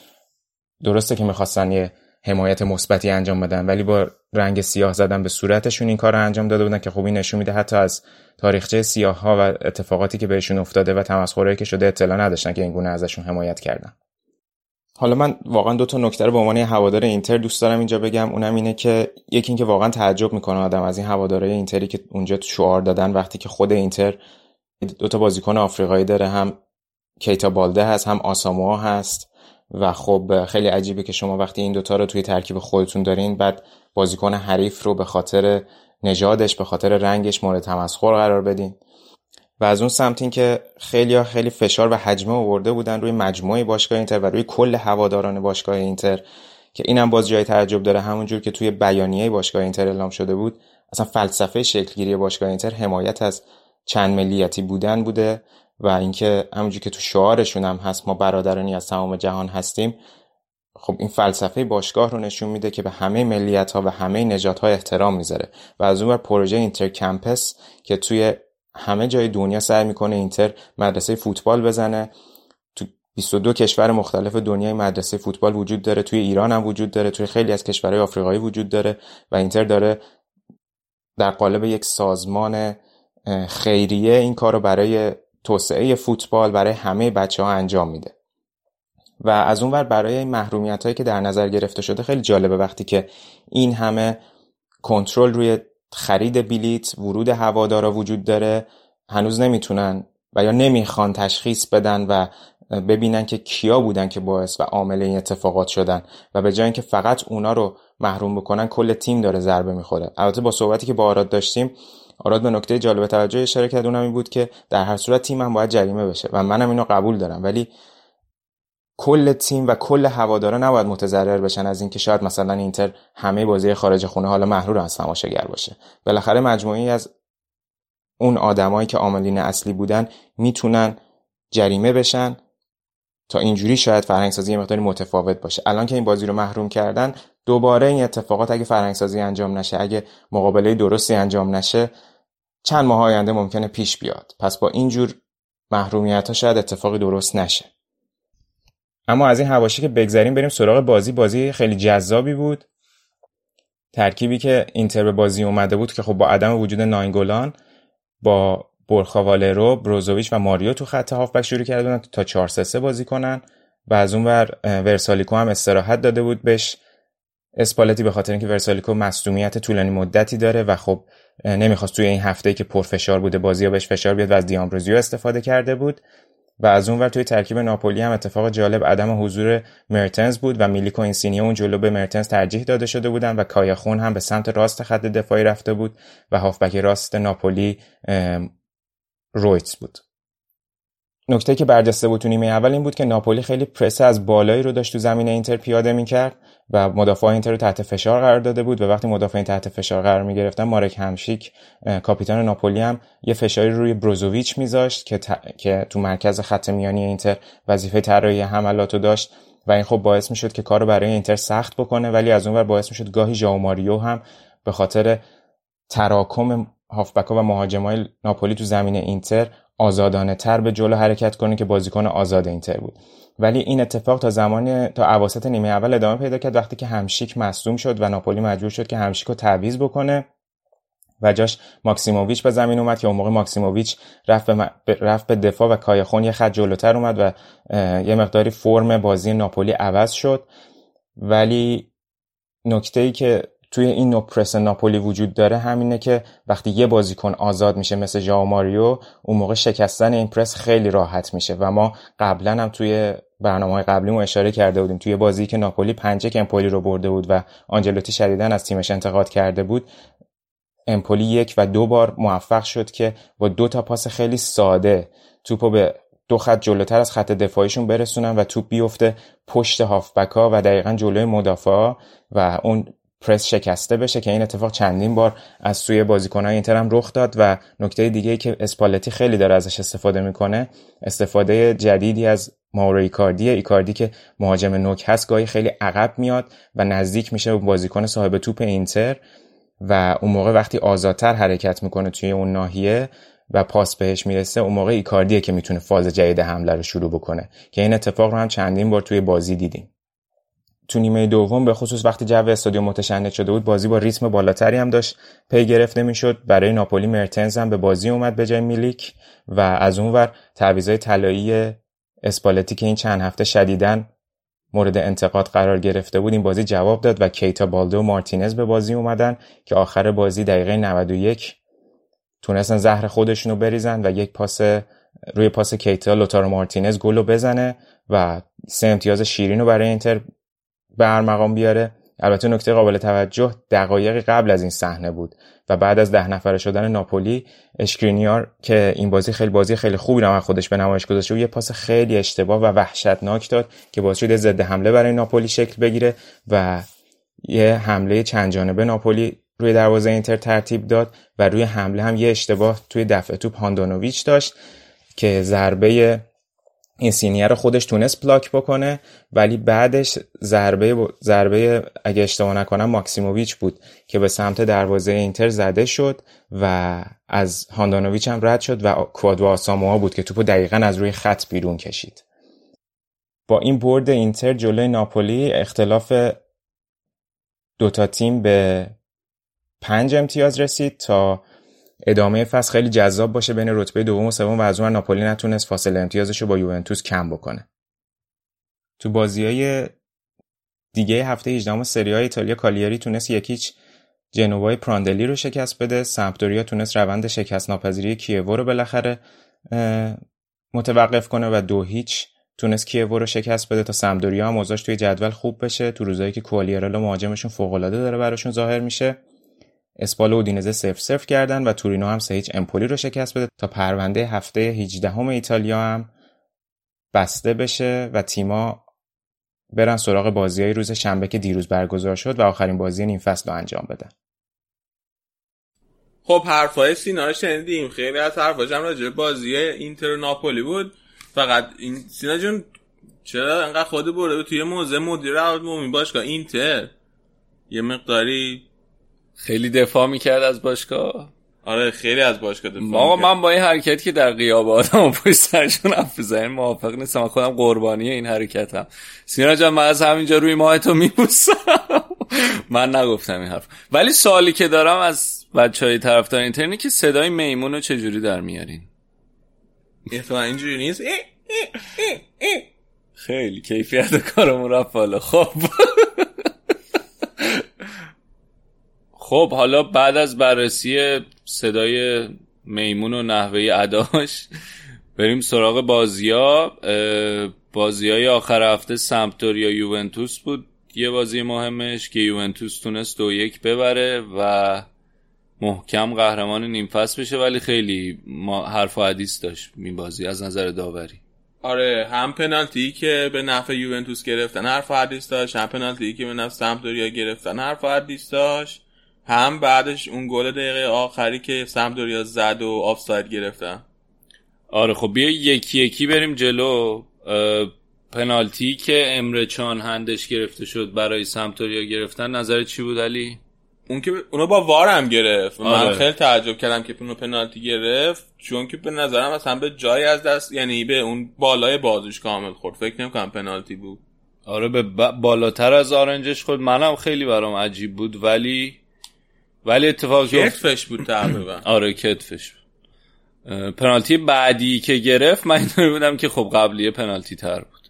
درسته که می‌خواستن یه حمایت مثبتی انجام بدن. ولی با رنگ سیاه زدن به صورتشون این کار رو انجام داده بودن که خوبی نشون میده حتی از تاریخچه سیاه ها و اتفاقاتی که بهشون افتاده و تمسخرهایی که شده اطلاع نداشتن که این گونه ازشون حمایت کردن. حالا من واقعا دو تا نکته رو به عنوان هوادار اینتر دوست دارم اینجا بگم. اونم اینه که یکی اینکه واقعا تعجب می‌کنه آدم از این هوادارهای اینتری که اونجا شعار دادن وقتی که خود اینتر دو تا بازیکن آفریقایی داره هم کیتا بالده هست هم آساموا هست. و خب خیلی عجیبه که شما وقتی این دوتا رو توی ترکیب خودتون دارین بعد بازیکن حریف رو به خاطر نژادش به خاطر رنگش مورد تمسخر قرار بدین. و از اون سمت این که خیلی خیلی فشار و حجمه آورده بودن روی مجموعه باشگاه اینتر و روی کل هواداران باشگاه اینتر که اینم باز جای تعجب داره. همونجور که توی بیانیه باشگاه اینتر اعلام شده بود اصلا فلسفه شکلگیری باشگاه اینتر حمایت از چند ملیتی بودن بوده و اینکه همونجور که تو شعارشون هم هست ما برادرانی از تمام جهان هستیم خب این فلسفه باشگاه رو نشون میده که به همه ملیت ها و همه نجات ها احترام می‌ذاره و از اون بر پروژه اینتر کمپس که توی همه جای دنیا سعی می‌کنه اینتر مدرسه فوتبال بزنه تو 22 کشور مختلف دنیای مدرسه فوتبال وجود داره توی ایران هم وجود داره توی خیلی از کشورهای آفریقایی وجود داره و اینتر داره در قالب یک سازمان خیریه این کار رو برای توسعه فوتبال برای همه بچه ها انجام میده. و از اون ور برای محرومیت هایی که در نظر گرفته شده خیلی جالبه وقتی که این همه کنترل روی خرید بلیت ورود هوادارا وجود داره هنوز نمی‌تونن و یا نمی‌خوان تشخیص بدن و ببینن که کیا بودن که باعث و عامل این اتفاقات شدن و به جای اینکه فقط اونا رو محروم بکنن کل تیم داره ضربه می‌خوره. البته با صحبتی که با آراد داشتیم آراد به نکته جالب توجه اشاره کرد اونم این بود که در هر صورت تیمم باید جریمه بشه و منم اینو قبول دارم. ولی کل تیم و کل هوادارا نباید متضرر بشن از اینکه شاید مثلا اینتر همه بازی خارج خونه حالا محرور از تماشاگر باشه. بالاخره مجموعی از اون آدمایی که عاملین اصلی بودن می‌تونن جریمه بشن تا اینجوری شاید فرهنگسازی یه مقداری متفاوت باشه. الان که این بازی رو محروم کردن دوباره این اتفاقات اگه فرهنگسازی انجام نشه اگه مقابله درستی انجام نشه چند ماه آینده ممکنه پیش بیاد. پس با اینجور محرومیت ها شاید اتفاقی درست نشه. اما از این حواشی که بگذریم بریم سراغ بازی. بازی خیلی جذابی بود. ترکیبی که اینتر به بازی اومده بود که خب با عدم وجود ناینگولان با برخاوالرو بروزوویچ و ماریو تو خط هافبک شروع کردن تا 4 3 بازی کنن و از اون ور ورسالیکو هم استراحت داده بود بهش. اسپالتی به خاطر اینکه ورسالیکو مصدومیت طولانی مدتی داره و خب نمی‌خواست توی این هفته که پرفشار بوده بازی ها بهش فشار بیاد و از دیامبروزیو استفاده کرده بود و از اون ور توی ترکیب ناپولی هم اتفاق جالب عدم حضور مرتنز بود و میلیک و اینسینیه اون جلو به مرتنز ترجیح داده شده بودن و کایخون هم به سمت راست خط دفاعی رفته بود و هافبک راست ناپولی روئیز بود. نکته که برجسته بود تو نیمه اول این بود که ناپولی خیلی پرس از بالایی رو داشت تو زمین اینتر پیاده می‌کرد و مدافع اینتر رو تحت فشار قرار داده بود و وقتی مدافع تحت فشار قرار می گرفتن مارک همشیک کاپیتان ناپولی هم یه فشاری روی بروزوویچ میذاشت که, که تو مرکز خط میانی اینتر وظیفه طراحی حملات رو داشت و این خب باعث می‌شد که کارو برای اینتر سخت بکنه ولی از اونور باعث می‌شد گاهی ژائو هم به خاطر تراکم هافبک و مهاجمای ناپولی تو زمین اینتر آزادانه تر به جلو حرکت کنه که بازیکن آزاد اینتر بود. ولی این اتفاق تا زمان تا اواسط نیمه اول ادامه پیدا کرد وقتی که همشیک مصدوم شد و ناپولی مجبور شد که همشیک رو تعویض بکنه و جاش ماکسیموویچ به زمین اومد که اون موقع ماکسیموویچ رفت به, رفت به دفاع و کایخون یه خط جلوتر اومد و یه مقداری فرم بازی ناپولی عوض شد. ولی نکته ای که توی این نوع پرس ناپولی وجود داره همینه که وقتی یه بازیکن آزاد میشه مثل ژائو ماریو اون موقع شکستن این پرس خیلی راحت میشه و ما قبلا هم توی برنامه های قبلی ما اشاره کرده بودیم. توی بازی که ناپولی پنج یک امپولی رو برده بود و آنجلوتی شدیدن از تیمش انتقاد کرده بود امپولی یک و دو بار موفق شد که با دو تا پاس خیلی ساده توپو به دو خط جلوتر از خط دفاعیشون برسونن و توپ بیفته پشت هافبک ها و دقیقا جلوی مدافع و اون پرس شکسته بشه که این اتفاق چندین بار از سوی بازیکنهای اینتر هم رخ داد و نکته دیگه ای که اسپالتی خیلی داره ازش استفاده می‌کنه استفاده جدیدی از ماورو ایکاردی ایکاردی که مهاجم نوک هست گاهی خیلی عقب میاد و نزدیک میشه به بازیکن صاحب توپ اینتر و اون موقع وقتی آزادتر حرکت می‌کنه توی اون ناحیه و پاس بهش می‌رسه اون موقع ایکاردیه که می‌تونه فاز جدید حمله رو شروع بکنه که این اتفاق رو هم چندین بار توی بازی دیدیم. تو نیمه دوم به خصوص وقتی جو استادیوم متشنج شده بود بازی با ریتم بالاتری هم داشت. پی گرفته می‌شد. برای ناپولی مرتنز هم به بازی اومد به جای میلیک. و از اونور تعویضای طلایی اسپالتی که این چند هفته شدیدن مورد انتقاد قرار گرفته بود این بازی جواب داد و کیتا بالدو و مارتینز به بازی اومدن که آخر بازی دقیقه 91 تونستن زهر خودشونو بریزن و یک پاس روی پاس کیتا لوتارو مارتینز گلو بزنه و سه امتیاز شیرین رو برای اینتر به مقام بیاره. البته نکته قابل توجه دقایق قبل از این صحنه بود و بعد از ده نفره شدن ناپولی اشکرینیار که این بازی خیلی بازی خیلی خوبی رو خودش به نمایش گذاشته و یه پاس خیلی اشتباه و وحشتناک داد که باعث شد ضد حمله برای ناپولی شکل بگیره و یه حمله چند جانبه ناپولی روی دروازه اینتر ترتیب داد و روی حمله هم یه اشتباه توی دفع توپ هاندانوویچ داشت که ضربه این سینیه رو خودش تونست پلاک بکنه ولی بعدش ضربه ضربه اگه اشتباه نکنم ماکسیموویچ بود که به سمت دروازه اینتر زده شد و از هاندانوویچ هم رد شد و کوادو آساموها بود که توپو دقیقا از روی خط بیرون کشید. با این برد اینتر جلوی ناپولی اختلاف دوتا تیم به پنج امتیاز رسید تا ادامه فصل خیلی جذاب باشه بین رتبه دوم و سوم و از اون ناپولی نتونست فاصله امتیازش رو با یوونتوس کم بکنه. تو بازی های دیگه هفته 18 سری های ایتالیا کالیاری تونست یکیچ جنوای پراندلی رو شکست بده. سمپدوریا تونست روند شکست ناپذیری کیوو رو بالاخره متوقف کنه و دو هیچ تونست کیوو رو شکست بده تا سمپدوریا هم توی جدول خوب بشه. تو روزایی که کوالیارلو مهاجمشون فوق العاده داره براشون ظاهر میشه. اسپال و اودینزه سف سف کردن و تورینو هم سه هیچ امپولی رو شکست بده تا پرونده هفته 18 همه ایتالیا هم بسته بشه و تیما برن سراغ بازی های روز شنبه که دیروز برگزار شد و آخرین بازی نیم فصل رو انجام بدن. خب حرفای سینا رو شنیدیم. خیلی از حرفاش هم راجع بازی اینتر ناپولی بود. فقط این سینا جون چرا انقدر خود برده؟ توی موزه مدیر عمومی باشگاه اینتر. یه مقداری خیلی دفاع می‌کرد از باشگاه؟ آره خیلی از باشگاه دفاع آقا من با این حرکتی که در غیاب آدم و پشت سرشون بزنیم موافق نیستم. من خودم قربانی این حرکتم. سینا جان من از همینجا روی ماه تو میبوسم. من نگفتم این حرف. ولی سوالی که دارم از بچه های طرفدار اینترنی که صدای میمون رو چجوری در میارین؟ اینجوری نیست؟ خیلی کیفیت کارمون رفت بالا. خب. خب حالا بعد از بررسی صدای میمون و نحوه اداش بریم سراغ بازی ها بازی های آخر هفته سمپتوریا یوونتوس بود. یه بازی مهمش که یوونتوس تونست دو یک ببره و محکم قهرمان نیم فصل بشه ولی خیلی ما حرف و حدیث داشت این بازی از نظر داوری. آره هم پنالتی که به نفع یوونتوس گرفتن حرف و حدیث داشت هم پنالتی که به نفع سمپدوریا گرفتن حرف و حدیث داشت. هم بعدش اون گل دقیقه آخری که سمپدوریا زد و آفساید گرفتن. آره خب بیا یکی یکی بریم جلو. پنالتی که امره چان هندش گرفته شد برای سمتوریا گرفتن. نظر چی بود علی؟ اون که اونو با وار هم گرفت. آره. من خیلی تعجب کردم که اونو پنالتی گرفت چون که به نظرم اصلا به جای از دست یعنی به اون بالای بازش کامل خورد. فکر نمی‌کنم پنالتی بود. آره به بالاتر از آرنجش خود منم خیلی برام عجیب بود ولی ولی اتفاقی کتفش بود تقریبا. آره کتفش. بود پنالتی بعدی که گرفت من اینطوری بودم که خب قبلیه پنالتی تر بود.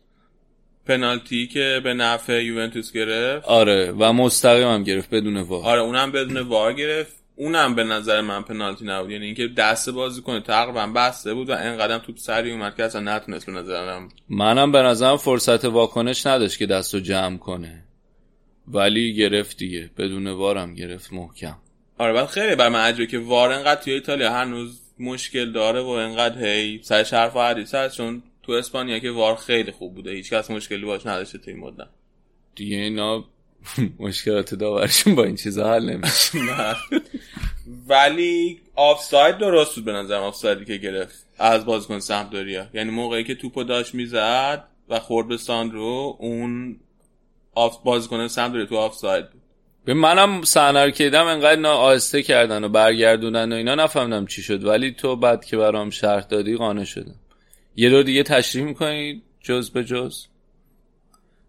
پنالتی که به نفع یوونتوس گرفت؟ آره و مستقیم هم گرفت بدون وار. آره اونم بدون وار گرفت. اونم به نظر من پنالتی نبود. یعنی اینکه دست بازی کنه تقریبا بسته بود و اینقدر توپ سری اومد که اصلا نتونست به نظرم منم به نظرم فرصت واکنش نداشت که دستو جمع کنه. ولی گرفت دیگه بدون وارم گرفت محکم. آره بعد خیلی بر من عجبه که وار انقدر توی ایتالیا هنوز مشکل داره و انقدر هی سر حرف و حدیث هست چون تو اسپانیا که وار خیلی خوب بوده. هیچ کس مشکلی باش نداشته تو این مدت. دیگه اینا [LAUGHS] مشکلات داورشون با این چیزا حل نمیشه. [LAUGHS] ولی آفساید درست بود به نظرم آفسایدی که گرفت. از بازیکن سمپدوریا. یعنی موقعی که توپو داشت می‌زد و خورد به ساندرو اون آف بازیکن سمپدوریا تو آفساید بود. به منم صحنه رو که دیدم انقدر آهسته کردن و برگردونن و اینا نفهمیدم چی شد. ولی تو بعد که برام شرح دادی قانع شدم. یه دور دیگه تشریح می‌کنی جز به جز.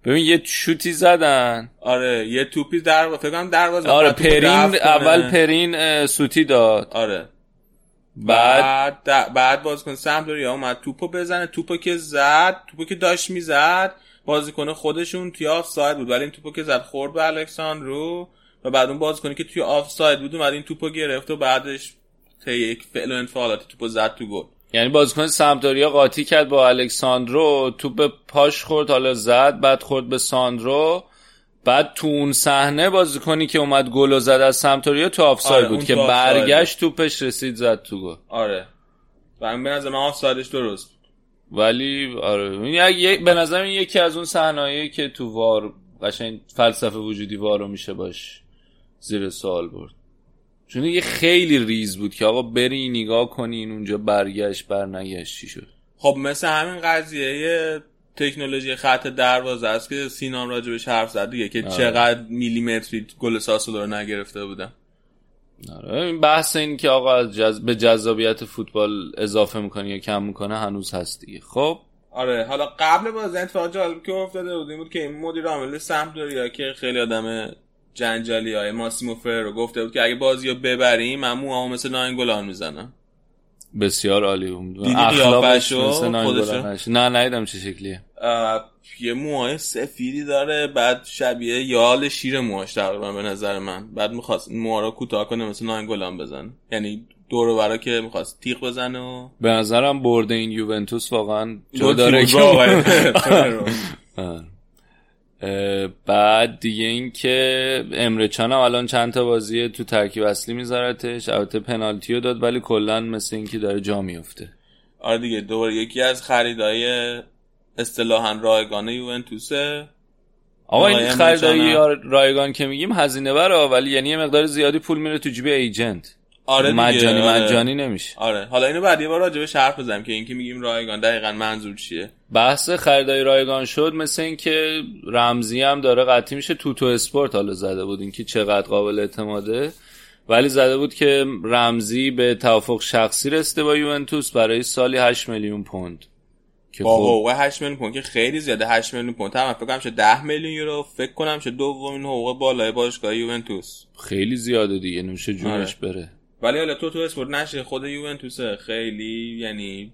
ببین یه شوتی زدن. آره یه توپی در فکر کنم دروازه آره پرین. اول پرین سوتی داد. آره. بعد؟ بعد بعد بازیکن سمپدوریا اومد توپو بزنه. توپو که زد توپو که داشت می‌زد. بازیکن خودشون توی آفساید بود. ولی این توپو که زد خورد به الکساندرو و بعد اون بازیکنی که توی آفساید بود اومد این توپو گرفت و بعدش طی یک فعل و انفعالاتی توپو زد تو گل. یعنی بازیکن سمپدوریا قاطی کرد با الکساندرو توپ پاش خورد حالا زد بعد خورد به ساندرو. بعد تو اون صحنه بازیکنی که اومد گل و زد از سمپدوریا تو آفساید آره، بود که برگشت توپش رسید زد تو گل. آره. و من به نظر من آفسایدش درست. ولی آره. این به نظر این یکی از اون صحنه‌ای که تو وار قشنگ فلسفه وجودی وار رو میشه باش زیر سوال برد. چون یه خیلی ریز بود که آقا بری نگاه کنین اونجا برگشت برنگشت چی شد؟ خب مثل همین قضیه یه تکنولوژی خط دروازه است که سینام راجبش حرف زد دیگه که آره. چقدر میلیمتری گل ساسولو رو نگرفته آره این بحث این که آقا از جز... به جذابیت فوتبال اضافه می‌کنه یا کم می‌کنه هنوز هست دیگه. خب؟ آره حالا قبل بازی اتفاق جالب که افتاده بود این بود که این مدیر عامل سمپدوریا که خیلی آدم جنجالی های ماسیمو فررو گفته بود که اگه بازی رو ببریم من موهامو مثل ناینگولان می‌زنم بسیار عالی بود. اخلاقش؟ مثل ناینگولان. نه ندیدم چه شکلیه. یه موهای سفیدی داره بعد شبیه یال شیر موهاش تقریبا به نظر من بعد می‌خواست موها رو کوتاه کنه مثل ناینگولان بزن یعنی دور برا که می‌خواست تیغ بزنه و به نظرم برده این یوونتوس واقعا جا دو داره. [LAUGHS] آره. اه، بعد دیگه این که امره چان هم الان چند تا بازی تو ترکیب اصلی میذارتش البته پنالتی رو داد ولی کلا مثل اینکه داره جا میفته آره دیگه دوباره یکی از خریدای اصطلاحا رایگان یوونتوسه. آقا این خریدای رایگان که میگیم هزینه بره ولی یعنی یه مقدار زیادی پول میره تو جیب ایجنت. آره مجانی آره. مجانی نمیشه. آره. حالا اینو بعد یه بار راجبش حرف بزنم که اینکه میگیم رایگان دقیقا منظور چیه؟ بحث خریدای رایگان شد مثل اینکه رمزی هم داره قطعی میشه توتو اسپورت حالا زده بود اینکه چقدر قابل اعتماده. ولی زده بود که رمزی به توافق شخصی رسیده با یوونتوس برای سالی 8 میلیون پوند. که با خب حقوق 8 میلیون پوند که خیلی زیاده. 8 میلیون پوند. تقریبا فکر کنم شه 10 میلیون یورو. فکر کنم شه دومین حقوق بالای باشگاه یوونتوس. خیلی زیاده دیگه. نمیشه جونش بره. ولی حالا تو تو اسپورت نشه خود یوونتوسه. خیلی یعنی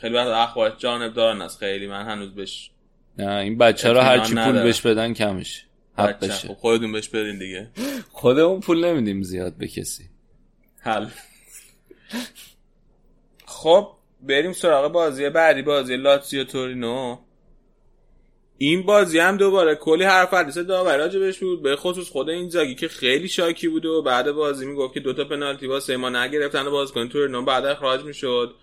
خیلی وقت اخبار جانب دارن است خیلی. من هنوز بهش نه این بچه رو اطمینان هرچی پول. بهش بدن کمش حق بشه. خب خودتون بهش بدین دیگه. خودمون پول نمیدیم زیاد به کسی. حل. خب بریم سراغ بازی بعدی بازی لاتزیو تورینو. این بازی هم دوباره کلی حرف حدیث داوری راجبش بود به خصوص خود این زاگی که خیلی شاکی بود و بعد بازی می‌گفت که دوتا پنالتی واسه ما نگرفتن و بازیکن تورینو بعد اخراج می‌شد.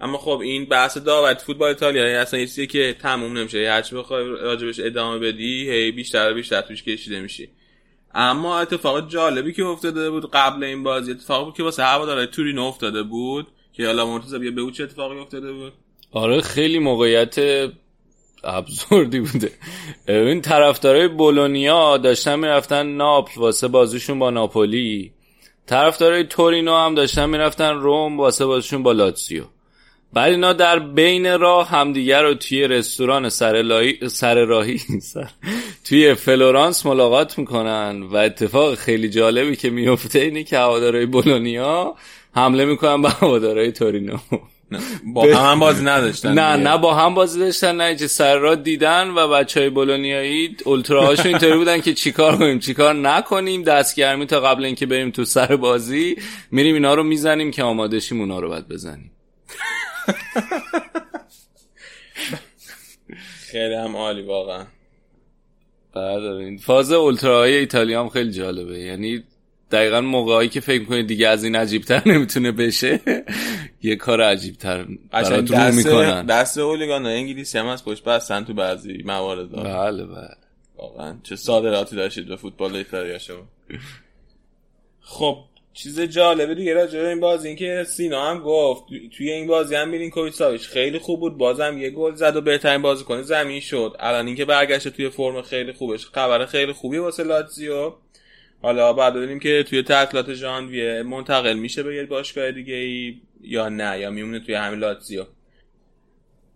اما خب این بحث داوری فوتبال ایتالیایی اصلا یه که تموم نمیشه. هرچی بخوای راجبش ادامه بدی هی بیشتر و بیشتر توش کشیده میشی. اما اتفاق جالبی که افتاده بود قبل این بازی اتفاق بود که واسه هوادارهای تورینو افتاده بود. که حالا مرتضی بیا بگو چه اتفاقی افتاده بود؟ آره خیلی موقعیت ابزوردی بوده. این طرفدارای بولونیا داشتن می‌رفتن ناپل واسه بازیشون با ناپولی. طرفدارای تورینو هم داشتن می‌رفتن روم واسه بازیشون با لاتسیو بعد اینا در بین راه همدیگر رو توی رستوران سر, لاهی- سر راهی [LAUGHS] سر... توی فلورانس ملاقات می‌کنن. و اتفاق خیلی جالبی که میفته اینه که هوادارهای بولونیا حمله می‌کنن به هوادارهای تورینو. با هم, بازی نداشتن نه دیگه. نه با هم بازی داشتن نه چه سر را دیدن و بچه های بولونیایی اولتراهاشون اینطوری بودن که چیکار کنیم چیکار نکنیم دستگرمی تا قبل اینکه بریم تو سر بازی. میریم اینا رو می‌زنیم که آماده شیم اونا رو باید بزنیم. خیلی هم عالی واقعا. بعد این فاز اولتراهای ایتالیا هم خیلی جالبه. یعنی دقیقا موقعی که فکر کنید دیگه از این عجیبتر نمی‌تونه بشه یه کار عجیبتر قشنگ برات رو دست می‌کنن. دست اولیگان انگلیسی هم از پشت بستن تو بعضی موارد بله بله. واقعا چه صادراتی داشتید به فوتبال ایتالیا شما. خب چیز جالبه دیگه راجع به این بازی این که سینا هم گفت توی این بازی هم میلینکوویچ ساویچ خیلی خوب بود بازم یه گل زد و بهترین بازیکن زمین شد. الان اینکه برگشته توی فرم خیلی خوبش خبر خیلی خوبی واسه لاتزیو. حالا بعد ببینیم که توی تعطیلات ژانویه منتقل میشه به یه باشگاه دیگه ای یا نه یا میمونه توی همین لاتزیو.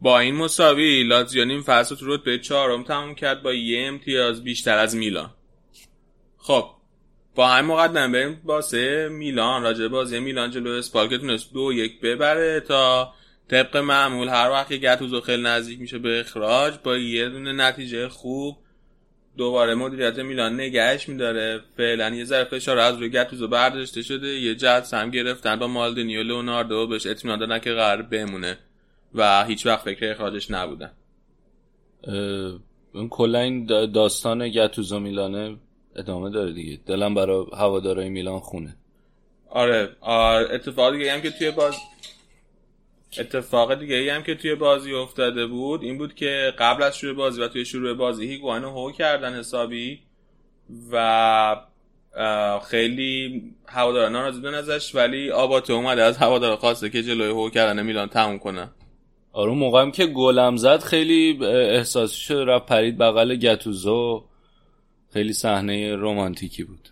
با این مساوی لاتزیو نیم فصل تو رتبه چهارم تموم کرد با یه امتیاز بیشتر از میلان. خب با همین مقدم بریم باسه میلان. راجع بازی میلان جلو اسپال که تونست دو یک ببره تا طبق معمول هر وقت که گتوزو خیلی نزدیک میشه به اخراج با یه دونه نتیجه خوب دوباره مدیریت میلان نگهش میداره. فعلا یه ذره فشار از روی گتوزو برداشته شده. یه جلسه هم گرفتن با مالدینی و لئوناردو بهش اطمینان دادن که قرار بمونه. و هیچ وقت فکر اخراجش نبودن. اون کلا این دا- داستان گتوزو میلانه ادامه داره دیگه. دلم برای هوادارهای میلان خونه. آره آره، اتفاق دیگه هم که توی باز اتفاق دیگه ای هم که توی بازی افتاده بود این بود که قبل از شروع بازی و توی شروع بازی هیگوانو هو کردن حسابی و خیلی هوادارا ناراضی بودن ازش ولی آباته اومده از هوادارا خواسته که جلوی هو کردن میلان تموم کنه. آره اون موقع هم که گلم زد خیلی احساسی شد رفت پرید بغل گتوزو خیلی صحنه رمانتیکی بود.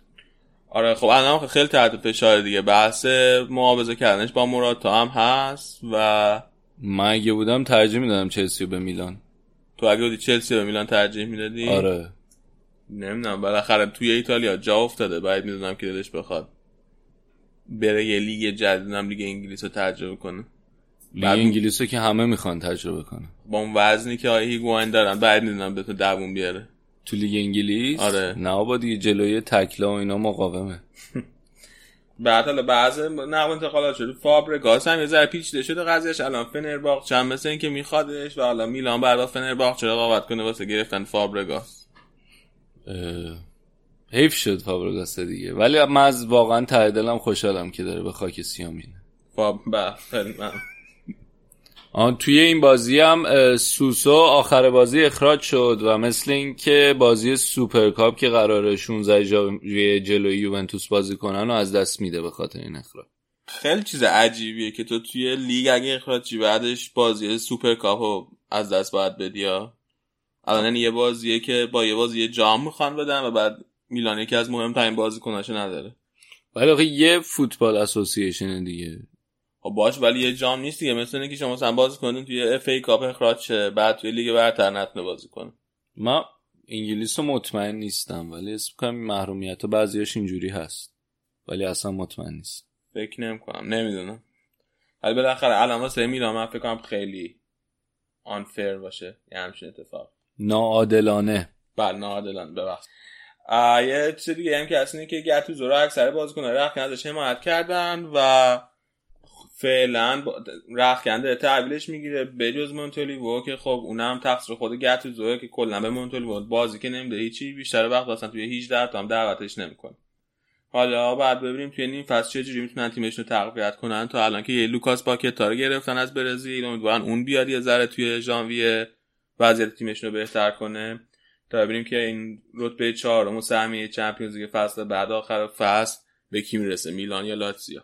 آره خب الان خیلی تحت فشار دیگه. بحث معاوضه کردنش با موراتا هم هست و من اگه بودم ترجیح می‌دادم چلسی به میلان. تو اگه بودی چلسی به میلان ترجیح می‌دادی؟ آره. نمی‌دونم بالاخره توی ایتالیا جا افتاده. باید می‌دونم که دلش بخواد بره یه لیگ جدیدم لیگ انگلیس رو تجربه کنه. لیگ بعد- انگلیس رو که همه می‌خوان تجربه کنه با اون وزنی که آیه هیگواین دارن باید می‌دونم بتونه دووم بیاره. تو لیگ انگلیس. آره. نه با دیگه جلوی تکلا و اینا مقاومه. [LAUGHS] بعد حالا بعض نقل انتقالات شده. فابرگاس هم یه ذره پیچیده شده قضیهش الان فنرباغچه هم مثل اینکه میخوادش و حالا میلان باید با فنرباغچه رقابت کنه واسه گرفتن فابرگاس حیف شد فابرگاس دیگه. ولی من از واقعا ته دلم خوشحالم که داره به خاک سیاه میره فاب بله. آن توی این بازی هم سوسو آخر بازی اخراج شد و مثل اینکه بازی سوپرکاپ که قراره 16 ژانویه جلوی یوونتوس بازی کنن و از دست میده به خاطر این اخراج. خیلی چیز عجیبیه که تو توی لیگ اگه اخراجی بعدش بازی سوپر کاپو از دست باید بدی الان یعنی یه بازیه که با یه بازی جام می‌خوان بدن و بعد میلان یکی از مهمترین بازیکناشو نداره. ولی آخه یه football association دیگه. خب باش ولی یه جام نیست دیگه. مثل اینه که شما مثلا بازی کنین توی FA Cup اخراج شه بعد توی لیگ برتر نتونه بازی کنه. من انگلیس رو مطمئن نیستم ولی اسم کنم محرومیت بعضیاش اینجوری هست. ولی اصلا مطمئن نیست فکر نمی‌کنم نمی‌دونم. ولی بالاخره الان واسه میلان من فکر کنم خیلی unfair باشه یه همچین اتفاق. ناعادلانه. بله ناعادلانه ببخش یه چیز دیگه هم که هست اینه که گتوزو رو اکثر بازیکن‌ها رخکن ازش حمایت کردن و فعلا رخکنده تحویلش می‌گیره بجز مونتولیو که خب اونم تقصیر خود گتوزوه که کلا به مونتولیو بازی که نمیده هیچی بیشتر وقت اصلا توی 18 تا هم دعوتش نمی‌کنه. حالا بعد ببینیم توی نیم فصل چه جوری می‌تونن تیمشون رو تقویت کنن تا الان که یه لوکاس پاکتا رو گرفتن از برزیل. امیدوارن اون بیاد یه ذره توی ژانویه وضعیت تیمشون رو بهتر کنه. تا ببینیم که این رتبه چهارم و سهمیه چمپیونز لیگ فصل بعد آخر فصل به کی می‌رسه میلان یا لاتزیو.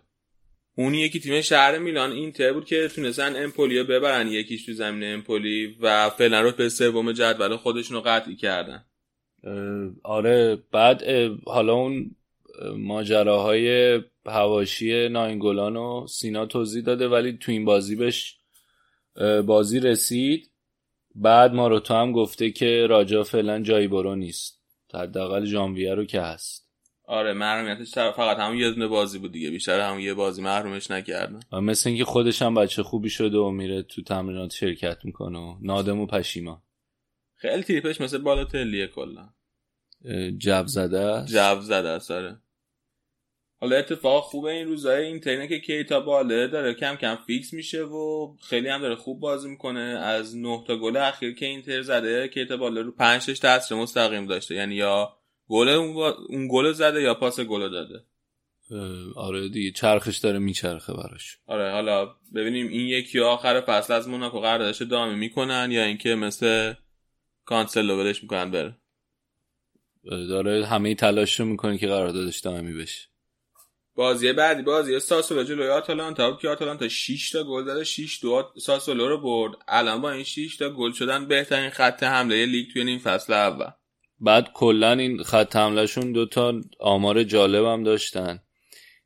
اون یکی تیم شهر میلان اینتر بود که تونستن امپولی رو ببرن یکیش تو زمین امپولی و فعلا رتبه سوم جدول خودشون رو قطعی کردن. آره بعد حالا اون اه، ماجراهای هواشی ناینگولان و سینا توضیح داده ولی تو این بازی بهش بازی رسید. بعد ماروتا هم گفته که راجا فعلا جایی برو نیست. حداقل ژانویه رو که هست. آره محرومیتش فقط همون یه دونه بازی بود دیگه بیشتر همون یه بازی محرومش نکردن. مثل اینکه خودش هم بچه خوبی شده و میره تو تمرینات شرکت می‌کنه و نادم و پشیمان خیلی تیپش مثل بالوتلیه کلا. اه، جو زده است؟ جو زده است آره. حالا اتفاق خوبه این روزای اینتر اینه که کیتا بالده داره کم کم فیکس میشه و خیلی هم داره خوب بازی می‌کنه. از نه تا گل اخیر که اینتر زده کیتا بالده رو 5 تاش تاثیر مستقیم داشته. یعنی یا گل اون, گل زده یا پاس گل داده؟ آره دیگه چرخش داره میچرخه براش. آره حالا ببینیم این یکی آخر فصل از موناکو قراردادش ادامه می‌کنن یا اینکه مثل کانسلو ولش می‌کنن بره؟ داره همه تلاش رو می‌کنه که قراردادش دائمی بشه. بازی بعدی بازی ساسولو جلوی آتالانتا. بود که آتالانتا 6 تا گل داده 6 دو ساسولو رو برد. الان با این 6 تا گل شدن بهترین خط حمله لیگ توی این فصل اول. بعد کلا این خط حملهشون دوتا آمار جالب هم داشتن.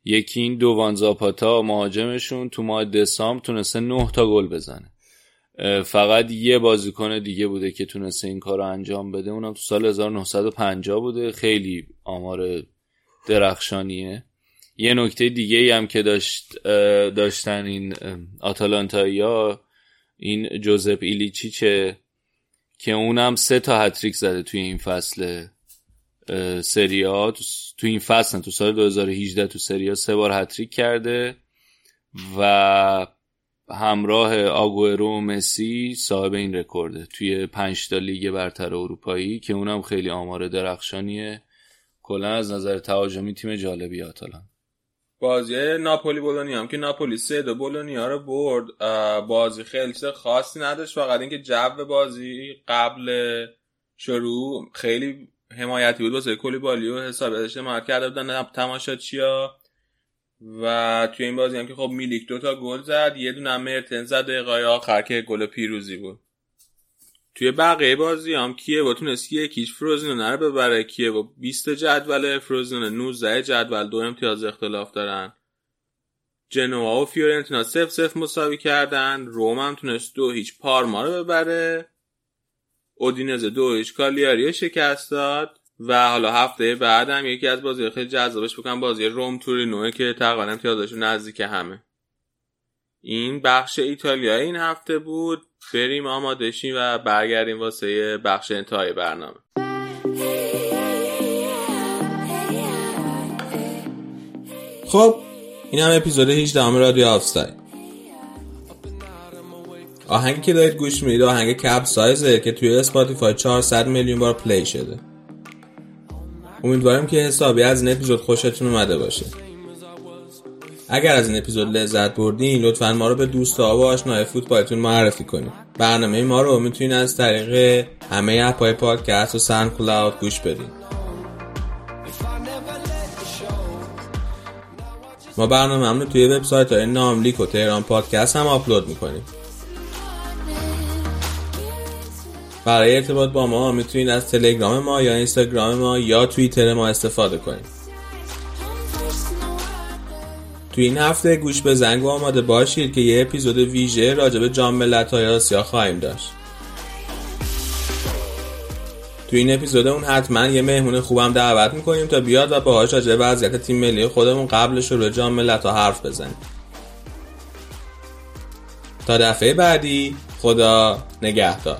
یکی این دووان زاپاتا مهاجمشون تو ماه دسامبر تونسته 9 تا گل بزنه. فقط یه بازیکن دیگه بوده که تونسته این کار رو انجام بده. اونم تو سال 1950 بوده. خیلی آمار درخشانیه. یه نکته دیگه ای هم که داشت داشتن این آتالانتایی این جوزپ ایلیچیچه. که اونم سه تا هتریک زده توی این فصل سریا تو, تو این فصل تو سال 2018 تو سریا سه بار هتریک کرده و همراه آگورو و مسی صاحب این رکورده توی پنج تا لیگ برتر اروپایی که اونم خیلی آمار درخشانیه. کلا از نظر تهاجمی تیم جالبی آتالان بازی ناپولی بولونیا هم که ناپولی سه دو بولونیا رو برد بازی خیلی خاصی نداشت. فقط اینکه جو بازی قبل شروع خیلی حمایتی بود. واسه کلی بالی و حساب حمایت کرده بودن. تماشاچیا و توی این بازی هم که خب میلیک دوتا گل زد. یه دونه مرتن زد. دقیقه آخر که گل پیروزی بود. توی بقیه بازی هم کیه با تونست یکیش فروزینو رو ببره کیه با 20 جدول فروزینو 19 جدول دو امتیاز اختلاف دارن. جنوا و فیورنتینا سف سف مساوی کردن روم هم تونست دو هیچ پارما رو ببره. اودینزه دو هیچ کالیاری شکست داد و حالا هفته بعدم یکی از بازی خیلی جذابش بکنم بازی روم تورینوه که تقریبا امتیازشون نزدیک همه. این بخش ایتالیا این هفته بود. بریم آماده شیم و برگردیم واسه بخش انتهای برنامه. خب این هم اپیزود 18 هم رادیو آفساید آهنگی که دارید گوش می‌دید آهنگ Capsize ه که توی Spotify 400 میلیون بار play شده. امیدوارم که حسابی از این اپیزود خوشتون اومده باشه. اگر از این اپیزود لذت بردین لطفا ما رو به دوستا و آشنای فوتبالتون معرفی کنید. برنامه ما رو می‌تونید از طریق همه اپای پادکست و SoundCloud گوش بدین. ما برنامه رو توی وبسایت های ناملیک و تهران پادکست هم آپلود می‌کنیم. برای ارتباط با ما می‌تونید از تلگرام ما یا اینستاگرام ما یا توییتر ما استفاده کنید. تو این هفته گوش به زنگ و آماده باشید که یه اپیزود ویژه راجع به جام ملت‌های آسیا خواهیم داشت. تو این اپیزود اون حتما یه مهمون خوبم دعوت می‌کنیم تا بیاد و باهاش راجع وضعیت تیم ملی خودمون قبل شروع جام ملت‌ها حرف بزنیم. تا دفعه بعدی خدا نگهدار.